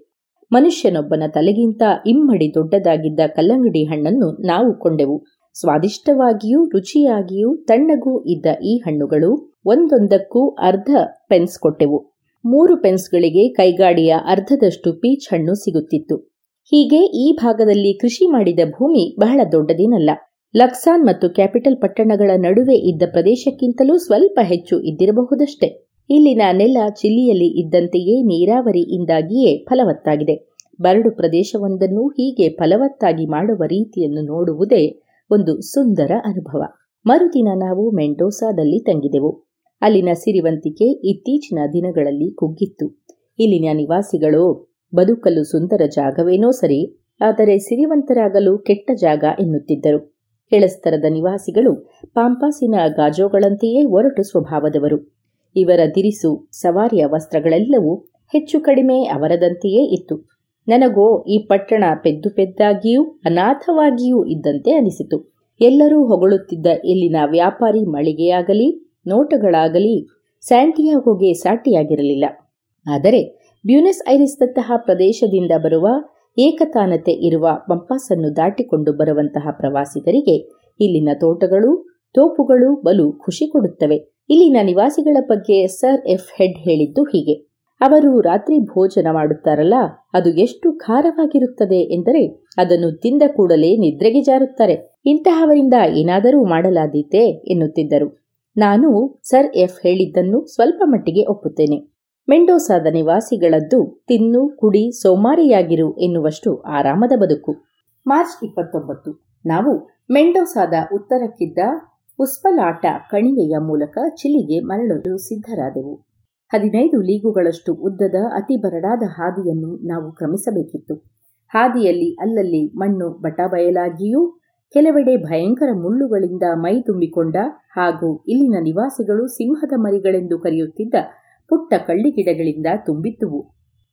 ಮನುಷ್ಯನೊಬ್ಬನ ತಲೆಗಿಂತ ಇಮ್ಮಡಿ ದೊಡ್ಡದಾಗಿದ್ದ ಕಲ್ಲಂಗಡಿ ಹಣ್ಣನ್ನು ನಾವು ಕೊಂಡೆವು. ಸ್ವಾದಿಷ್ಟವಾಗಿಯೂ ರುಚಿಯಾಗಿಯೂ ತಣ್ಣಗೂ ಇದ್ದ ಈ ಹಣ್ಣುಗಳು ಒಂದೊಂದಕ್ಕೂ ಅರ್ಧ ಪೆನ್ಸ್ ಕೊಟ್ಟೆವು. ಮೂರು ಪೆನ್ಸ್ಗಳಿಗೆ ಕೈಗಾಡಿಯ ಅರ್ಧದಷ್ಟು ಪೀಚ್ ಹಣ್ಣು ಸಿಗುತ್ತಿತ್ತು. ಹೀಗೆ ಈ ಭಾಗದಲ್ಲಿ ಕೃಷಿ ಮಾಡಿದ ಭೂಮಿ ಬಹಳ ದೊಡ್ಡದೇನಲ್ಲ. ಲಕ್ಸಾನ್ ಮತ್ತು ಕ್ಯಾಪಿಟಲ್ ಪಟ್ಟಣಗಳ ನಡುವೆ ಇದ್ದ ಪ್ರದೇಶಕ್ಕಿಂತಲೂ ಸ್ವಲ್ಪ ಹೆಚ್ಚು ಇದ್ದಿರಬಹುದಷ್ಟೇ. ಇಲ್ಲಿನ ನೆಲ ಚಿಲ್ಲಿಯಲ್ಲಿ ಇದ್ದಂತೆಯೇ ನೀರಾವರಿಯಿಂದಾಗಿಯೇ ಫಲವತ್ತಾಗಿದೆ. ಬರಡು ಪ್ರದೇಶವೊಂದನ್ನು ಹೀಗೆ ಫಲವತ್ತಾಗಿ ಮಾಡುವ ರೀತಿಯನ್ನು ನೋಡುವುದೇ ಒಂದು ಸುಂದರ ಅನುಭವ. ಮರುದಿನ ನಾವು ಮೆಂಡೋಸಾದಲ್ಲಿ ತಂಗಿದೆವು. ಅಲ್ಲಿನ ಸಿರಿವಂತಿಕೆ ಇತ್ತೀಚಿನ ದಿನಗಳಲ್ಲಿ ಕುಗ್ಗಿತ್ತು. ಇಲ್ಲಿನ ನಿವಾಸಿಗಳು ಬದುಕಲು ಸುಂದರ ಜಾಗವೇನೋ ಸರಿ, ಆದರೆ ಸಿರಿವಂತರಾಗಲು ಕೆಟ್ಟ ಜಾಗ ಎನ್ನುತ್ತಿದ್ದರು. ಕೆಳಸ್ತರದ ನಿವಾಸಿಗಳು ಪಾಂಪಾಸಿನ ಗಾಜೋಗಳಂತೆಯೇ ಒರಟು ಸ್ವಭಾವದವರು. ಇವರ ದಿರಿಸು, ಸವಾರಿಯ ವಸ್ತ್ರಗಳೆಲ್ಲವೂ ಹೆಚ್ಚು ಕಡಿಮೆ ಅವರದಂತೆಯೇ ಇತ್ತು. ನನಗೋ ಈ ಪಟ್ಟಣ ಪೆದ್ದು ಪೆದ್ದಾಗಿಯೂ ಅನಾಥವಾಗಿಯೂ ಇದ್ದಂತೆ ಅನಿಸಿತು. ಎಲ್ಲರೂ ಹೊಗಳುತ್ತಿದ್ದ ಇಲ್ಲಿನ ವ್ಯಾಪಾರಿ ಮಳಿಗೆಯಾಗಲಿ, ನೋಟಗಳಾಗಲಿ ಸ್ಯಾಂಟಿಯಾಗೋಗೆ ಸಾಟಿಯಾಗಿರಲಿಲ್ಲ. ಆದರೆ ಬ್ಯೂನಸ್ ಐರಿಸ್ದಂತಹ ಪ್ರದೇಶದಿಂದ ಬರುವ ಏಕತಾನತೆ ಇರುವ ಪಂಪಾಸನ್ನು ದಾಟಿಕೊಂಡು ಬರುವಂತಹ ಪ್ರವಾಸಿಗರಿಗೆ ಇಲ್ಲಿನ ತೋಟಗಳು, ತೋಪುಗಳು ಬಲು ಖುಷಿ ಕೊಡುತ್ತವೆ. ಇಲ್ಲಿನ ನಿವಾಸಿಗಳ ಬಗ್ಗೆ ಸರ್ ಎಫ್ ಹೆಡ್ ಹೇಳಿದ್ದು ಹೀಗೆ. ಅವರು ರಾತ್ರಿ ಭೋಜನ ಮಾಡುತ್ತಾರಲ್ಲ, ಅದು ಎಷ್ಟು ಖಾರವಾಗಿರುತ್ತದೆ ಎಂದರೆ ಅದನ್ನು ತಿಂದ ಕೂಡಲೇ ನಿದ್ರೆಗೆ ಜಾರುತ್ತಾರೆ. ಇಂತಹವರಿಂದ ಏನಾದರೂ ಮಾಡಲಾದೀತೆ ಎನ್ನುತ್ತಿದ್ದರು. ನಾನು ಸರ್ ಎಫ್ ಹೇಳಿದ್ದನ್ನು ಸ್ವಲ್ಪ ಮಟ್ಟಿಗೆ ಒಪ್ಪುತ್ತೇನೆ. ಮೆಂಡೋಸಾದ ನಿವಾಸಿಗಳದ್ದು ತಿನ್ನು, ಕುಡಿ, ಸೋಮಾರಿಯಾಗಿರು ಎನ್ನುವಷ್ಟು ಆರಾಮದ ಬದುಕು. ಮಾರ್ಚ್ ಇಪ್ಪತ್ತೊಂಬತ್ತು, ನಾವು ಮೆಂಡೋಸಾದ ಉತ್ತರಕ್ಕಿದ್ದ ಉಸ್ಪಲಾಟ ಕಣಿವೆಯ ಮೂಲಕ ಚಿಲಿಗೆ ಮರಳಲು ಸಿದ್ಧರಾದೆವು. ಹದಿನೈದು ಲೀಗುಗಳಷ್ಟು ಉದ್ದದ ಅತಿ ಬರಡಾದ ಹಾದಿಯನ್ನು ನಾವು ಕ್ರಮಿಸಬೇಕಿತ್ತು. ಹಾದಿಯಲ್ಲಿ ಅಲ್ಲಲ್ಲಿ ಮಣ್ಣು ಬಟಾಬಯಲಾಗಿಯೂ, ಕೆಲವೆಡೆ ಭಯಂಕರ ಮುಳ್ಳುಗಳಿಂದ ಮೈ ತುಂಬಿಕೊಂಡ ಹಾಗೂ ಇಲ್ಲಿನ ನಿವಾಸಿಗಳು ಸಿಂಹದ ಮರಿಗಳೆಂದು ಕರೆಯುತ್ತಿದ್ದ ಪುಟ್ಟ ಕಳ್ಳಿಗಿಡಗಳಿಂದ ತುಂಬಿದ್ದುವು.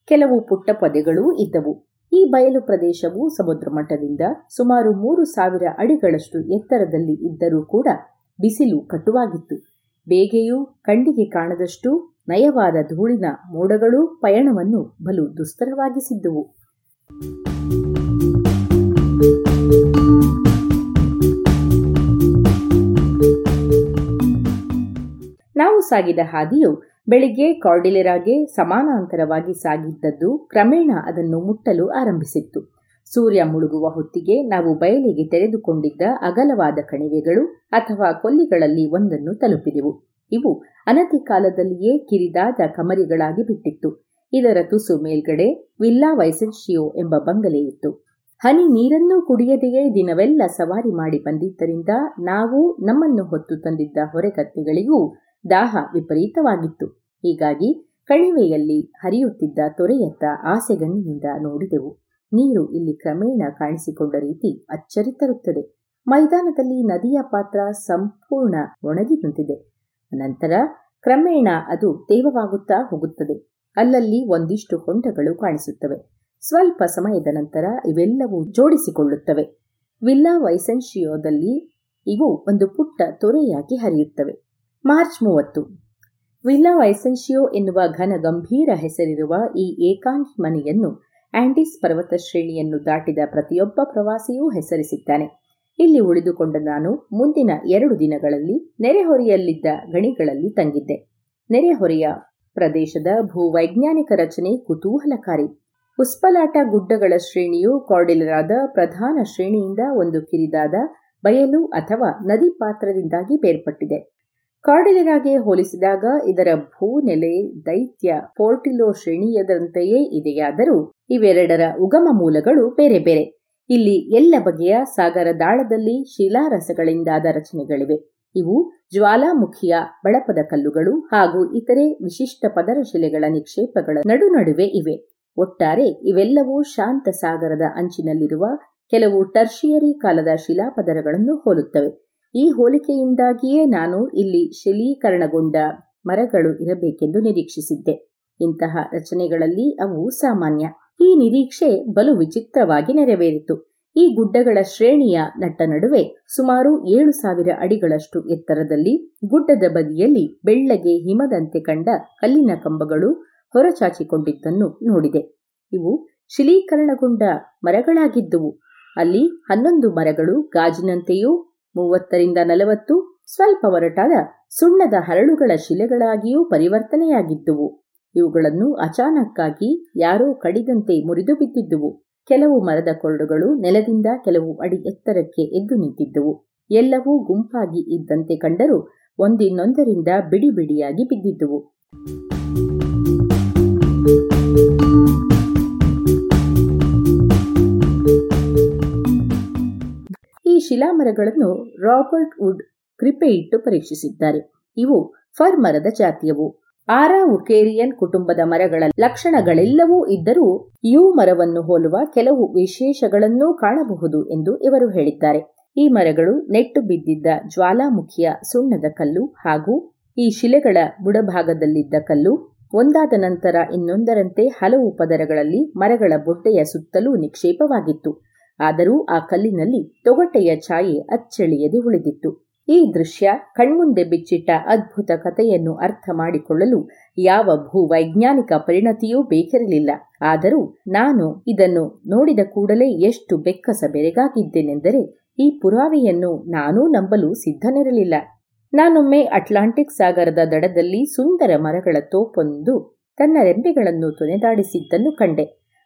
ಕೆಲವು ಪುಟ್ಟ ಪೊದೆಗಳೂ ಇದ್ದವು. ಈ ಬಯಲು ಪ್ರದೇಶವು ಸಮುದ್ರ ಮಟ್ಟದಿಂದ ಸುಮಾರು ಮೂರು ಸಾವಿರ ಅಡಿಗಳಷ್ಟು ಎತ್ತರದಲ್ಲಿ ಇದ್ದರೂ ಕೂಡ ಬಿಸಿಲು ಕಟುವಾಗಿತ್ತು. ಬೇಗೆಯೂ ಕಣ್ಣಿಗೆ ಕಾಣದಷ್ಟು ನಯವಾದ ಧೂಳಿನ ಮೋಡಗಳು ಪಯಣವನ್ನು ಬಲು ದುಸ್ತರವಾಗಿಸಿದ್ದುವು. ನಾವು ಸಾಗಿದ ಹಾದಿಯು ಬೆಳಿಗ್ಗೆ ಕಾರ್ಡಿಲೆರಾಗೆ ಸಮಾನಾಂತರವಾಗಿ ಸಾಗಿದ್ದದ್ದು ಕ್ರಮೇಣ ಅದನ್ನು ಮುಟ್ಟಲು ಆರಂಭಿಸಿತ್ತು. ಸೂರ್ಯ ಮುಳುಗುವ ಹೊತ್ತಿಗೆ ನಾವು ಬಯಲಿಗೆ ತೆರೆದುಕೊಂಡಿದ್ದ ಅಗಲವಾದ ಕಣಿವೆಗಳು ಅಥವಾ ಕೊಲ್ಲಿಗಳಲ್ಲಿ ಒಂದನ್ನು ತಲುಪಿದೆವು. ಇವು ಅನತಿ ಕಾಲದಲ್ಲಿಯೇ ಕಿರಿದಾದ ಕಮರಿಗಳಾಗಿ ಬಿಟ್ಟಿತ್ತು. ಇದರ ತುಸು ಮೇಲ್ಗಡೆ ವಿಲ್ಲಾ ವೈಸೆನ್ಶಿಯೋ ಎಂಬ ಬಂಗಲೆ ಇತ್ತು. ಹನಿ ನೀರನ್ನೂ ಕುಡಿಯದೆಯೇ ದಿನವೆಲ್ಲ ಸವಾರಿ ಮಾಡಿ ಬಂದಿದ್ದರಿಂದ ನಾವು ನಮ್ಮನ್ನು ಹೊತ್ತು ತಂದಿದ್ದ ಹೊರೆಕತ್ತೆಗಳಿಗೂ ದಾಹ ವಿಪರೀತವಾಗಿತ್ತು. ಹೀಗಾಗಿ ಕಣಿವೆಯಲ್ಲಿ ಹರಿಯುತ್ತಿದ್ದ ತೊರೆಯತ್ತ ಆಸೆಗಣ್ಣಿನಿಂದ ನೋಡಿದೆವು. ನೀರು ಇಲ್ಲಿ ಕ್ರಮೇಣ ಕಾಣಿಸಿಕೊಂಡ ರೀತಿ ಅಚ್ಚರಿ ತರುತ್ತದೆ. ಮೈದಾನದಲ್ಲಿ ನದಿಯ ಪಾತ್ರ ಸಂಪೂರ್ಣ ಒಣಗಿ ನಿಂತಿದೆ. ನಂತರ ಕ್ರಮೇಣ ಅದು ತೇವವಾಗುತ್ತಾ ಹೋಗುತ್ತದೆ. ಅಲ್ಲಲ್ಲಿ ಒಂದಿಷ್ಟು ಹೊಂಡಗಳು ಕಾಣಿಸುತ್ತವೆ. ಸ್ವಲ್ಪ ಸಮಯದ ನಂತರ ಇವೆಲ್ಲವೂ ಜೋಡಿಸಿಕೊಳ್ಳುತ್ತವೆ. ವಿಲ್ಲಾ ವೈಸೆನ್ಶಿಯೋದಲ್ಲಿ ಇವು ಒಂದು ಪುಟ್ಟ ತೊರೆಯಾಗಿ ಹರಿಯುತ್ತವೆ. ಮಾರ್ಚ್ ಮೂವತ್ತು. ವಿಲ್ಲಾ ವೈಸೆನ್ಶಿಯೋ ಎನ್ನುವ ಘನ ಗಂಭೀರ ಹೆಸರಿರುವ ಈ ಏಕಾಂಗಿ ಮನೆಯನ್ನು ಆಂಡಿಸ್ ಪರ್ವತ ಶ್ರೇಣಿಯನ್ನು ದಾಟಿದ ಪ್ರತಿಯೊಬ್ಬ ಪ್ರವಾಸಿಯೂ ಹೆಸರಿಸಿದ್ದಾನೆ. ಇಲ್ಲಿ ಉಳಿದುಕೊಂಡ ನಾನು ಮುಂದಿನ ಎರಡು ದಿನಗಳಲ್ಲಿ ನೆರೆಹೊರೆಯಲ್ಲಿದ್ದ ಗಣಿಗಳಲ್ಲಿ ತಂಗಿದ್ದೆ. ನೆರೆಹೊರೆಯ ಪ್ರದೇಶದ ಭೂವೈಜ್ಞಾನಿಕ ರಚನೆ ಕುತೂಹಲಕಾರಿ. ಉಸ್ಪಲಾಟ ಗುಡ್ಡಗಳ ಶ್ರೇಣಿಯು ಕಾರ್ಡಿಲರಾದ ಪ್ರಧಾನ ಶ್ರೇಣಿಯಿಂದ ಒಂದು ಕಿರಿದಾದ ಬಯಲು ಅಥವಾ ನದಿ ಪಾತ್ರದಿಂದಾಗಿ ಬೇರ್ಪಟ್ಟಿದೆ. ಕಾರ್ಡಿಲರಾಗೆ ಹೋಲಿಸಿದಾಗ ಇದರ ಭೂನೆಲೆ ದೈತ್ಯ, ಪೋರ್ಟಿಲೋ ಶ್ರೇಣಿಯದಂತೆಯೇ ಇದೆಯಾದರೂ ಇವೆರಡರ ಉಗಮ ಮೂಲಗಳು ಬೇರೆ ಬೇರೆ. ಇಲ್ಲಿ ಎಲ್ಲ ಬಗೆಯ ಸಾಗರ ದಾಳದಲ್ಲಿ ಶಿಲಾರಸಗಳಿಂದಾದ ರಚನೆಗಳಿವೆ. ಇವು ಜ್ವಾಲಾಮುಖಿಯ ಬಳಪದ ಕಲ್ಲುಗಳು ಹಾಗೂ ಇತರೆ ವಿಶಿಷ್ಟ ಪದರಶಿಲೆಗಳ ನಿಕ್ಷೇಪಗಳ ನಡುನಡುವೆ ಇವೆ. ಒಟ್ಟಾರೆ ಇವೆಲ್ಲವೂ ಶಾಂತ ಸಾಗರದ ಅಂಚಿನಲ್ಲಿರುವ ಕೆಲವು ಟರ್ಷಿಯರಿ ಕಾಲದ ಶಿಲಾಪದರಗಳನ್ನು ಹೋಲುತ್ತವೆ. ಈ ಹೋಲಿಕೆಯಿಂದಾಗಿಯೇ ನಾನು ಇಲ್ಲಿ ಶಿಲೀಕರಣಗೊಂಡ ಮರಗಳು ಇರಬೇಕೆಂದು ನಿರೀಕ್ಷಿಸಿದ್ದೆ. ಇಂತಹ ರಚನೆಗಳಲ್ಲಿ ಅವು ಸಾಮಾನ್ಯ. ಈ ನಿರೀಕ್ಷೆ ಬಲು ವಿಚಿತ್ರವಾಗಿ ನೆರವೇರಿತು. ಈ ಗುಡ್ಡಗಳ ಶ್ರೇಣಿಯ ನಟ್ಟ ನಡುವೆ ಸುಮಾರು ಏಳು ಸಾವಿರ ಅಡಿಗಳಷ್ಟು ಎತ್ತರದಲ್ಲಿ ಗುಡ್ಡದ ಬದಿಯಲ್ಲಿ ಬೆಳ್ಳಗೆ ಹಿಮದಂತೆ ಕಂಡ ಕಲ್ಲಿನ ಕಂಬಗಳು ಹೊರಚಾಚಿಕೊಂಡಿದ್ದನ್ನು ನೋಡಿದೆ. ಇವು ಶಿಲೀಕರಣಗೊಂಡ ಮರಗಳಾಗಿದ್ದುವು. ಅಲ್ಲಿ ಹನ್ನೊಂದು ಮರಗಳು ಗಾಜಿನಂತೆಯೂ ಮೂವತ್ತರಿಂದ ನಲವತ್ತು ಸ್ವಲ್ಪ ಒರಟಾದ ಸುಣ್ಣದ ಹರಳುಗಳ ಶಿಲೆಗಳಾಗಿಯೂ ಪರಿವರ್ತನೆಯಾಗಿದ್ದುವು. ಇವುಗಳನ್ನು ಅಚಾನಕ್ಕಾಗಿ ಯಾರೋ ಕಡಿದಂತೆ ಮುರಿದು ಬಿದ್ದಿದ್ದುವು. ಕೆಲವು ಮರದ ಕೊರಡುಗಳು ನೆಲದಿಂದ ಕೆಲವು ಅಡಿ ಎತ್ತರಕ್ಕೆ ಎದ್ದು ನಿಂತಿದ್ದುವು. ಎಲ್ಲವೂ ಗುಂಪಾಗಿ ಇದ್ದಂತೆ ಕಂಡರೂ ಒಂದಿನೊಂದರಿಂದ ಬಿಡಿ ಬಿಡಿಯಾಗಿ ಬಿದ್ದಿದ್ದುವು. ಈ ಶಿಲಾಮರಗಳನ್ನು ರಾಬರ್ಟ್ ವುಡ್ ಕೃಪೆ ಇಟ್ಟು ಪರೀಕ್ಷಿಸಿದ್ದಾರೆ. ಇವು ಫರ್ ಮರದ ಜಾತಿಯವು. ಆರಾ ಉಕೇರಿಯನ್ ಕುಟುಂಬದ ಮರಗಳ ಲಕ್ಷಣಗಳೆಲ್ಲವೂ ಇದ್ದರೂ ಯು ಮರವನ್ನು ಹೋಲುವ ಕೆಲವು ವಿಶೇಷಗಳನ್ನೂ ಕಾಣಬಹುದು ಎಂದು ಇವರು ಹೇಳಿದ್ದಾರೆ. ಈ ಮರಗಳು ನೆಟ್ಟು ಬಿದ್ದಿದ್ದ ಜ್ವಾಲಾಮುಖಿಯ ಸುಣ್ಣದ ಕಲ್ಲು ಹಾಗೂ ಈ ಶಿಲೆಗಳ ಬುಡಭಾಗದಲ್ಲಿದ್ದ ಕಲ್ಲು, ಒಂದಾದ ನಂತರ ಇನ್ನೊಂದರಂತೆ ಹಲವು ಪದರಗಳಲ್ಲಿ ಮರಗಳ ಬೊಡ್ಡೆಯ ಸುತ್ತಲೂ ನಿಕ್ಷೇಪವಾಗಿತ್ತು. ಆದರೂ ಆ ಕಲ್ಲಿನಲ್ಲಿ ತೊಗಟೆಯ ಛಾಯೆ ಅಚ್ಚಳಿಯದೆ ಉಳಿದಿತ್ತು. ಈ ದೃಶ್ಯ ಕಣ್ಮುಂದೆ ಬಿಚ್ಚಿಟ್ಟ ಅದ್ಭುತ ಕಥೆಯನ್ನು ಅರ್ಥ ಮಾಡಿಕೊಳ್ಳಲು ಯಾವ ಭೂವೈಜ್ಞಾನಿಕ ಪರಿಣತಿಯೂ ಬೇಕಿರಲಿಲ್ಲ. ಆದರೂ ನಾನು ಇದನ್ನು ನೋಡಿದ ಕೂಡಲೇ ಎಷ್ಟು ಬೆಕ್ಕಸ ಬೆರೆಗಾಗಿದ್ದೇನೆಂದರೆ ಈ ಪುರಾವೆಯನ್ನು ನಾನೂ ನಂಬಲು ಸಿದ್ಧನಿರಲಿಲ್ಲ. ನಾನೊಮ್ಮೆ ಅಟ್ಲಾಂಟಿಕ್ ಸಾಗರದ ದಡದಲ್ಲಿ ಸುಂದರ ಮರಗಳ ತೋಪೊಂದು ತನ್ನ ರೆಂಬೆಗಳನ್ನು ತೊನೆದಾಡಿಸಿದ್ದನ್ನು ಕಂಡೆ.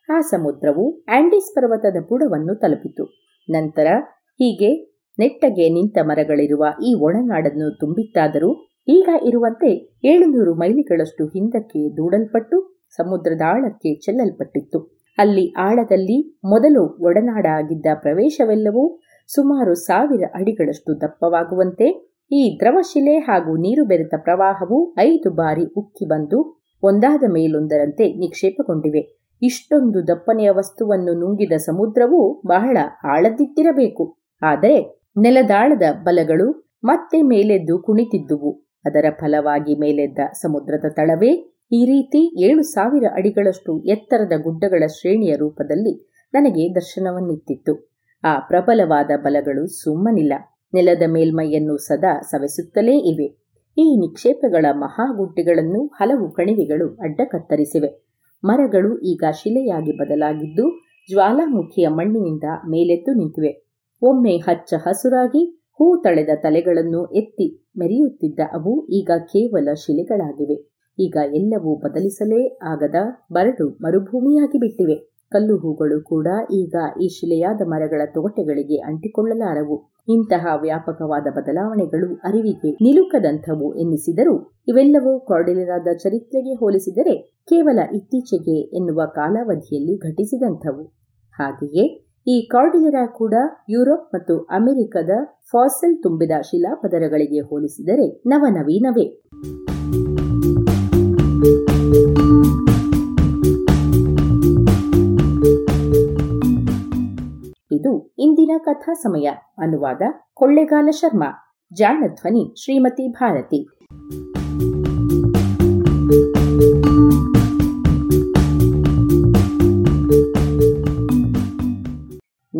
ಆ ಸಮುದ್ರವು ಆಂಡಿಸ್ ಪರ್ವತದ ಬುಡವನ್ನು ತಲುಪಿತು. ನಂತರ ಹೀಗೆ ನೆಟ್ಟಗೆ ನಿಂತ ಮರಗಳಿರುವ ಈ ಒಳನಾಡನ್ನು ತುಂಬಿತ್ತಾದರೂ ಈಗ ಇರುವಂತೆ ಏಳುನೂರು ಮೈಲಿಗಳಷ್ಟು ಹಿಂದಕ್ಕೆ ದೂಡಲ್ಪಟ್ಟು ಸಮುದ್ರದ ಆಳಕ್ಕೆ ಚೆಲ್ಲಲ್ಪಟ್ಟಿತ್ತು. ಅಲ್ಲಿ ಆಳದಲ್ಲಿ ಮೊದಲು ಒಡನಾಡ ಆಗಿದ್ದ ಪ್ರವೇಶವೆಲ್ಲವೂ ಸುಮಾರು ಸಾವಿರ ಅಡಿಗಳಷ್ಟು ದಪ್ಪವಾಗುವಂತೆ ಈ ದ್ರವಶಿಲೆ ಹಾಗೂ ನೀರು ಬೆರೆತ ಪ್ರವಾಹವು ಐದು ಬಾರಿ ಉಕ್ಕಿ ಬಂದು ಒಂದಾದ ಮೇಲೊಂದರಂತೆ ನಿಕ್ಷೇಪಗೊಂಡಿವೆ. ಇಷ್ಟೊಂದು ದಪ್ಪನೆಯ ವಸ್ತುವನ್ನು ನುಂಗಿದ ಸಮುದ್ರವು ಬಹಳ ಆಳದಿದ್ದಿರಬೇಕು ಆದರೆ ನೆಲದಾಳದ ಬಲಗಳು ಮತ್ತೆ ಮೇಲೆದ್ದು ಕುಣಿತಿದ್ದುವು. ಅದರ ಫಲವಾಗಿ ಮೇಲೆದ್ದ ಸಮುದ್ರದ ತಳವೇ ಈ ರೀತಿ ಏಳು ಸಾವಿರ ಅಡಿಗಳಷ್ಟು ಎತ್ತರದ ಗುಡ್ಡಗಳ ಶ್ರೇಣಿಯ ರೂಪದಲ್ಲಿ ನನಗೆ ದರ್ಶನವನ್ನಿತ್ತಿತ್ತು. ಆ ಪ್ರಬಲವಾದ ಬಲಗಳು ಸುಮ್ಮನಿಲ್ಲ. ನೆಲದ ಮೇಲ್ಮೈಯನ್ನು ಸದಾ ಸವೆಸುತ್ತಲೇ ಇವೆ. ಈ ನಿಕ್ಷೇಪಗಳ ಮಹಾಗುಡ್ಡೆಗಳನ್ನು ಹಲವು ಕಣಿವೆಗಳು ಅಡ್ಡ ಕತ್ತರಿಸಿವೆ ಮರಗಳು ಈಗ ಶಿಲೆಯಾಗಿ ಬದಲಾಗಿದ್ದು ಜ್ವಾಲಾಮುಖಿಯ ಮಣ್ಣಿನಿಂದ ಮೇಲೆದ್ದು ನಿಂತಿವೆ. ಒಮ್ಮೆ ಹಚ್ಚ ಹಸುರಾಗಿ ಹೂ ತಳೆದ ತಲೆಗಳನ್ನು ಎತ್ತಿ ಮೆರೆಯುತ್ತಿದ್ದ ಅವು ಈಗ ಕೇವಲ ಶಿಲೆಗಳಾಗಿವೆ. ಈಗ ಎಲ್ಲವೂ ಬದಲಿಸಲೇ ಆಗದ ಬರಡು ಮರುಭೂಮಿಯಾಗಿ ಬಿಟ್ಟಿವೆ. ಕಲ್ಲು ಹೂಗಳು ಕೂಡ ಈಗ ಈ ಶಿಲೆಯಾದ ಮರಗಳ ತೊಗಟೆಗಳಿಗೆ ಅಂಟಿಕೊಳ್ಳಲಾರವು. ಇಂತಹ ವ್ಯಾಪಕವಾದ ಬದಲಾವಣೆಗಳು ಅರಿವಿಗೆ ನಿಲುಕದಂಥವು ಎನ್ನಿಸಿದರೂ ಇವೆಲ್ಲವೂ ಕಾರ್ಡಿಲೆರಾದ ಚರಿತ್ರೆಗೆ ಹೋಲಿಸಿದರೆ ಕೇವಲ ಇತ್ತೀಚೆಗೆ ಎನ್ನುವ ಕಾಲಾವಧಿಯಲ್ಲಿ ಘಟಿಸಿದಂಥವು. ಹಾಗೆಯೇ ಈ ಕಾರ್ಡಿಲೆರಾ ಕೂಡ ಯುರೋಪ್ ಮತ್ತು ಅಮೆರಿಕದ ಫಾಸಲ್ ತುಂಬಿದ ಶಿಲಾಪದರಗಳಿಗೆ ಹೋಲಿಸಿದರೆ ನವನವೀನವೇ. ಇದು ಇಂದಿನ ಕಥಾ ಸಮಯ. ಅನುವಾದ ಕೊಳ್ಳೆಗಾಲ ಶರ್ಮಾ. ಜಾಣಧ್ವನಿ ಶ್ರೀಮತಿ ಭಾರತಿ.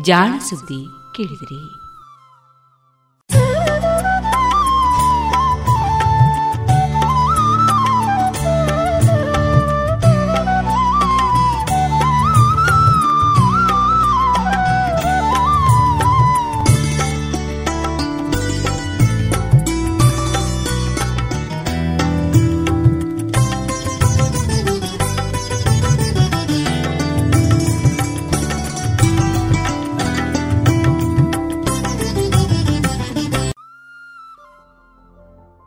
ಜಾಣ ಸುದ್ದಿ ಕೇಳಿದಿರಿ.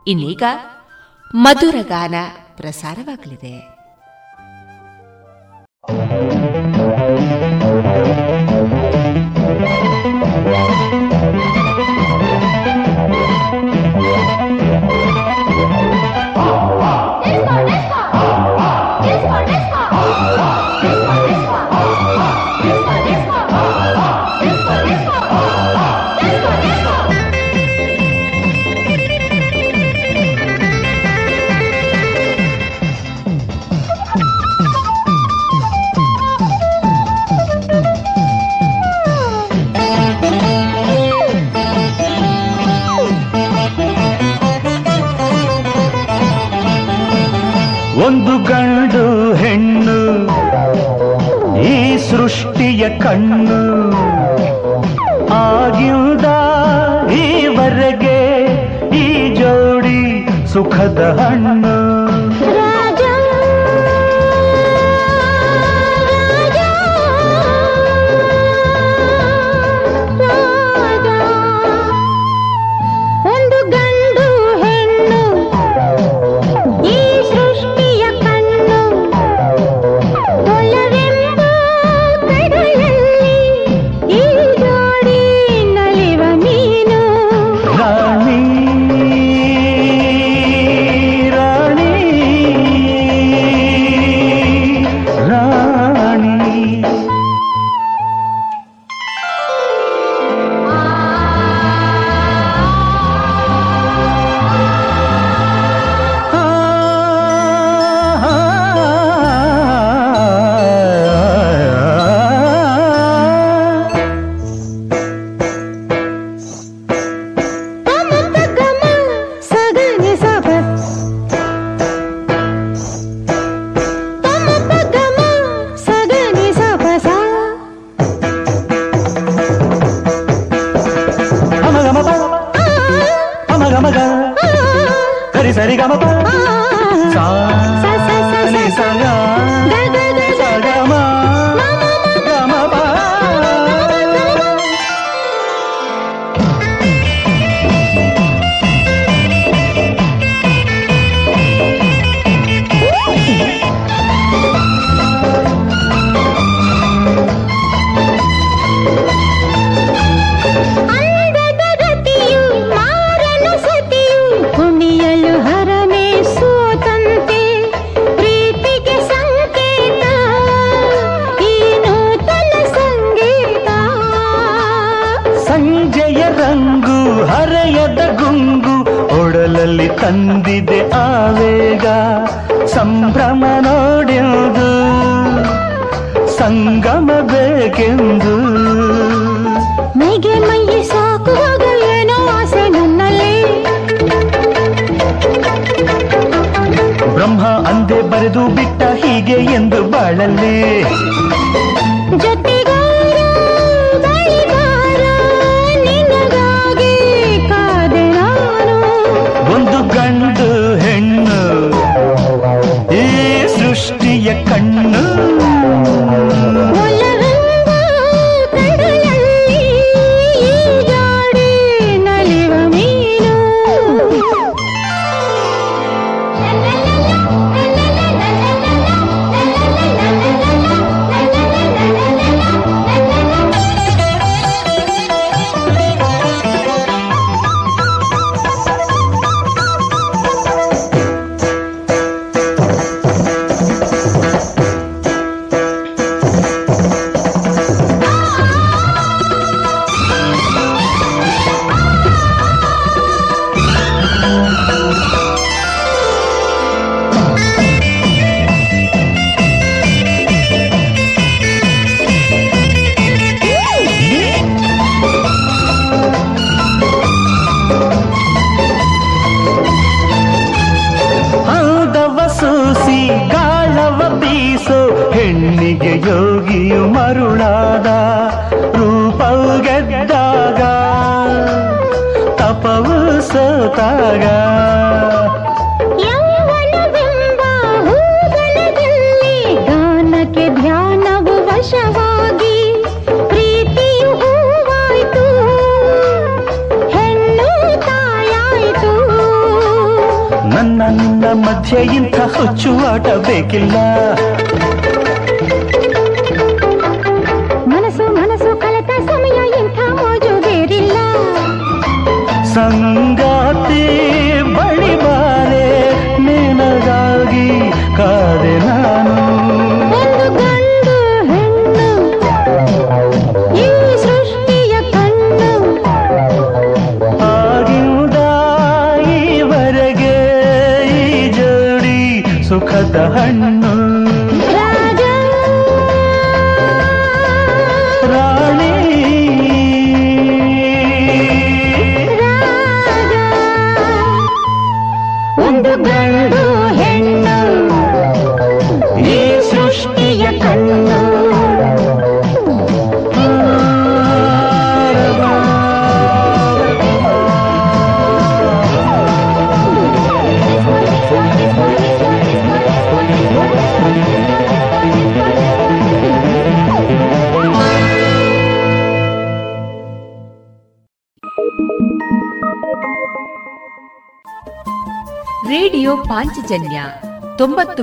ಇನ್ನೀಗ ಮಧುರ ಗಾನ ಪ್ರಸಾರವಾಗಲಿದೆ.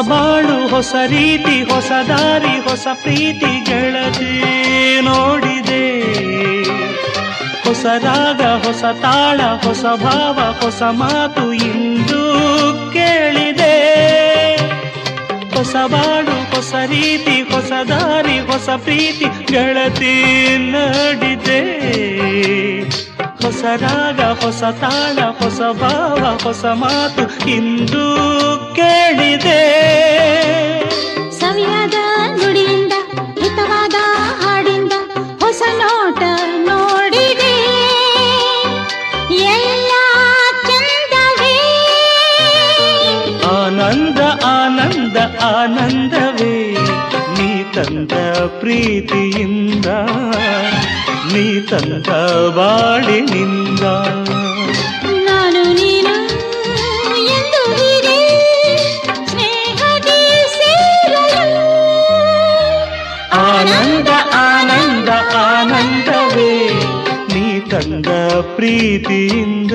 ಬಾಳು ಹೊಸ ರೀತಿ, ಹೊಸ ದಾರಿ, ಹೊಸ ಪ್ರೀತಿ ಗೆಳತಿ ನೋಡಿದೆ. ಹೊಸ ರಾಗ, ಹೊಸ ತಾಳ, ಹೊಸ ಭಾವ, ಹೊಸ ಮಾತು ಇಂದು ಕೇಳಿದೆ. ಹೊಸ ಬಾಳು, ಹೊಸ ರೀತಿ, ಹೊಸ ದಾರಿ, ಹೊಸ ಪ್ರೀತಿ ಗೆಳತಿ ನೋಡಿದೆ. ಹೊಸ ರಾಗ, ಹೊಸ ತಾಳ, ಹೊಸ ಭಾವ, ಹೊಸ ಮಾತು ಇಂದು ಕೇಳಿದೆ. ಸವಿಯಾದ ನುಡಿಯಿಂದ ಹಿತವಾದ ಹಾಡಿಂದ ಹೊಸ ನೋಟ ನೋಡಿದೆ. ಎಲ್ಲ ಚಂದವೇ. ಆನಂದ ಆನಂದ ಆನಂದವೇ. ನೀ ತಂದ ಪ್ರೀತಿಯಿಂದ ನೀ ತಂದ ಬಾಳಿನಿಂದ. ಪ್ರೀತಿಯಿಂದ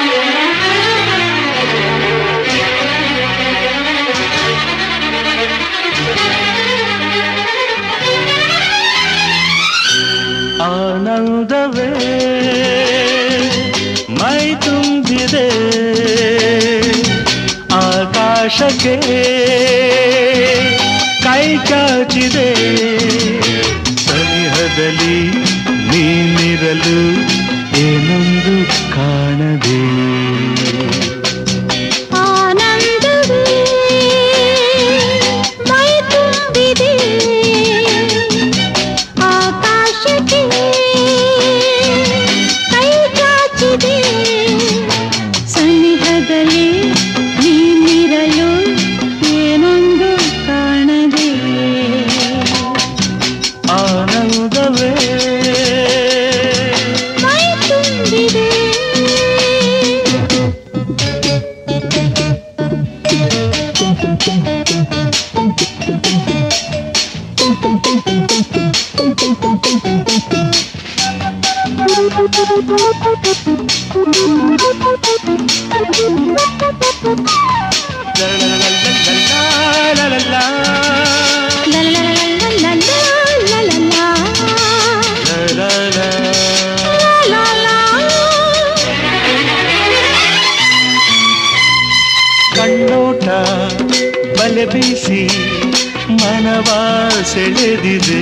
ಕೈಗೆ ಕೈ ಚಾಚಿದೆ ಸನಿಹದಲ್ಲಿ ಕಣ್ಣೋಟ ಬಲೆ ಬೀಸಿ ಮನವಾಸೆಳೆದಿದೆ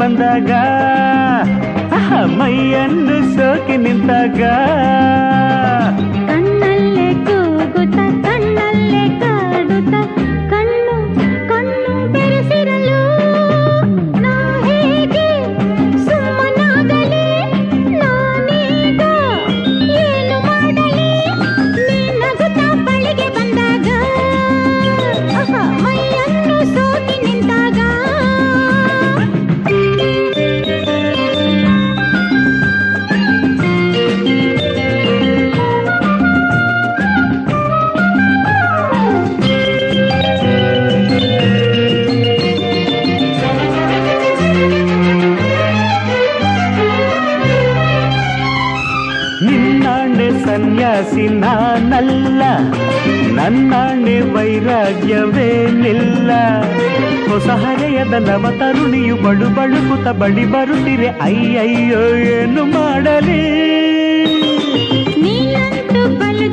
ಬಂದಾಗ ಮೈಯನ್ನು ಸೋಕಿ ನಿಂತಾಗ ಸಹರೆಯ ದಲವ ತರುಣಿಯು ಬಳು ಬಳುಕುತ ಬಳಿ ಬರುತ್ತಿರೆ. ಅಯ್ಯಯ್ಯೋ ಏನು ಮಾಡಲಿ? ನೀಯಂತು ಬಲು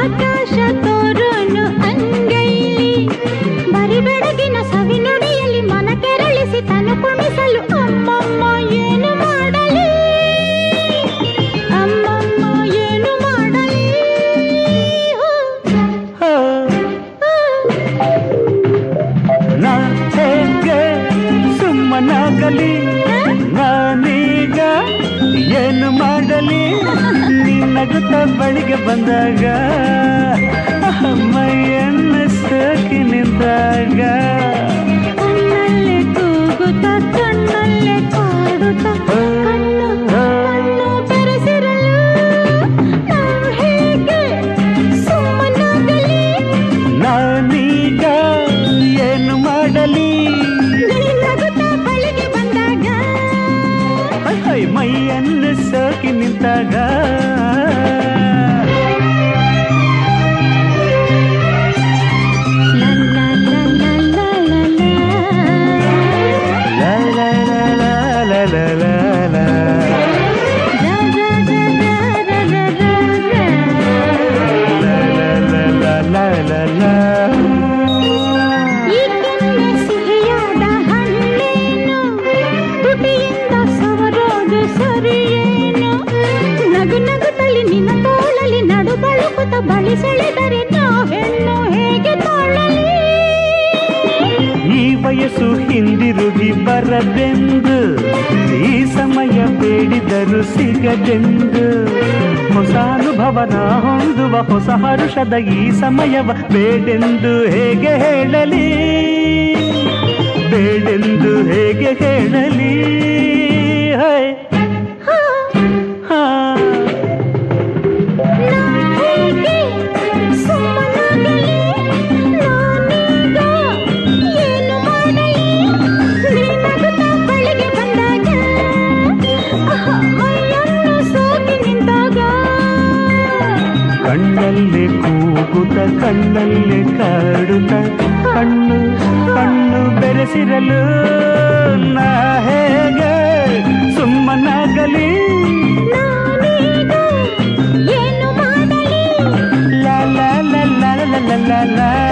ಆಕಾಶ ತೋರೋನು ಅಂಗೈಲಿ. ಬರಿಬೆಡಗಿನ ಸವಿನುಡಿಯಲ್ಲಿ ಮನ ಕೆರಳಿಸಿ ತನು ಬೆಳಿಗ್ಗೆ ಬಂದಾಗ ಅಮ್ಮ ಎನ್ನ ಸಾಕಿ ನಿಂತಾಗ ಗೆಂದು ಹೊಸ ಅನುಭವನ ಹೊಂದುವ ಹೊಸ ಹರುಷದ ಈ ಸಮಯವ ಬೇಡೆಂದು ಹೇಗೆ ಹೇಳಲಿ? ಬೇಡೆಂದು ಹೇಗೆ ಹೇಳಲಿ? ಕಾಡುತ್ತ ಕಣ್ಣಲ್ಲಿ ಕಾಡುತ್ತ ಕಣ್ಣು ಕಣ್ಣು ಬೆರೆಸಿರಲು ನಾ ಹೇಗೆ ಸುಮ್ಮನಾಗಲಿ? ಏನು ಮಾಡಲಿ? ಲ ಲ ಲ ಲ ಲ ಲ.